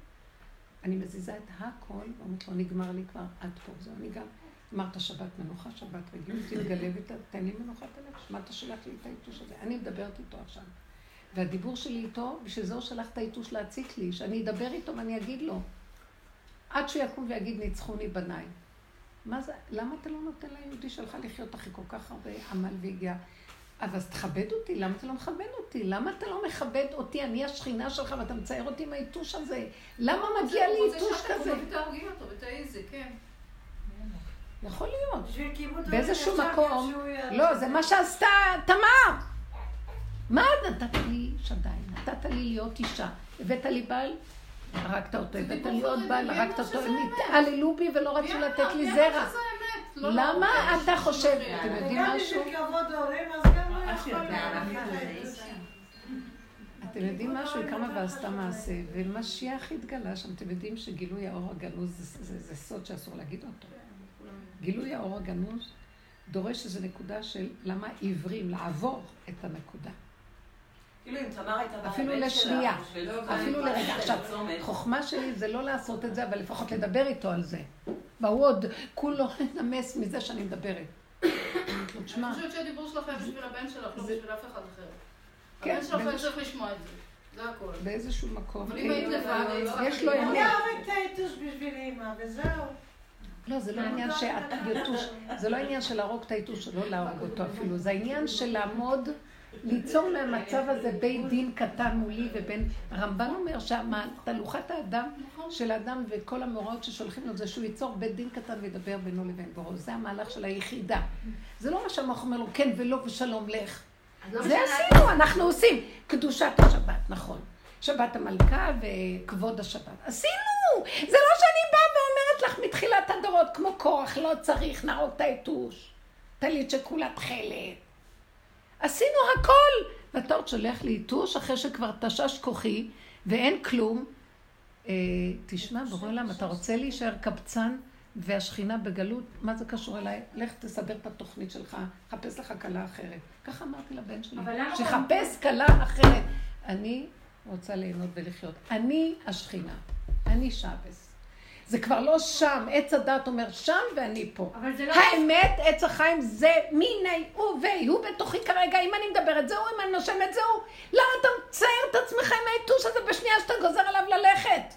[SPEAKER 2] אני מזיזה את הכל, ואומרת לו, נגמר לי כבר עד פה. זהו, אני גם, אמרת שבת מנוחה, שבת רגילות, תתגלה ותן לי מנוחת הנפש. מה אתה שולח לי את היתוש הזה? אני מדברת איתו עכשיו. והדיבור שלי איתו, בשביל זה הוא שלח את היתוש להציק לי, שאני אדבר איתו ואני אגיד לו. עד שהוא יקום ויגיד, ניצחוני בניי. מה זה, למה אתה לא נותן ליהודי שלך לחיות אחרי כל כך הרבה עמל והגיעה? אבל אז תכבד אותי, למה אתה לא מכבד אותי? למה אתה לא מכבד אותי? אני השכינה שלך ואתה מצייר אותי עם היתוש הזה. למה מגיע לי יתוש כזה?
[SPEAKER 1] הוא תהרגי אותו ותעי זה, כן.
[SPEAKER 2] יכול להיות.
[SPEAKER 5] בשביל כיבוד
[SPEAKER 2] באיזשהו מקום. לא, זה מה שעשתה תמר. מה נתת לי שדי? נתת לי להיות אישה. הבאת לי בעל, הרגת אותו. הבאת לי עוד בעל, הרגת אותו. הם? התעללו בי ולא רצו לתת לי זרע.
[SPEAKER 1] לא,
[SPEAKER 2] למה
[SPEAKER 1] לא,
[SPEAKER 2] אתה חושב? אתם. יודעים משהו?
[SPEAKER 5] לא.
[SPEAKER 2] אתם יודעים משהו? היא קמה ועשתה מעשה, ומשיח התגלה שם. אתם יודעים שגילוי האור הגנוז זה זה סוד שאסור להגיד אותו. גילוי האור הגנוז דורש איזו נקודה של למה עיוורים, לעבור את הנקודה.
[SPEAKER 6] כאילו אם תמר הייתה
[SPEAKER 2] אפילו לשנייה, אפילו לרגע. עכשיו, חוכמה שלי זה לא לעשות את זה, אבל לפחות לדבר איתו על זה. והוא עוד כולו נמס מזה שאני מדברת.
[SPEAKER 1] אני חושבת שהדיבור שלך היה בשביל הבן שלך, לא בשביל אף אחד אחר.
[SPEAKER 2] כן,
[SPEAKER 1] הבן שלך היה צריך לשמוע את זה. זה הכל.
[SPEAKER 2] באיזשהו מקום,
[SPEAKER 1] לבד, היית צריכה
[SPEAKER 2] יש לו אמת.
[SPEAKER 5] אני אוהבת את היתוש בשביל אימא, וזהו.
[SPEAKER 2] לא, זה לא עניין שהיתוש, זה לא עניין של להרוג את היתוש, לא להרוג אותו אפילו, זה העניין של לעמוד, ליצור מהמצב הזה בית דין קטן מולי ובין, הרמב"ן אומר שתהלוכת האדם של האדם וכל המאורעות ששולחים לו זה שהוא ייצור בית דין קטן וידבר בינו לבין בוראו, זה המהלך של היחידה. זה לא מה שהמוח אומר לו, כן ולא ושלום לך.
[SPEAKER 3] לא
[SPEAKER 2] זה עשינו, אנחנו עושים. קדושת השבת, נכון. שבת המלכה וכבוד השבת. עשינו! זה לא שאני באה מתחילת הדורות, כמו קורח, לא צריך, נהרוג את היתוש. טלית שכולה תכלת. עשינו הכל! ואתה עוד שולח לי יתוש אחרי שכבר תשש כוחי ואין כלום. אה, תשמע, בורא עולם, אתה רוצה להישאר קבצן והשכינה בגלות? מה זה קשור אליי? לך תסדר את התוכנית שלך, חפש לך כלה אחרת. ככה אמרתי לבן שלי, שחפש כלה אחרת. אני רוצה ליהנות ולחיות. אני השכינה, אני שבס. זה כבר לא שם, עץ הדת אומר שם ואני פה.
[SPEAKER 3] זה לא...
[SPEAKER 2] האמת, עץ החיים זה מיני הוא והיא, הוא בתוכי כרגע, אם אני מדברת זהו, אם אני נושמת זהו. למה אתה מצייר את עצמך עם היתוש הזה בשנייה שאתה גוזר עליו ללכת?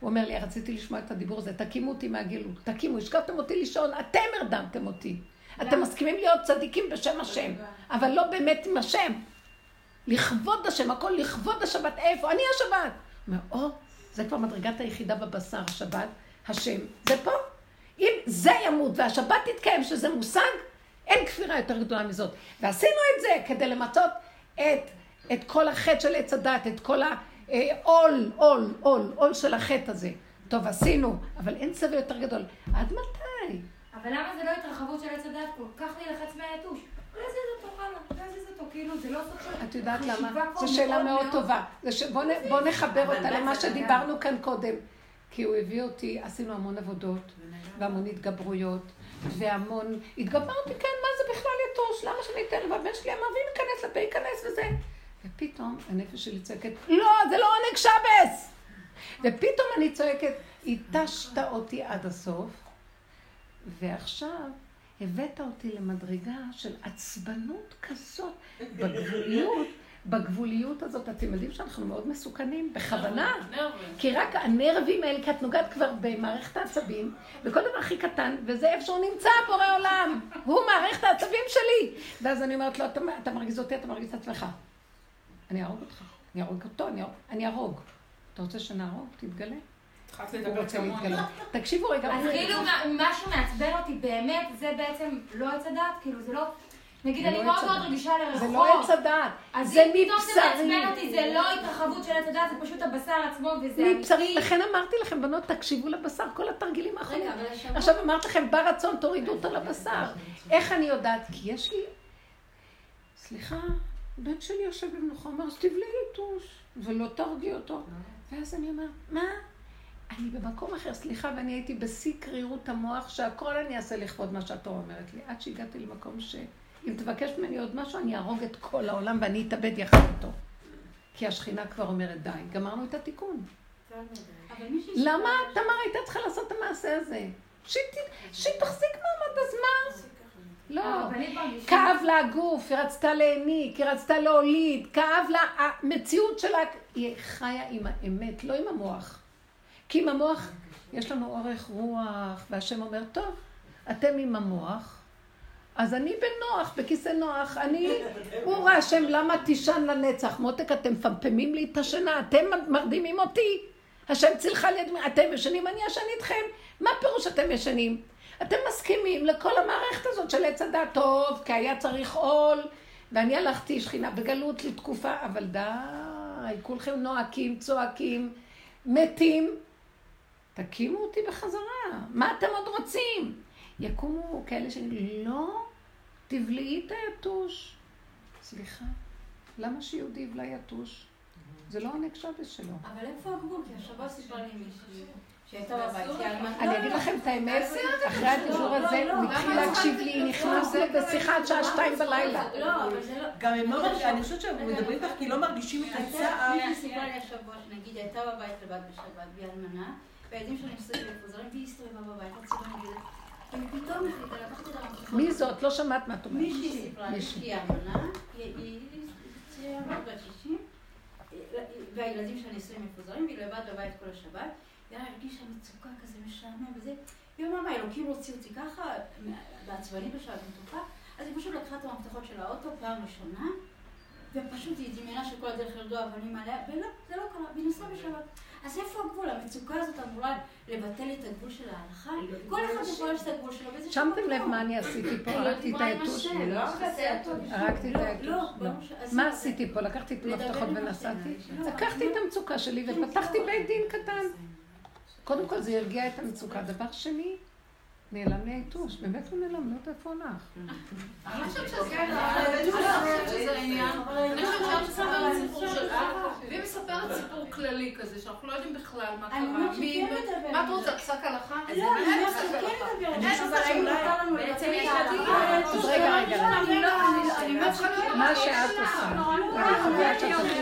[SPEAKER 2] הוא אומר לי, רציתי לשמוע את הדיבור הזה, תקימו אותי מהגלות, תקימו, השקעתם אותי לישון, אתם הרדמתם אותי. אתם מסכימים להיות צדיקים בשם השם, אבל לא באמת עם השם. לכבוד השם, הכל לכבוד השבת, איפה? אני השבת. הוא אומר, או, זה כבר מדרגת היחידה בבשר, השבת, השם, זה פה. אם זה ימות והשבת תתקיים, שזה מושג, אין כפירה יותר גדולה מזאת. ועשינו את זה כדי למצות את, את כל החטא של עץ הדת, את כל העול, עול, עול, עול של החטא הזה. טוב, עשינו, אבל אין סבל יותר גדול. עד מתי?
[SPEAKER 3] אבל למה זה לא התרחבות של עץ הדת כל כך להילחץ מהיתוש? כאילו, לא.
[SPEAKER 2] את יודעת למה? זו שאלה
[SPEAKER 3] מאוד
[SPEAKER 2] טובה. זה ש- בוא נ- בוא נחבר אותה למה שדיברנו כאן קודם. כי הוא הביא אותי, עשינו המון עבודות, והמון התגברויות, והמון... התגברתי, כן, מה זה בכלל יתוש? למה שאני אתן? והבן שלי אמר, ואם ייכנס לפה, ייכנס וזה. ופתאום הנפש שלי צועקת, לא, זה לא עונג שבס! ופתאום אני צועקת, התשת אותי עד הסוף, ועכשיו הבאת אותי למדרגה של עצבנות כזאת, בגבוליות, בגבוליות הזאת. אתם יודעים שאנחנו מאוד מסוכנים, בכוונה. כי רק הנרבים האלה, כי את נוגעת כבר במערכת העצבים, וכל דבר הכי קטן, וזה איפה שהוא נמצא, בורא עולם. הוא מערכת העצבים שלי. ואז אני אומרת לו, אתה, אתה מרגיז אותי, אתה מרגיז את עצמך. אני אהרוג אותך. אני אהרוג אותו. אני אהרוג. אתה רוצה שנהרוג? תתגלה. תקשיבו רגע.
[SPEAKER 3] אז כאילו מה- משהו מעצבן אותי באמת, זה בעצם לא עץ הדת, כאילו זה לא... נגיד,
[SPEAKER 2] זה
[SPEAKER 3] אני
[SPEAKER 2] לא
[SPEAKER 3] מאוד מאוד. רגישה
[SPEAKER 2] זה
[SPEAKER 3] לרחוב.
[SPEAKER 2] לא עץ הדעת.
[SPEAKER 3] אז
[SPEAKER 2] זה
[SPEAKER 3] אם פתאום זה
[SPEAKER 2] מבשרי.
[SPEAKER 3] מעצבן אותי, זה לא התרחבות של עץ הדת, זה פשוט הבשר עצמו, וזה
[SPEAKER 2] מבשרי. לכן אמרתי לכם, בנות, תקשיבו לבשר, כל התרגילים האחרונים. עכשיו אמרת לכם, ברצון תורידו אותו לבשר. איך אני יודעת? כי יש לי... סליחה, בן שלי יושב במנוחה, אמר, אז תבלעי יתוש, ולא תהרגי אותו. ואז אני אומרת, מה? אני במקום אחר, סליחה, ואני הייתי בשיא קרירות המוח, שהכל אני אעשה לכבוד מה שהתורה אומרת לי. עד שהגעתי למקום ש... אם תבקש ממני עוד משהו, אני אהרוג את כל העולם ואני אתאבד יחד איתו. כי השכינה כבר אומרת, די, גמרנו את התיקון. למה תמר הייתה צריכה לעשות את המעשה הזה? שהיא תחזיק מעמד, אז מה? לא. כאב לה הגוף, היא רצתה להעניק, היא רצתה להוליד, כאב לה המציאות שלה, היא חיה עם האמת, לא עם המוח. כי עם המוח יש לנו אורך רוח, והשם אומר, טוב, אתם עם המוח, אז אני בנוח, בכיסא נוח, אני, אורה השם, למה תישן לנצח? מותק, אתם מפמפמים לי את השינה, אתם מרדימים אותי. השם צילך לי, את- אתם ישנים, אני ישן איתכם. מה פירוש אתם ישנים? אתם מסכימים לכל המערכת הזאת של עץ הדת טוב, כי היה צריך עול, ואני הלכתי שכינה בגלות לתקופה, אבל די, כולכם נועקים, צועקים, מתים. תקימו אותי בחזרה, מה אתם עוד רוצים? יקומו כאלה שאני לא תבלעי את היתוש. סליחה, למה שיהודי יבלע יתוש? זה לא עונג שבס שלו.
[SPEAKER 3] אבל איפה הגבול? כי השבוע סיפרה לי מישהי.
[SPEAKER 2] אני אגיד לכם את האמת, אחרי הדיבור הזה הוא התחיל להקשיב לי, נכנס בשיחה עד שעה שתיים בלילה.
[SPEAKER 3] לא, לא...
[SPEAKER 7] גם הם לא מרגישים, אני חושבת שהם מדברים כך כי לא מרגישים את הצער.
[SPEAKER 3] שנגיד הייתה בבית לבד בשבת, והיא אלמנה, והילדים שלה נשואים מפוזרים, והיא הסתובבה בבית, רציתי להגיד לה, ופתאום החליטה לקחת את המפתחות.
[SPEAKER 2] מי זאת? לא שמעת מה את אומרת.
[SPEAKER 3] מישהי סיפרה לי. שהיא אלמנה, היא- מאוד בת 60, והילדים שלה נשואים מפוזרים, והיא לבד בבית כל השבת, והיא הרגישה מצוקה כזה משעמם וזה, היא אמרה, מה, אלוקים הוציא אותי ככה, בעצבני בשעה מתוקה? אז היא פשוט לקחה את המפתחות של האוטו פעם ראשונה, ופשוט היא דמיינה שכל הדרך ירדו אבנים עליה, ולא, זה לא קרה, והיא נסעה בשבת. אז איפה הגבול? המצוקה הזאת אמורה לבטל את הגבול של ההלכה? כל אחד יכול לעשות את הגבול שלו, וזה
[SPEAKER 2] שמתם לב מה אני עשיתי פה? הרגתי את היתוש? הרגתי את היתוש.
[SPEAKER 3] לא,
[SPEAKER 2] לא.
[SPEAKER 3] ברור ש- אז
[SPEAKER 2] מה עשיתי פה? לקחתי את המפתחות ונסעתי? לקחתי את המצוקה שלי ופתחתי בית דין קטן. קודם כל זה הרגיע את המצוקה. דבר שני, נעלם לי היתוש. באמת הוא נעלם, לא יודעת איפה הוא הלך.
[SPEAKER 1] אני חושבת שזה אני חושבת שזה העניין. אני חושבת שאת מספרת סיפור שלך, והיא מספרת סיפור כללי כזה, שאנחנו לא יודעים בכלל מה קרה.
[SPEAKER 3] מדברת.
[SPEAKER 1] מה את רוצה, פסק הלכה?
[SPEAKER 3] לא, אני.
[SPEAKER 7] אני חושבת
[SPEAKER 2] רגע, רגע.
[SPEAKER 1] אני לא, אני- אני לא להיות...
[SPEAKER 2] מה שאת עושה. אני חוויה שאת הכי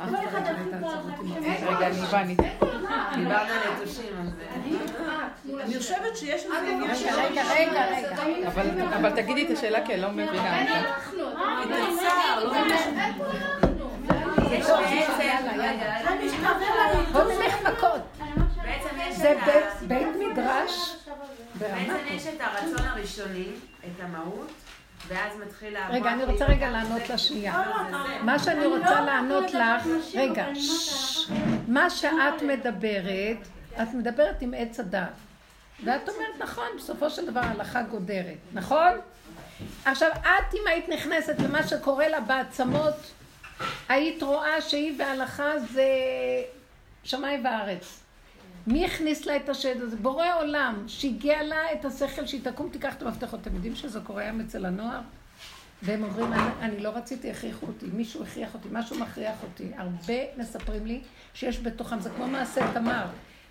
[SPEAKER 3] ההלכה
[SPEAKER 9] רגע, אני באה, אני...
[SPEAKER 4] דיברנו על יתושים, אז...
[SPEAKER 7] אני חושבת שיש איזה עניין של...
[SPEAKER 2] רגע, רגע, רגע.
[SPEAKER 9] אבל- תגידי את השאלה כי אני לא מבינה.
[SPEAKER 1] אנחנו,
[SPEAKER 7] את הצער, לא משהו.
[SPEAKER 4] יש
[SPEAKER 2] טוב,
[SPEAKER 4] בעצם,
[SPEAKER 2] יאללה,
[SPEAKER 4] רגע,
[SPEAKER 2] יאללה.
[SPEAKER 4] רגע.
[SPEAKER 2] בוא נלך מכות. זה. בית- מדרש
[SPEAKER 4] בעצם יש את הרצון הראשוני, את המהות, ואז מתחיל לעבוד.
[SPEAKER 2] רגע, אני רוצה רגע לענות לשנייה. מה שאני רוצה לענות לך, רגע, ששש. מה שאת מדברת, את מדברת עם עץ הדת. ואת אומרת, נכון, בסופו של דבר ההלכה גודרת, נכון? עכשיו, את אם היית נכנסת למה שקורה לה בעצמות, היית רואה שהיא וההלכה זה שמיים וארץ. מי הכניס לה את השד הזה? בורא עולם, שהגיע לה את השכל שהיא תקום, תיקח את המפתחות. אתם יודעים שזה קורה היום אצל הנוער? והם אומרים, אני, אני לא רציתי, הכריחו אותי, מישהו הכריח אותי, משהו מכריח אותי. הרבה מספרים לי שיש בתוכם, זה כמו מעשה תמר.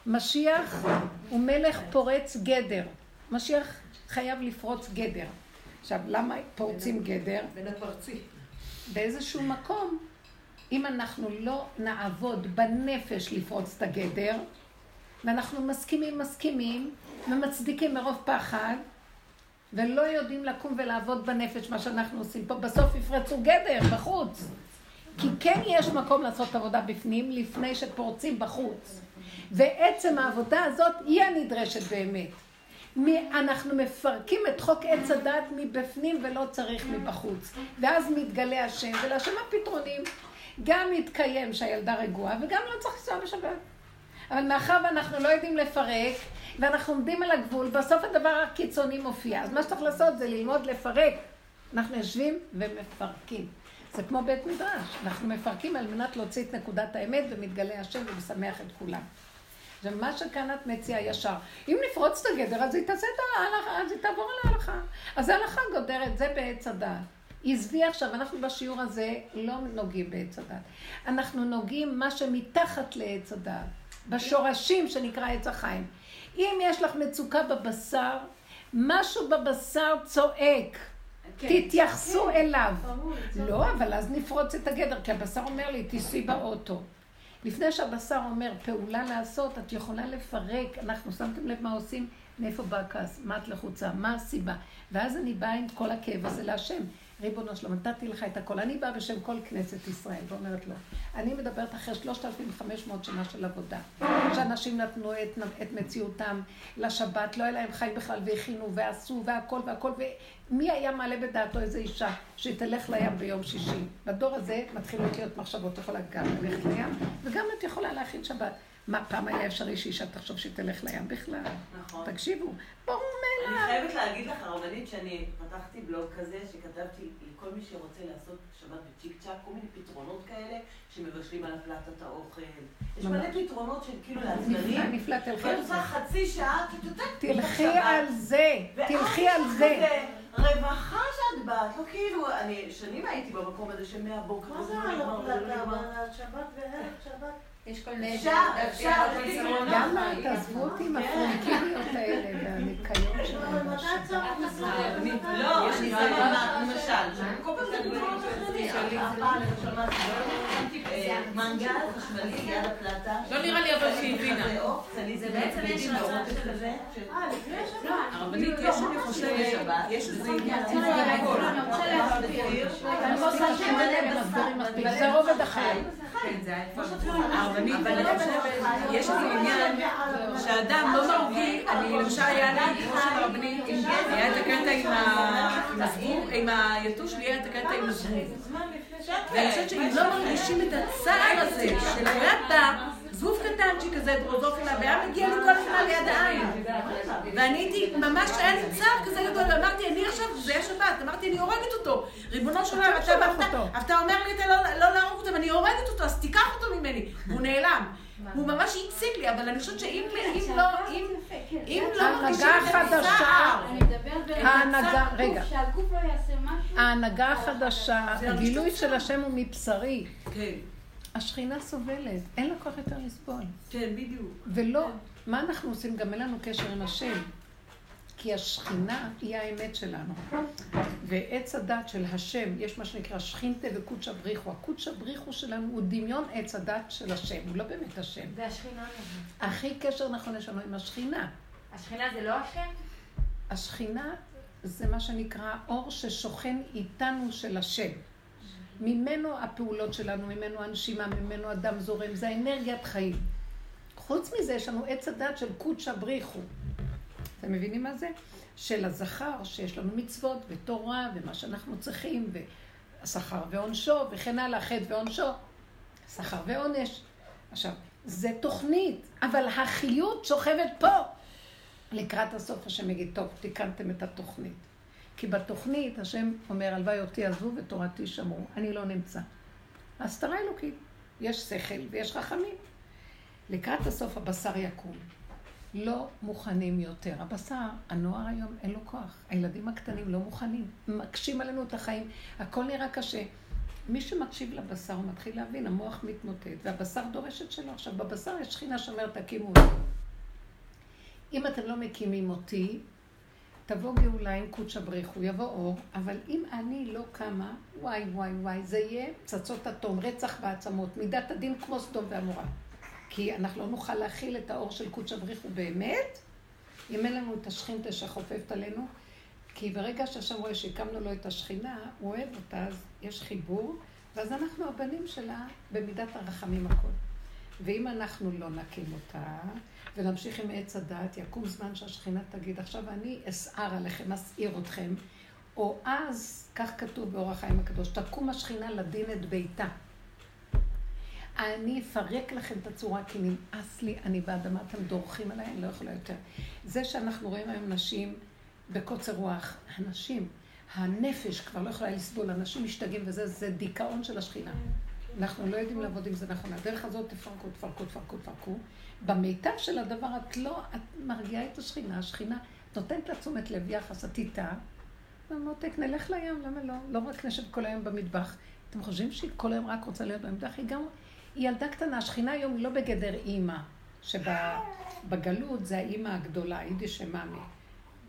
[SPEAKER 2] משיח הוא מלך פורץ גדר. משיח חייב לפרוץ גדר. עכשיו, למה פורצים גדר?
[SPEAKER 7] בין הפרצי.
[SPEAKER 2] באיזשהו מקום, אם אנחנו לא נעבוד בנפש לפרוץ את הגדר, ואנחנו מסכימים, מסכימים, ומצדיקים מרוב פחד, ולא יודעים לקום ולעבוד בנפש, מה שאנחנו עושים פה, בסוף יפרצו גדר בחוץ. כי כן יש מקום לעשות עבודה בפנים, לפני שפורצים בחוץ. ועצם העבודה הזאת היא הנדרשת באמת. אנחנו מפרקים את חוק עץ הדת מבפנים ולא צריך מבחוץ. ואז מתגלה השם, ולהשם הפתרונים. גם יתקיים שהילדה רגועה, וגם לא צריך לנסוע בשבת. אבל מאחר ואנחנו לא יודעים לפרק, ואנחנו עומדים על הגבול, בסוף הדבר הקיצוני מופיע. אז מה שצריך לעשות זה ללמוד לפרק. אנחנו יושבים ומפרקים. זה כמו בית מדרש, אנחנו מפרקים על מנת להוציא את נקודת האמת ומתגלה השם ומשמח את כולם. ומה שכאן את מציעה ישר, אם נפרוץ את הגדר, אז היא תעשה את ההלכה, אז היא תעבור על ההלכה. אז זה הלכה גודרת, זה בעץ הדעת. עזבי עכשיו, אנחנו בשיעור הזה לא נוגעים בעץ הדת. אנחנו נוגעים מה שמתחת לעץ הדת, בשורשים שנקרא עץ החיים. אם יש לך מצוקה בבשר, משהו בבשר צועק.
[SPEAKER 3] כן.
[SPEAKER 2] תתייחסו
[SPEAKER 3] כן.
[SPEAKER 2] אליו.
[SPEAKER 3] ברור,
[SPEAKER 2] לא, אבל אז נפרוץ את הגדר, כי הבשר אומר לי, תיסעי באוטו. לפני שהבשר אומר פעולה לעשות, את יכולה לפרק, אנחנו שמתם לב מה עושים, מאיפה בא הכעס, מה את לחוצה, מה הסיבה. ואז אני באה עם כל הכאב הזה להשם. ריבונו שלום, נתתי לך את הכל. אני באה בשם כל כנסת ישראל ואומרת לו, אני מדברת אחרי 3,500 שנה של עבודה. שאנשים נתנו את, את מציאותם לשבת, לא היה להם חיים בכלל, והכינו ועשו והכל והכל, ומי היה מעלה בדעתו איזה אישה שתלך לים ביום שישי? בדור הזה מתחילות להיות מחשבות, את יכולה גם ללכת לים, וגם את יכולה להכין שבת. מה, פעם היה אפשרי שאישה תחשוב שהיא תלך לים בכלל?
[SPEAKER 6] נכון.
[SPEAKER 2] תקשיבו, ברור
[SPEAKER 6] אני
[SPEAKER 2] מאליו.
[SPEAKER 6] חייבת להגיד לך, הרבנית, שאני פתחתי בלוג כזה, שכתבתי לכל מי שרוצה לעשות שבת בצ'יק צ'אק, כל מיני פתרונות כאלה, שמבשלים על הפלטת האוכל. יש. מלא פתרונות של כאילו
[SPEAKER 2] נפלא,
[SPEAKER 6] לעצמנים.
[SPEAKER 2] נפלא, תלכי
[SPEAKER 6] ואת
[SPEAKER 2] על זה.
[SPEAKER 6] עושה חצי שעה,
[SPEAKER 2] תלכי על זה, תלכי על זה.
[SPEAKER 6] רווחה שאת באת, לא כאילו, אני שנים הייתי במקום הזה שמהבוקר
[SPEAKER 5] מה זה על
[SPEAKER 6] לא.
[SPEAKER 5] הפלטה? שבת וערב שבת?
[SPEAKER 8] יש כל מיני...
[SPEAKER 6] אפשר, אפשר.
[SPEAKER 2] למה תעזבו אותי עם הפרנקיליות האלה והניקיון שלהם?
[SPEAKER 6] לא, אני שמה, למשל, שאני כל פעם זה פתרונות למשל? אה, מנגל חשמלי ליד הפלטה.
[SPEAKER 9] לא נראה לי אבל שהיא הבינה.
[SPEAKER 6] זה בעצם יש מצב כזה.
[SPEAKER 5] אה, לפני שבת.
[SPEAKER 7] הרבנית, יש, אני חושבת, יש בזה עניין.
[SPEAKER 2] אני רוצה שיהיה מסבירים מספיק, זה רובד אחר.
[SPEAKER 7] הרבנית, אבל אני חושבת, יש איזה עניין שאדם לא מרגיש, אני למשל היה לי, כמו של הרבנית, היה את הקטע עם עם היתוש, לי היה את הקטע עם הזבוב. ואני חושבת שאם לא מרגישים את הצער הזה של היה זבוב קטנצ'יק כזה, דרוזופילה, והיה מגיע לי כל הזמן ליד העין. ואני הייתי, ממש היה לי צער כזה גדול, ואמרתי, אני עכשיו, זה היה שבת, אמרתי, אני הורגת אותו. ריבונו של עולם, אתה אומר לי, אתה לא לא להרוג אותו, ואני הורגת אותו, אז תיקח אותו ממני. והוא נעלם. הוא ממש הציג לי, אבל אני חושבת שאם אם לא, אם אם לא מרגישים
[SPEAKER 2] ההנהגה
[SPEAKER 7] את
[SPEAKER 2] החדשה.
[SPEAKER 7] הצער,
[SPEAKER 1] אני מדברת
[SPEAKER 2] ההנהגה, רגע.
[SPEAKER 1] גוף, שהגוף לא יעשה משהו.
[SPEAKER 2] ההנהגה החדשה,
[SPEAKER 7] זה
[SPEAKER 2] הגילוי של השם הוא מבשרי.
[SPEAKER 7] כן,
[SPEAKER 2] השכינה סובלת, אין לה כוח יותר לסבול.
[SPEAKER 7] כן, בדיוק.
[SPEAKER 2] ולא, מה אנחנו עושים? גם אין לנו קשר עם השם. כי השכינה היא האמת שלנו. ועץ הדת של השם, יש מה שנקרא שכינתה וקודשא בריחו. הקודשא בריחו שלנו הוא דמיון עץ הדת של השם, הוא לא באמת השם.
[SPEAKER 3] זה השכינה.
[SPEAKER 2] הכי קשר נכון יש לנו עם השכינה.
[SPEAKER 3] השכינה זה לא השם?
[SPEAKER 2] השכינה זה מה שנקרא אור ששוכן איתנו של השם. ממנו הפעולות שלנו, ממנו הנשימה, ממנו הדם זורם, זה האנרגיית חיים. חוץ מזה, יש לנו עץ הדת של קודשא בריחו. אתם מבינים מה זה? של הזכר, שיש לנו מצוות ותורה ומה שאנחנו צריכים, והשכר ועונשו וכן הלאה, חטא ועונשו, שכר ועונש. עכשיו, זה תוכנית, אבל החיות שוכבת פה. לקראת הסוף השם יגיד, טוב, תיקנתם את התוכנית. כי בתוכנית השם אומר, הלוואי אותי עזבו ותורתי שמרו. אני לא נמצא. הסתרה אלוקית. יש שכל ויש חכמים. לקראת הסוף הבשר יקום. לא מוכנים יותר. הבשר, הנוער היום אין לו כוח. הילדים הקטנים לא מוכנים. מקשים עלינו את החיים. הכל נראה קשה. מי שמקשיב לבשר הוא מתחיל להבין, המוח מתמוטט, והבשר דורש את שלו. עכשיו, בבשר יש שכינה שאומרת, תקימו אותי. אם אתם לא מקימים אותי, תבוא גאולה עם קודשא בריחו, יבוא אור, אבל אם אני לא קמה, וואי וואי וואי, זה יהיה פצצות אטום, רצח בעצמות, מידת הדין כמו סדום ועמורה. כי אנחנו לא נוכל להכיל את האור של קודשא בריחו באמת, אם אין לנו את השכינתה שחופפת עלינו, כי ברגע שהשם רואה שהקמנו לו את השכינה, הוא אוהב אותה, אז יש חיבור, ואז אנחנו הבנים שלה במידת הרחמים הכל. ואם אנחנו לא נקים אותה, ונמשיך עם עץ הדעת, יקום זמן שהשכינה תגיד, עכשיו אני אסער עליכם, אסעיר אתכם, או אז, כך כתוב באור החיים הקדוש, תקום השכינה לדין את ביתה. אני אפרק לכם את הצורה, כי נמאס לי, אני באדמה, אתם דורכים עליי, אני לא יכולה יותר. זה שאנחנו רואים היום נשים בקוצר רוח, הנשים, הנפש כבר לא יכולה לסבול, אנשים משתגעים וזה, זה דיכאון של השכינה. אנחנו לא יודעים לעבוד עם זה נכון. הדרך הזאת תפרקו, תפרקו, תפרקו, תפרקו. במיטב של הדבר, את לא, את מרגיעה את השכינה, השכינה נותנת לה תשומת לב יחס, את איתה. ומותק, נלך לים, למה לא? לא רק נשב כל היום במטבח. אתם חושבים שהיא כל היום רק רוצה להיות במטבח? היא גם, היא ילדה קטנה, השכינה היום היא לא בגדר אימא, שבגלות זה האימא הגדולה, יידיש אמאמי.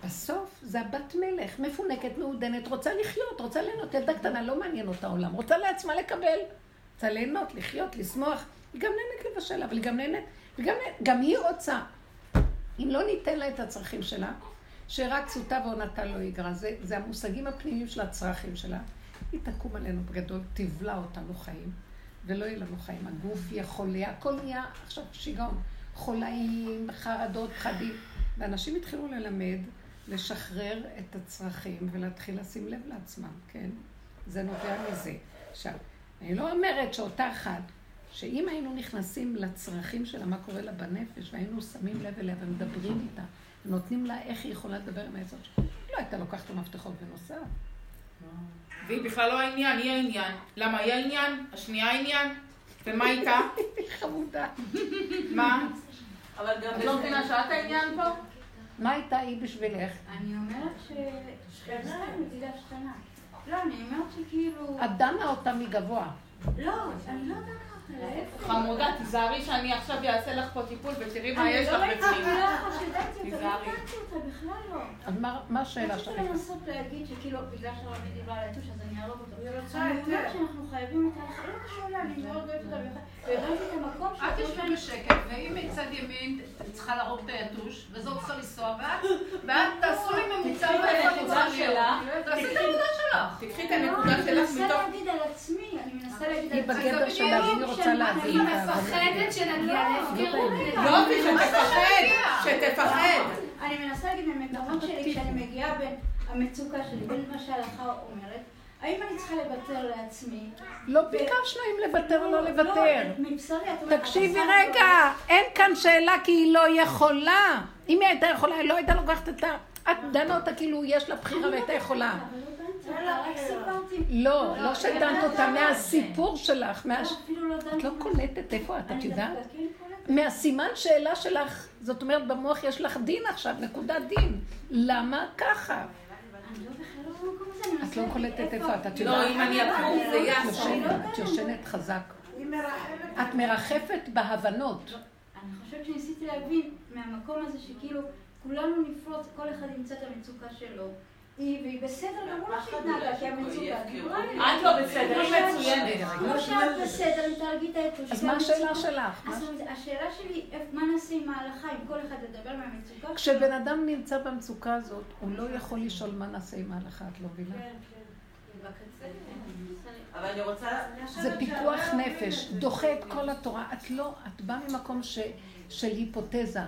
[SPEAKER 2] בסוף זה הבת מלך, מפונקת, מעודנת, רוצה לחיות, רוצה ליהנות, ילדה קטנה, לא מעניין אותה העולם, רוצה לעצמה לקבל. רוצה ליהנות, לחיות, לשמוח. היא גם נהנית לבשל, אבל היא גם נהנית, וגם גם היא רוצה. אם לא ניתן לה את הצרכים שלה, שרק צוטה ועונתה לא יגרע, זה, זה המושגים הפנימיים של הצרכים שלה. היא תקום עלינו בגדול, תבלע אותנו חיים, ולא יהיה לנו חיים. הגוף יהיה חולה, הכל נהיה עכשיו שיגעון. חולאים, חרדות, פחדים. ואנשים התחילו ללמד, לשחרר את הצרכים ולהתחיל לשים לב לעצמם, כן? זה נובע מזה. עכשיו, אני לא אומרת שאותה אחת, שאם היינו נכנסים לצרכים שלה, מה קורה לה בנפש, והיינו שמים לב אליה ומדברים איתה, ונותנים לה איך היא יכולה לדבר עם העזר שלה, לא הייתה לוקחת את המפתחות ונוסעת.
[SPEAKER 10] והיא בכלל לא העניין, היא העניין. למה היא העניין? השנייה העניין? ומה איתה?
[SPEAKER 2] היא חמודה.
[SPEAKER 10] מה?
[SPEAKER 6] אבל גם...
[SPEAKER 10] את לא מבינה שאת העניין פה?
[SPEAKER 2] מה הייתה היא בשבילך?
[SPEAKER 3] אני אומרת ש... שכנה, מצידה שכנה. לא, אני אומרת שכאילו...
[SPEAKER 2] את דנה אותה מגבוה.
[SPEAKER 3] לא, אני לא דנה אותה, להפך.
[SPEAKER 10] חמודה, תיזהרי שאני עכשיו אעשה לך פה טיפול ותראי מה יש לך
[SPEAKER 3] אני
[SPEAKER 10] בפנים.
[SPEAKER 3] לא חשדתי אותה, לא. דנתי אותה, בכלל לא.
[SPEAKER 2] אז מה- מה השאלה שלך?
[SPEAKER 3] רציתי לנסות להגיד שכאילו, בגלל שהרבי דיברה על היתוש, אז אני אהרוג אותו.
[SPEAKER 5] היא רוצה
[SPEAKER 3] אני אומרת. שאנחנו חייבים את ה... לא קשור לה, אני מאוד אוהבת אותה, והבנתי את המקום
[SPEAKER 1] את
[SPEAKER 3] שלה.
[SPEAKER 1] יושבי בשקט, והיא מצד ימין צריכה להרוג את היתוש, וזאת צריכה לנסוע, ואת, תעשו לי ממוצע
[SPEAKER 10] את הנקודה
[SPEAKER 1] אני צריכה להיות.
[SPEAKER 10] שלך,
[SPEAKER 1] תעשי את העבודה
[SPEAKER 10] תקחי את
[SPEAKER 3] לא,
[SPEAKER 10] הנקודה
[SPEAKER 3] אני
[SPEAKER 10] שלך
[SPEAKER 3] מנסה
[SPEAKER 10] מתוך...
[SPEAKER 3] להגיד על עצמי, אני מנסה להגיד
[SPEAKER 2] היא
[SPEAKER 3] על עצמי.
[SPEAKER 2] בגדר שלה, והיא רוצה להבין
[SPEAKER 3] אני. מפחדת שנגיע להפקרות.
[SPEAKER 10] יופי, שתפחד, שתפחד.
[SPEAKER 3] אני מנסה להגיד מהמקומות שלי, כשאני מגיעה בין המצוקה שלי, בין מה שההלכה אומרת, האם אני צריכה לוותר לעצמי?
[SPEAKER 2] לא ביקשנו אם לוותר או לא לוותר.
[SPEAKER 3] לא.
[SPEAKER 2] תקשיבי רגע, אין כאן שאלה כי היא לא יכולה. אם היא הייתה יכולה, היא לא הייתה לוקחת את ה... את דנה אותה כאילו יש לה בחירה והייתה יכולה.
[SPEAKER 3] לא רק סיפרתי.
[SPEAKER 2] לא, לא שדנת אותה מהסיפור שלך.
[SPEAKER 3] לא, לא.
[SPEAKER 2] את לא קולטת איפה את, את יודעת?
[SPEAKER 3] כן.
[SPEAKER 2] מהסימן שאלה שלך, זאת אומרת במוח יש לך דין עכשיו, נקודת דין. למה ככה?
[SPEAKER 3] לא לא
[SPEAKER 2] את לא קולטת איפה את, את
[SPEAKER 10] לא,
[SPEAKER 2] יודעת?
[SPEAKER 10] אם אני אקום זה
[SPEAKER 2] את
[SPEAKER 10] יעשו.
[SPEAKER 2] יושנת, את יושנת חזק. את מרחפת בהבנות.
[SPEAKER 3] אני חושבת שניסיתי להבין מהמקום הזה שכאילו כולנו נפרוץ, כל אחד ימצא את המצוקה שלו. היא, והיא בסדר גמור שהתנהגה, כי המצוקה דיברה.
[SPEAKER 10] את לא בסדר, היא
[SPEAKER 3] כמו
[SPEAKER 10] מצוינת.
[SPEAKER 3] כמו שאת בסדר, אם תהרגי את היתוש.
[SPEAKER 2] אז
[SPEAKER 3] גם
[SPEAKER 2] מה השאלה. שלך?
[SPEAKER 3] השאלה שלי, מה נעשה עם ההלכה, אם כל אחד ידבר מהמצוקה?
[SPEAKER 2] כשבן אדם נמצא במצוקה הזאת, הוא לא יכול לשאול מה נעשה עם ההלכה, את לא מבינה?
[SPEAKER 5] כן, כן.
[SPEAKER 6] אבל אני רוצה...
[SPEAKER 2] זה פיקוח נפש, דוחה את כל התורה. את לא, את באה ממקום ש, של היפותזה.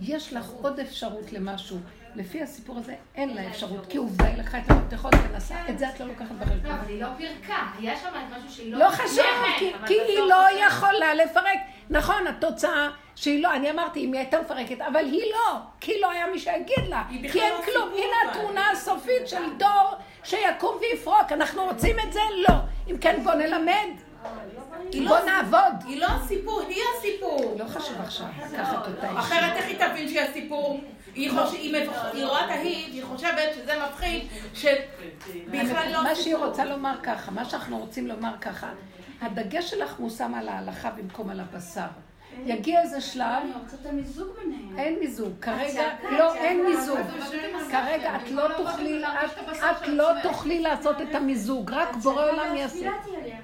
[SPEAKER 2] יש לך עוד אפשרות למשהו. לפי הסיפור הזה אין לה אפשרות, כי עובדה היא לקחה את המפתחות ונסעה, את זה את לא לוקחת בחשבון.
[SPEAKER 3] אבל היא לא פירקה, היה שם משהו שהיא לא...
[SPEAKER 2] לא חשוב, כי- היא לא יכולה לפרק. נכון, התוצאה שהיא לא, אני אמרתי, אם היא הייתה מפרקת, אבל היא לא, כי לא היה מי שיגיד לה. כי אין
[SPEAKER 7] לא
[SPEAKER 2] כלום. הנה. התמונה הסופית של דור שיקום ויפרוק. אנחנו רוצים את זה? לא. אם כן, בוא נלמד.
[SPEAKER 7] היא
[SPEAKER 2] בוא
[SPEAKER 7] לא-
[SPEAKER 2] נעבוד.
[SPEAKER 7] היא לא הסיפור, היא הסיפור.
[SPEAKER 2] לא חשוב עכשיו, לקחת אותה אישית.
[SPEAKER 7] אחרת איך היא תבין שהיא הסיפור? היא היא היא רואה את ההיא, והיא חושבת שזה מפחיד, שבכלל לא
[SPEAKER 2] מה שהיא. רוצה לומר ככה, מה שאנחנו רוצים לומר ככה, הדגש שלך מושם על ההלכה במקום על הבשר. יגיע איזה שלב,
[SPEAKER 1] אני רוצה את המיזוג ביניהם.
[SPEAKER 2] אין מיזוג, כרגע, לא, אין מיזוג. כרגע את לא
[SPEAKER 1] לא
[SPEAKER 2] תוכלי, את- לא. תוכלי לעשות את המיזוג, רק בורא עולם יעשה.
[SPEAKER 3] המיזוג ביניהם.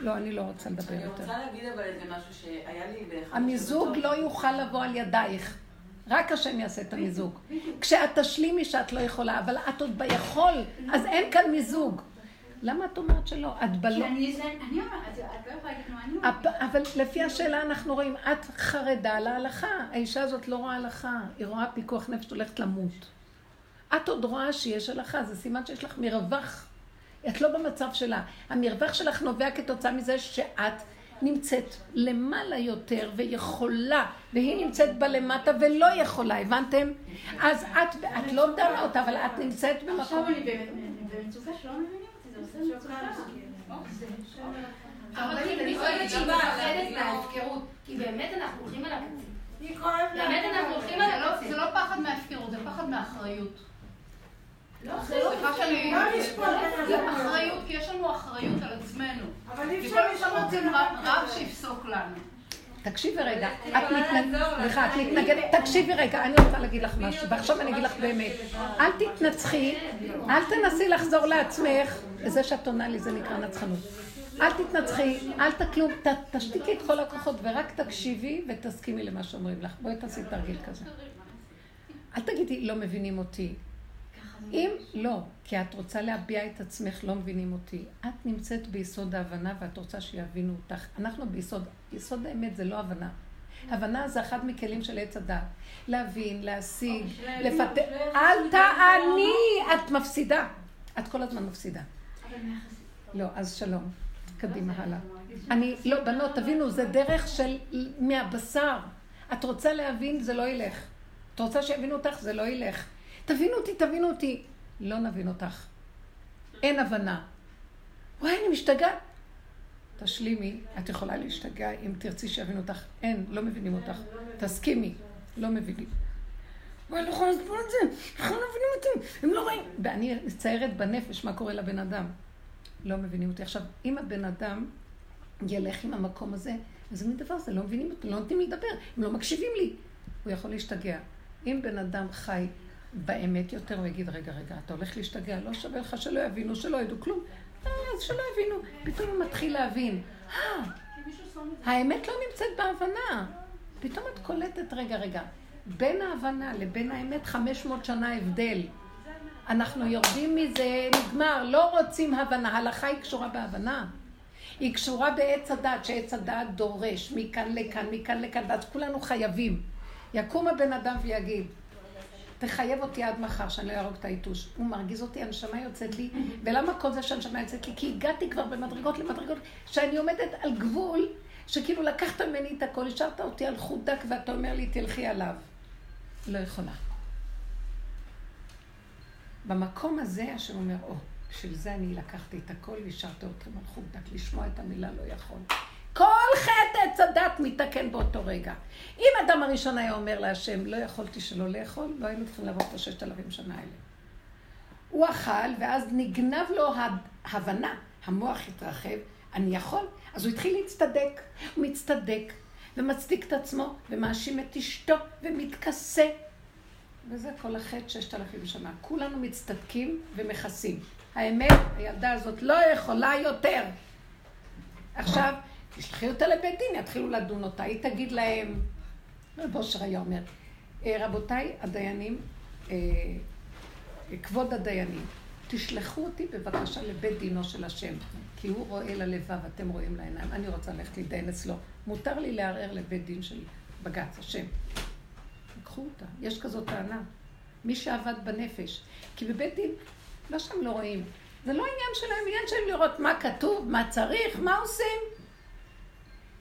[SPEAKER 2] לא, אני לא רוצה לדבר
[SPEAKER 6] אני
[SPEAKER 2] יותר.
[SPEAKER 6] רוצה להגיד אבל איזה משהו שהיה לי
[SPEAKER 2] המיזוג. לא יוכל לבוא על ידייך. רק השם יעשה את המיזוג. כשאת תשלימי שאת לא יכולה, אבל את עוד ביכול, אז אין כאן מיזוג. למה את אומרת שלא? את
[SPEAKER 1] כי
[SPEAKER 2] בלא...
[SPEAKER 1] אני זה, אני אומרת, את לא יכולה להגיד מה אני אומרת.
[SPEAKER 2] אבל לפי השאלה אנחנו רואים, את חרדה להלכה. האישה הזאת לא רואה הלכה, היא רואה פיקוח נפש הולכת למות. את עוד רואה שיש הלכה, זה סימן שיש לך מרווח. את לא במצב שלה. המרווח שלך נובע כתוצאה מזה שאת נמצאת למעלה יותר ויכולה, והיא נמצאת בלמטה ולא יכולה, הבנתם? אז את, את לא דנה אותה, אבל את נמצאת במקום...
[SPEAKER 1] עכשיו אני באמת במצוקה שלא מבינים אותי, זה עושה מצוקה.
[SPEAKER 3] אבל אני חושבת שהיא מפחדת מההפקרות, כי באמת אנחנו הולכים על
[SPEAKER 5] לה.
[SPEAKER 3] באמת אנחנו הולכים על
[SPEAKER 1] זה לא-
[SPEAKER 3] הקצה.
[SPEAKER 1] זה לא פחד מההפקרות, זה פחד מאחריות.
[SPEAKER 3] לא,
[SPEAKER 1] סליחה שאני...
[SPEAKER 5] לא לשפוט בן
[SPEAKER 1] זה
[SPEAKER 5] אדם.
[SPEAKER 1] אחריות, כי יש לנו אחריות על עצמנו.
[SPEAKER 5] אבל אי
[SPEAKER 1] כי
[SPEAKER 5] אפשר
[SPEAKER 1] כל הזמן
[SPEAKER 5] לשפוט
[SPEAKER 1] רוצים
[SPEAKER 5] בן
[SPEAKER 1] רב
[SPEAKER 5] אדם
[SPEAKER 1] רב
[SPEAKER 5] כזה.
[SPEAKER 1] שיפסוק לנו.
[SPEAKER 2] תקשיבי רגע, את מתנגדת. סליחה, את מתנגדת, תקשיבי רגע, אני רוצה להגיד לך משהו, ועכשיו אני אגיד לך באמת, אל תתנצחי, אל תנסי לחזור לעצמך, זה שאת עונה לי זה נקרא נצחנות. אל תתנצחי, אל תכלום, תשתיקי את כל הכוחות ורק תקשיבי ותסכימי למה שאומרים לך. בואי תעשי תרגיל כזה. אל תגידי, לא מבינים אותי. אם לא, כי את רוצה להביע את עצמך, לא מבינים אותי. את נמצאת ביסוד ההבנה ואת רוצה שיבינו אותך. אנחנו ביסוד, יסוד האמת זה לא הבנה. הבנה זה אחד מכלים של עץ הדת. להבין, להשיג, לפתח. אל תעני, את מפסידה. את כל הזמן מפסידה. לא, אז שלום. קדימה, הלאה. אני, לא, בנות, תבינו, זה דרך של מהבשר. את רוצה להבין, זה לא ילך. את רוצה שיבינו אותך, זה לא ילך. תבינו אותי, תבינו אותי. לא נבין אותך. אין הבנה. וואי, אני משתגעת. תשלימי, את יכולה להשתגע אם תרצי שיבינו אותך. אין, לא מבינים אותך. תסכימי, לא מבינים. וואי, אני לא יכולה לסבול את זה, איך לא מבינים אותי, הם לא רואים. ואני מציירת בנפש מה קורה לבן אדם. לא מבינים אותי. עכשיו, אם הבן אדם ילך עם המקום הזה, איזה מין דבר זה? לא מבינים אותי, לא נותנים לי לדבר, הם לא מקשיבים לי. הוא יכול להשתגע. אם בן אדם חי באמת יותר, הוא יגיד, רגע, רגע, אתה הולך להשתגע, לא שווה לך שלא יבינו, שלא ידעו כלום. אה, אז שלא יבינו. פתאום הוא מתחיל להבין. אה, האמת לא נמצאת בהבנה. פתאום את קולטת, רגע, רגע, בין ההבנה לבין האמת 500 שנה הבדל. אנחנו יורדים מזה, נגמר, לא רוצים הבנה. הלכה היא קשורה בהבנה. היא קשורה בעץ הדת, שעץ הדת דורש מכאן לכאן, מכאן לכאן, ואז כולנו חייבים. יקום הבן אדם ויגיד, תחייב אותי עד מחר שאני לא אהרוג את היתוש. הוא מרגיז אותי, הנשמה יוצאת לי, ולמה כל זה שהנשמה יוצאת לי? כי הגעתי כבר במדרגות למדרגות, שאני עומדת על גבול, שכאילו לקחת ממני את הכל, השארת אותי על חוט דק ואתה אומר לי, תלכי עליו. לא יכולה. במקום הזה השם אומר, או, בשביל זה אני לקחתי את הכל והשארתי אתכם על חוט דק, לשמוע את המילה לא יכול. כל חטא עץ הדת מתקן באותו רגע. אם אדם הראשון היה אומר להשם, לא יכולתי שלא לאכול, לא היינו צריכים לעבור את הששת אלפים שנה האלה. הוא אכל, ואז נגנב לו ההבנה, המוח התרחב, אני יכול? אז הוא התחיל להצטדק. הוא מצטדק, ומצדיק את עצמו, ומאשים את אשתו, ומתכסה. וזה כל החטא ששת אלפים שנה. כולנו מצטדקים ומכסים. האמת, הילדה הזאת לא יכולה יותר. עכשיו, תשלחי אותה לבית דין, יתחילו לדון אותה. היא תגיד להם, רב אושר היה אומר, "אה, רבותיי הדיינים, אה, כבוד הדיינים, תשלחו אותי בבקשה לבית דינו של השם, כי הוא רואה ללבב, אתם רואים לעיניים. אני רוצה ללכת להתדיין אצלו. מותר לי לערער לבית דין של בג"ץ, השם. קחו אותה. יש כזאת טענה. מי שעבד בנפש. כי בבית דין, לא שהם לא רואים. זה לא עניין שלהם, עניין שלהם לראות מה כתוב, מה צריך, מה עושים.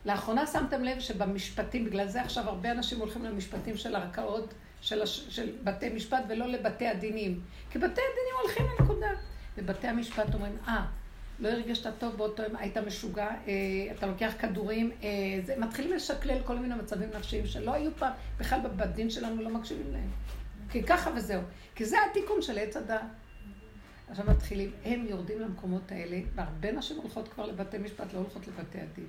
[SPEAKER 2] לאחרונה שמתם לב שבמשפטים, בגלל זה עכשיו הרבה אנשים הולכים למשפטים של ערכאות, של, הש... של בתי משפט ולא לבתי הדינים. כי בתי הדינים הולכים לנקודה. ובתי המשפט אומרים, אה, לא הרגשת טוב באותו יום, היית משוגע, אה, אתה לוקח כדורים, אה, זה, מתחילים לשקלל כל מיני מצבים נפשיים שלא היו פעם, בכלל בדין שלנו לא מקשיבים להם. כי ככה וזהו. כי זה התיקון של עץ הדת. עכשיו מתחילים, הם יורדים למקומות האלה, והרבה נשים הולכות כבר לבתי משפט, לא הולכות לבתי הדין,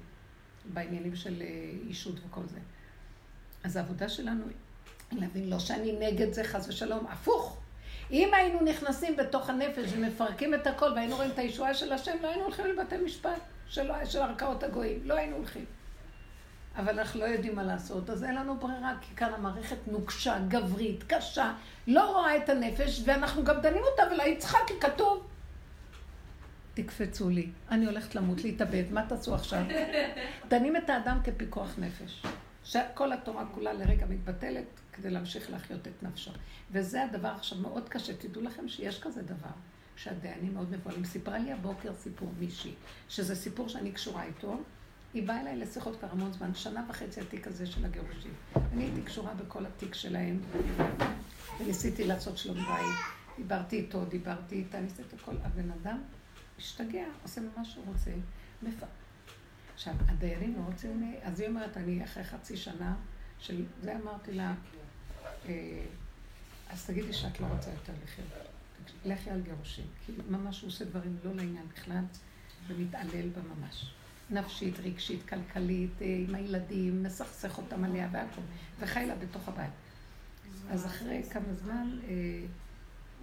[SPEAKER 2] בעניינים של אה, אישות וכל זה. אז העבודה שלנו היא להבין, לא שאני נגד זה, חס ושלום, הפוך. אם היינו נכנסים בתוך הנפש ומפרקים את הכל והיינו רואים את הישועה של השם, לא היינו הולכים לבתי משפט של, של ערכאות הגויים, לא היינו הולכים. אבל אנחנו לא יודעים מה לעשות, אז אין לנו ברירה, כי כאן המערכת נוקשה, גברית, קשה, לא רואה את הנפש, ואנחנו גם דנים אותה, ולא צריכה, כי כתוב. תקפצו לי, אני הולכת למות, להתאבד, מה תעשו עכשיו? דנים את האדם כפיקוח נפש. שכל התורה כולה לרגע מתבטלת כדי להמשיך להחיות את נפשו. וזה הדבר עכשיו מאוד קשה. תדעו לכם שיש כזה דבר, שהדיינים מאוד מבוהלים. סיפרה לי הבוקר סיפור מישהי, שזה סיפור שאני קשורה איתו. היא באה אליי לשיחות כבר המון זמן, שנה וחצי התיק הזה של הגירושים. אני הייתי קשורה בכל התיק שלהם, וניסיתי לעשות שלום בית. דיברתי איתו, דיברתי איתה, ניסיתי הכל. הבן אדם משתגע, עושה מה שהוא רוצה. מפ... עכשיו, הדיירים לא רוצים... אז היא אומרת, אני אחרי חצי שנה של... זה אמרתי לה, אה, אז תגידי שאת לא רוצה יותר לחיות. לכי על גירושים. כי ממש הוא עושה דברים לא לעניין בכלל, ומתעלל בה ממש. נפשית, רגשית, כלכלית, אה, עם הילדים, מסכסך אותם עליה והכל, וחי לה בתוך הבית. אז אחרי כמה זמן אה,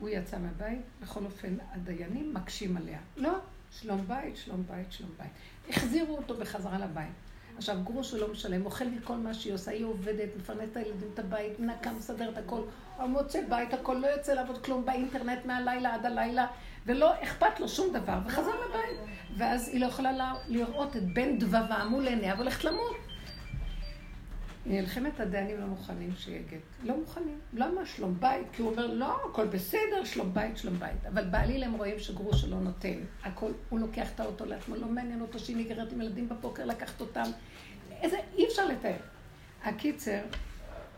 [SPEAKER 2] הוא יצא מהבית, בכל אופן הדיינים מקשים עליה. לא, שלום בית, שלום בית, שלום בית. החזירו אותו בחזרה לבית. עכשיו, גרוש הוא לא משלם, אוכל מכל מה שהיא עושה, היא עובדת, מפרנסת את הילדים, את הבית, מנקה, מסדר את הכל, הוא מוצא בית, הכל, לא יוצא לעבוד כלום באינטרנט מהלילה עד הלילה, ולא אכפת לו שום דבר, וחזר לבית. ואז היא לא יכולה לראות את בן דבבה מול עיניה והולכת למות. נלחמת הדיינים לא מוכנים שיהיה גט. לא מוכנים. למה? שלום בית. כי הוא אומר, לא, הכל בסדר, שלום בית, שלום בית. אבל בעליל הם רואים שגרוש שלא נותן. הכל, הוא לוקח את האוטו לעצמו, לא מעניין אותו שהיא נגררת עם ילדים בבוקר, לקחת אותם. איזה, אי אפשר לתאר. הקיצר,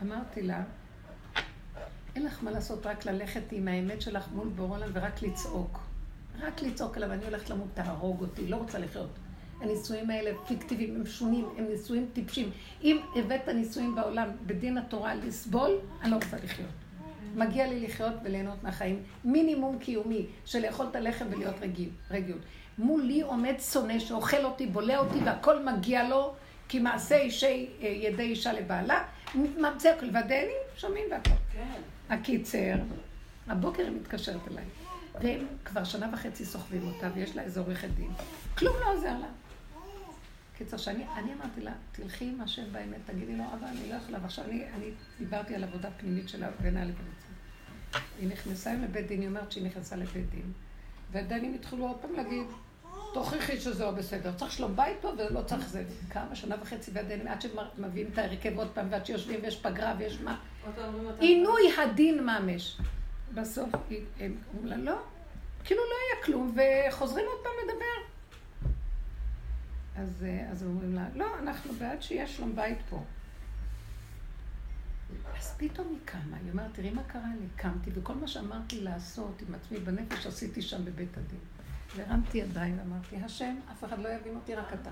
[SPEAKER 2] אמרתי לה, אין לך מה לעשות, רק ללכת עם האמת שלך מול בור עולם ורק לצעוק. רק לצעוק עליו, אני הולכת למות, תהרוג אותי, לא רוצה לחיות. הנישואים האלה פיקטיביים, הם שונים, הם נישואים טיפשים. אם הבאת נישואים בעולם בדין התורה לסבול, אני לא רוצה לחיות. מגיע לי לחיות וליהנות מהחיים. מינימום קיומי של לאכול את הלחם ולהיות רגיל, רגיל. מולי עומד שונא שאוכל אותי, בולע אותי והכל מגיע לו, כי מעשה אישי אה, ידי אישה לבעלה, ממציא הכל, והדיינים שומעים והכל. כן. הקיצר, הבוקר היא מתקשרת אליי, והם כבר שנה וחצי סוחבים אותה, ויש לה איזה עורכת דין. כלום לא עוזר לה. קיצר, שאני אני אמרתי לה, תלכי עם השם באמת, תגידי לו, אבל אני לא יכולה, ועכשיו אני, אני דיברתי על עבודה פנימית שלה בינה לבין עצמה. היא נכנסה עם לבית דין, היא אומרת שהיא נכנסה לבית דין, והדיינים התחילו עוד פעם להגיד, תוכיחי שזה לא בסדר, צריך שלום בית פה ולא צריך זה. כמה, שנה וחצי והדיינים, עד שמביאים את ההרכב עוד פעם, ועד שיושבים ויש פגרה ויש מה. עינוי הדין ממש. בסוף הם אומרים לה, לא, כאילו לא היה כלום, וחוזרים עוד פעם לדבר. אז, אה, אז אומרים לה, לא, אנחנו בעד שיהיה שלום בית פה. אז פתאום היא קמה, היא אומרת, תראי מה קרה לי, קמתי, וכל מה שאמרתי לעשות עם עצמי בנפש, עשיתי שם בבית הדין. והרמתי ידיים ואמרתי, השם, אף אחד לא יבין אותי, רק אתה.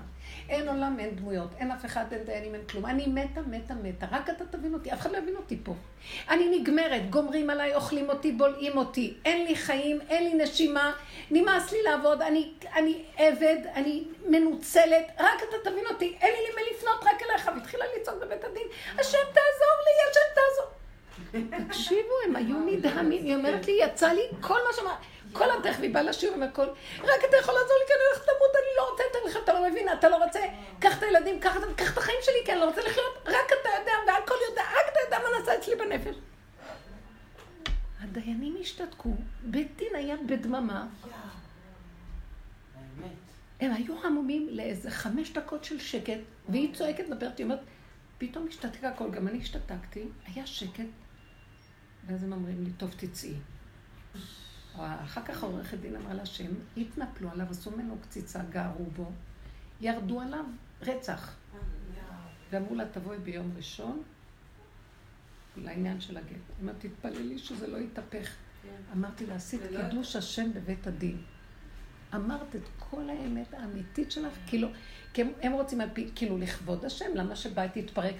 [SPEAKER 2] אין עולם, אין דמויות, אין אף אחד, אין דיינים, אין כלום. אני מתה, מתה, מתה, רק אתה תבין אותי, אף אחד לא יבין אותי פה. אני נגמרת, גומרים עליי, אוכלים אותי, בולעים אותי. אין לי חיים, אין לי נשימה, נמאס לי לעבוד, אני, אני עבד, אני מנוצלת, רק אתה תבין אותי, אין לי למי לפנות, רק אליך. והתחילה לצעוק בבית הדין, השם תעזור לי, השם תעזור. תקשיבו, הם היו נדהמים, היא אומרת לי, יצא לי כל מה שאמרה. כל הדרך, והיא באה לשיעור עם הכל, רק אתה יכול לעזור לי, כי אני הולכת למות, אני לא רוצה יותר לחיות, אתה לא מבין, אתה לא רוצה, קח את הילדים, קח את החיים שלי, כי אני לא רוצה לחיות, רק אתה יודע, והכל יודע, רק אתה יודע מה נעשה אצלי בנפש. הדיינים השתתקו, בית דין היה בדממה. הם היו המומים לאיזה חמש דקות של שקט, והיא צועקת, מדברת, היא אומרת, פתאום השתתק הכל, גם אני השתתקתי, היה שקט, ואז הם אומרים לי, טוב, תצאי. אחר כך העורכת דין אמרה לה שהם התנפלו עליו, עשו ממנו קציצה, גערו בו, ירדו עליו רצח. ואמרו לה, תבואי ביום ראשון לעניין של הגט. היא אומרת, תתפללי שזה לא יתהפך. אמרתי לה, עשית לא קידוש השם בבית הדין. אמרת את כל האמת האמיתית שלך, כאילו, כי הם, הם רוצים על פי, כאילו, לכבוד השם, למה שבית תתפרק?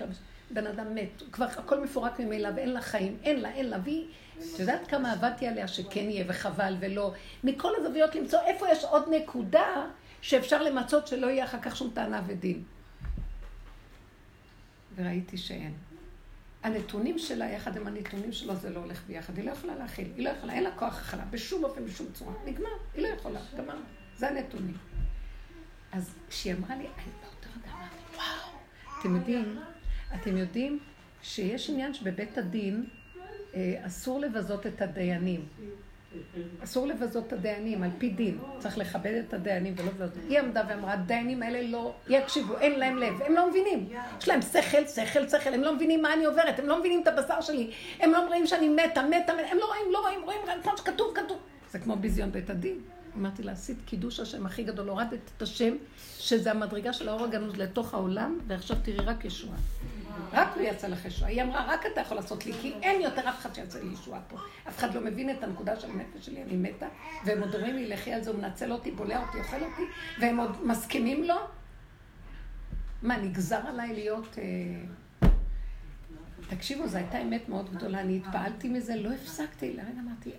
[SPEAKER 2] בן אדם מת, כבר הכל מפורק ממילא ואין לה חיים, אין לה, אין לה, והיא, את יודעת כמה עבדתי עליה שכן יהיה וחבל ולא, מכל הזוויות למצוא איפה יש עוד נקודה שאפשר למצות שלא יהיה אחר כך שום טענה ודין. וראיתי שאין. הנתונים שלה יחד עם הנתונים שלו זה לא הולך ביחד, היא לא יכולה להכיל, היא לא יכולה, אין לה כוח הכלה, בשום אופן, בשום צורה, נגמר, היא לא יכולה, גמר, זה הנתונים. אז כשהיא אמרה לי, אני באותו אמרתי, וואו, אתם יודעים, אתם יודעים שיש עניין שבבית הדין אה, אסור לבזות את הדיינים. אסור לבזות את הדיינים, על פי דין. צריך לכבד את הדיינים ולא לבזות. היא עמדה ואמרה, הדיינים האלה לא יקשיבו, אין להם לב, הם לא מבינים. יש להם שכל, שכל, שכל, הם לא מבינים מה אני עוברת, הם לא מבינים את הבשר שלי, הם לא רואים שאני מתה, מתה, הם לא רואים, לא רואים, רואים רק כמו שכתוב, כתוב. זה כמו ביזיון בית הדין. אמרתי לה, עשית קידוש השם הכי גדול, הורדת את השם, שזה המדרגה של האור הגנוז לתוך העולם, ועכשיו תראי רק ישועה. רק הוא יצא לך ישועה. היא אמרה, רק אתה יכול לעשות לי, כי אין יותר אף אחד שיצא לי ישועה פה. אף אחד לא מבין את הנקודה של הנפש שלי, אני מתה, והם עוד אומרים לי, לכי על זה, הוא מנצל אותי, בולע אותי, אוכל אותי, והם עוד מסכימים לו? מה, נגזר עליי להיות... אה, תקשיבו, זו הייתה אמת מאוד גדולה, אני התפעלתי מזה, לא הפסקתי, לרגע אמרתי,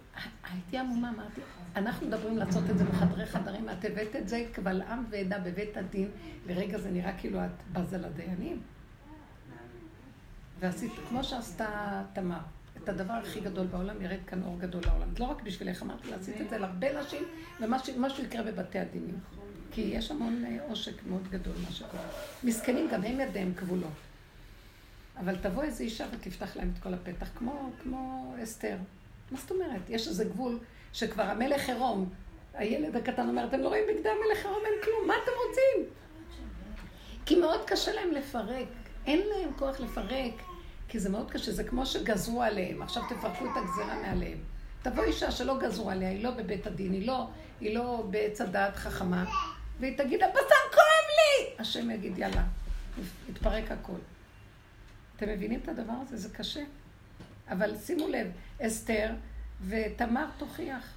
[SPEAKER 2] הייתי עמומה, אמרתי, אנחנו מדברים לעשות את זה בחדרי חדרים, את הבאת את זה קבל עם ועדה בבית הדין, לרגע זה נראה כאילו את בזה לדיינים. ועשית, כמו שעשתה תמר, את הדבר הכי גדול בעולם, ירד כאן אור גדול לעולם. לא רק בשבילך, אמרתי לה, עשית את זה להרבה נשים, ומשהו יקרה בבתי הדינים. כי יש המון אה, עושק מאוד גדול, מה שקורה. מסכנים, גם הם ידיהם כבולות. אבל תבוא איזו אישה ותפתח להם את כל הפתח, כמו, כמו אסתר. מה זאת אומרת? יש איזה גבול שכבר המלך עירום, הילד הקטן אומר, אתם לא רואים בגדי המלך עירום, אין כלום, מה אתם רוצים? כי מאוד קשה להם לפרק. אין להם כוח לפרק, כי זה מאוד קשה, זה כמו שגזרו עליהם, עכשיו תפרקו את הגזירה מעליהם. תבוא אישה שלא גזרו עליה, היא לא בבית הדין, היא לא, היא לא בעץ הדעת חכמה, והיא תגיד, הבשר כואב לי! השם יגיד, יאללה, יתפרק הכל. אתם מבינים את הדבר הזה? זה קשה. אבל שימו לב, אסתר ותמר תוכיח.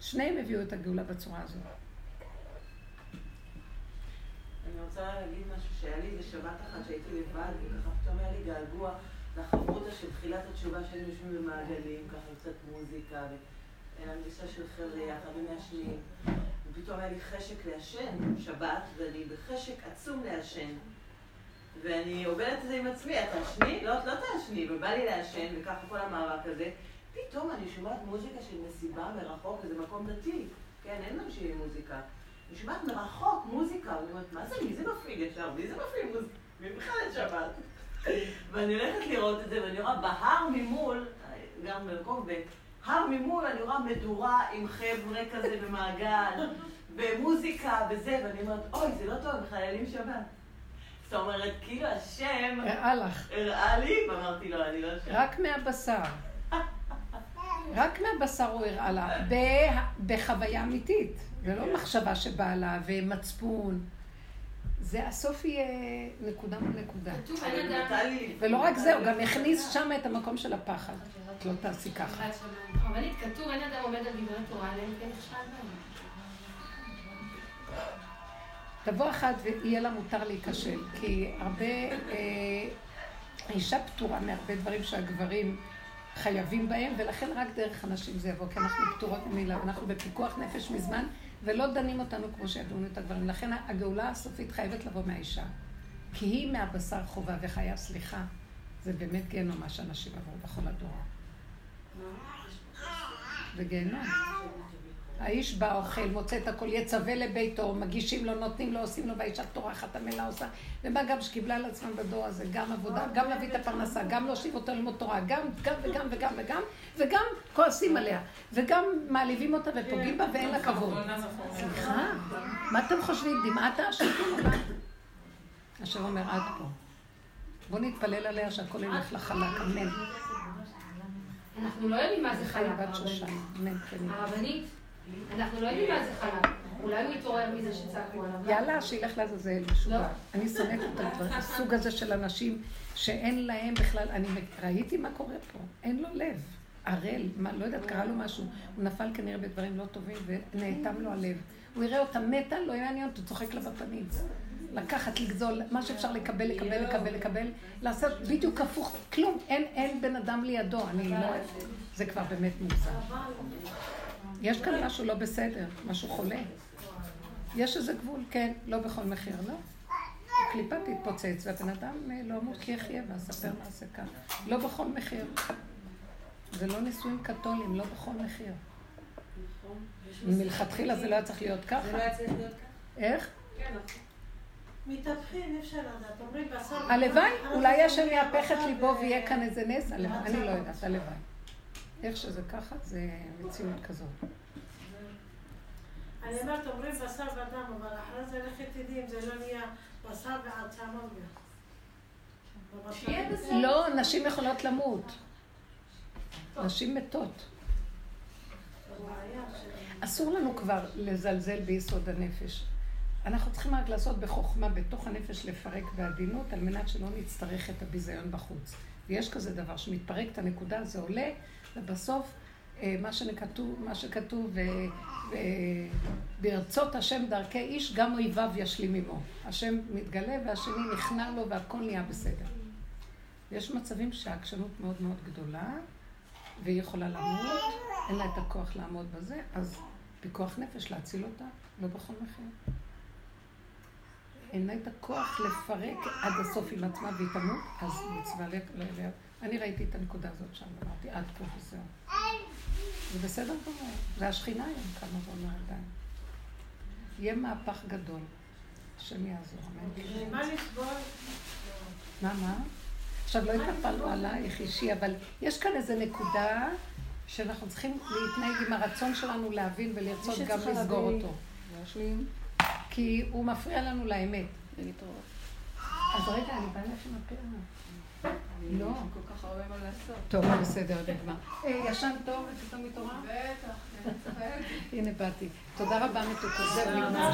[SPEAKER 2] שניהם הביאו את הגאולה בצורה הזאת.
[SPEAKER 6] אני רוצה להגיד משהו שהיה לי בשבת אחת שהייתי לבד, וככה פתאום היה לי געגוע לחברותא של תחילת התשובה שהיינו יושבים במעגלים, ככה קצת מוזיקה, והנגישה של חבר'ה יחד ומעשנים. ופתאום היה לי חשק לעשן שבת, ואני בחשק עצום לעשן. ואני עובדת את זה עם עצמי, את תעשני? לא, את לא תעשני, ובא לי לעשן, וככה כל המאבק הזה. פתאום אני שומעת מוזיקה של מסיבה מרחוק, וזה מקום דתי. כן, אין שיהיה מוזיקה. אני שומעת מרחוק מוזיקה, ואני אומרת, מה זה, מי זה מפעיל ישר? מי זה מפעיל מוזיקה? מי בכלל את שבת? ואני הולכת לראות את זה, ואני רואה בהר ממול, גם במקום, בהר ממול אני רואה מדורה עם חבר'ה כזה במעגל, ומוזיקה וזה, ואני אומרת, אוי, זה לא טוב, מחללים שבת. זאת אומרת, כאילו השם...
[SPEAKER 2] הראה לך.
[SPEAKER 6] הראה לי, ואמרתי לו, אני לא אשם.
[SPEAKER 2] רק מהבשר. רק מהבשר הוא הראה לה, בחוויה אמיתית. זה לא מחשבה שבאה לה ומצפון. זה הסוף יהיה נקודה מול נקודה. ולא רק זה, הוא גם הכניס שם את המקום של הפחד. את לא תעשי ככה.
[SPEAKER 3] אבל כתוב, אין אדם עומד על דברי תורה, אלא אם כן נכשל בהם.
[SPEAKER 2] תבוא אחת ויהיה לה מותר להיכשל, כי הרבה, אה, האישה פטורה מהרבה דברים שהגברים חייבים בהם, ולכן רק דרך הנשים זה יבוא, כי אנחנו פטורות ממילא, אנחנו בפיקוח נפש מזמן, ולא דנים אותנו כמו שידונו את הגברים. לכן הגאולה הסופית חייבת לבוא מהאישה. כי היא מהבשר חובה וחיה סליחה. זה באמת גיהנום מה שאנשים עברו בכל הדור. זה גיהנום. האיש בא, אוכל, מוצא את הכל, יצווה לביתו, מגישים לו, נותנים לו, עושים לו, והאישה טורחת, המילה עושה. ומה גם שקיבלה על עצמה בדור הזה, גם עבודה, גם להביא את הפרנסה, גם להושיב אותו ללמוד תורה, גם, גם וגם וגם וגם, וגם כועסים עליה, וגם מעליבים אותה ופוגעים בה ואין לה כבוד. סליחה, מה אתם חושבים? דמעת השם השם אומר, עד פה. בואו נתפלל עליה שהכל ילך לחלק, אמן.
[SPEAKER 3] אנחנו לא יודעים מה זה
[SPEAKER 2] שושנה, אמן, כן.
[SPEAKER 3] הרבנית, אנחנו לא יודעים מה זה חלב. אולי הוא יתעורר מזה שצעקו עליו.
[SPEAKER 2] יאללה, שילך לעזאזל, משוגע.
[SPEAKER 3] לא.
[SPEAKER 2] אני שונאת את הסוג הזה של אנשים שאין להם בכלל, אני ראיתי מה קורה פה, אין לו לב. ערל, לא יודעת, קרה לו משהו. הוא נפל כנראה בדברים לא טובים ונאטם לו הלב. הוא יראה אותה מתה, לא יעניין אותו, צוחק לה בפנים. לקחת, לגזול, מה שאפשר לקבל, לקבל, לקבל, לקבל, לעשות בדיוק הפוך, כלום, אין בן אדם לידו, אני לא... זה כבר באמת מוזר. יש כאן משהו לא בסדר, משהו חולה. יש איזה גבול, כן, לא בכל מחיר, לא. הקליפה תתפוצץ, והבן אדם אה, לא אמור כי יחיה, ואספר מעשה כאן. לא בכל מחיר. זה לא נישואים קתולים, לא בכל מחיר. מלכתחילה זה לא היה צריך להיות ככה.
[SPEAKER 7] זה לא היה צריך להיות ככה.
[SPEAKER 2] איך?
[SPEAKER 5] מתהפכים, אי אפשר לדעת. אומרים בשר...
[SPEAKER 2] הלוואי, אולי השם יהפך את ליבו ויהיה כאן איזה נס, הלוואי, אני לא. יודעת, הלוואי. איך שזה ככה, זה מציאות כזאת.
[SPEAKER 5] אני אומרת, אומרים בשר ודם, אבל אחרי זה לכי תדעי אם זה לא נהיה בשר.
[SPEAKER 3] שיהיה בסדר.
[SPEAKER 2] לא, נשים יכולות למות. נשים מתות. אסור לנו כבר לזלזל ביסוד הנפש. אנחנו צריכים רק לעשות בחוכמה בתוך הנפש לפרק בעדינות, על מנת שלא נצטרך את הביזיון בחוץ. ויש כזה דבר, שמתפרק את הנקודה, זה עולה, ובסוף אה, מה שכתוב, מה שכתוב, אה, אה, ברצות השם דרכי איש, גם אויביו ישלים עמו. השם מתגלה והשני נכנע לו והכל נהיה בסדר. יש מצבים שהעקשנות מאוד מאוד גדולה, והיא יכולה למות, אין לה את הכוח לעמוד בזה, אז פיקוח נפש להציל אותה, לא בכל מחיר. אין לה את הכוח לפרק עד הסוף עם עצמה והיא תמות, אז מצווה ל... אני ראיתי את הנקודה הזאת שם, אמרתי, עד פה וזהו. זה בסדר גמור, זה השכינה היום כמה ואומר עדיין. יהיה מהפך גדול, השם יעזור.
[SPEAKER 5] מה לסבול?
[SPEAKER 2] מה, מה? עכשיו, לא התנפלנו עלייך אישי, אבל יש כאן איזו נקודה שאנחנו צריכים להתנהג עם הרצון שלנו להבין ולרצות גם לסגור אותו. כי הוא מפריע לנו לאמת. אז רגע, אני באה עם הפרק. לא.
[SPEAKER 9] כל כך הרבה מה לעשות.
[SPEAKER 2] טוב, בסדר, נגמר. אה, ישן טוב ופתאום התעורר?
[SPEAKER 1] בטח, כן.
[SPEAKER 2] הנה באתי. תודה רבה מתוקות. זהו, נגמר.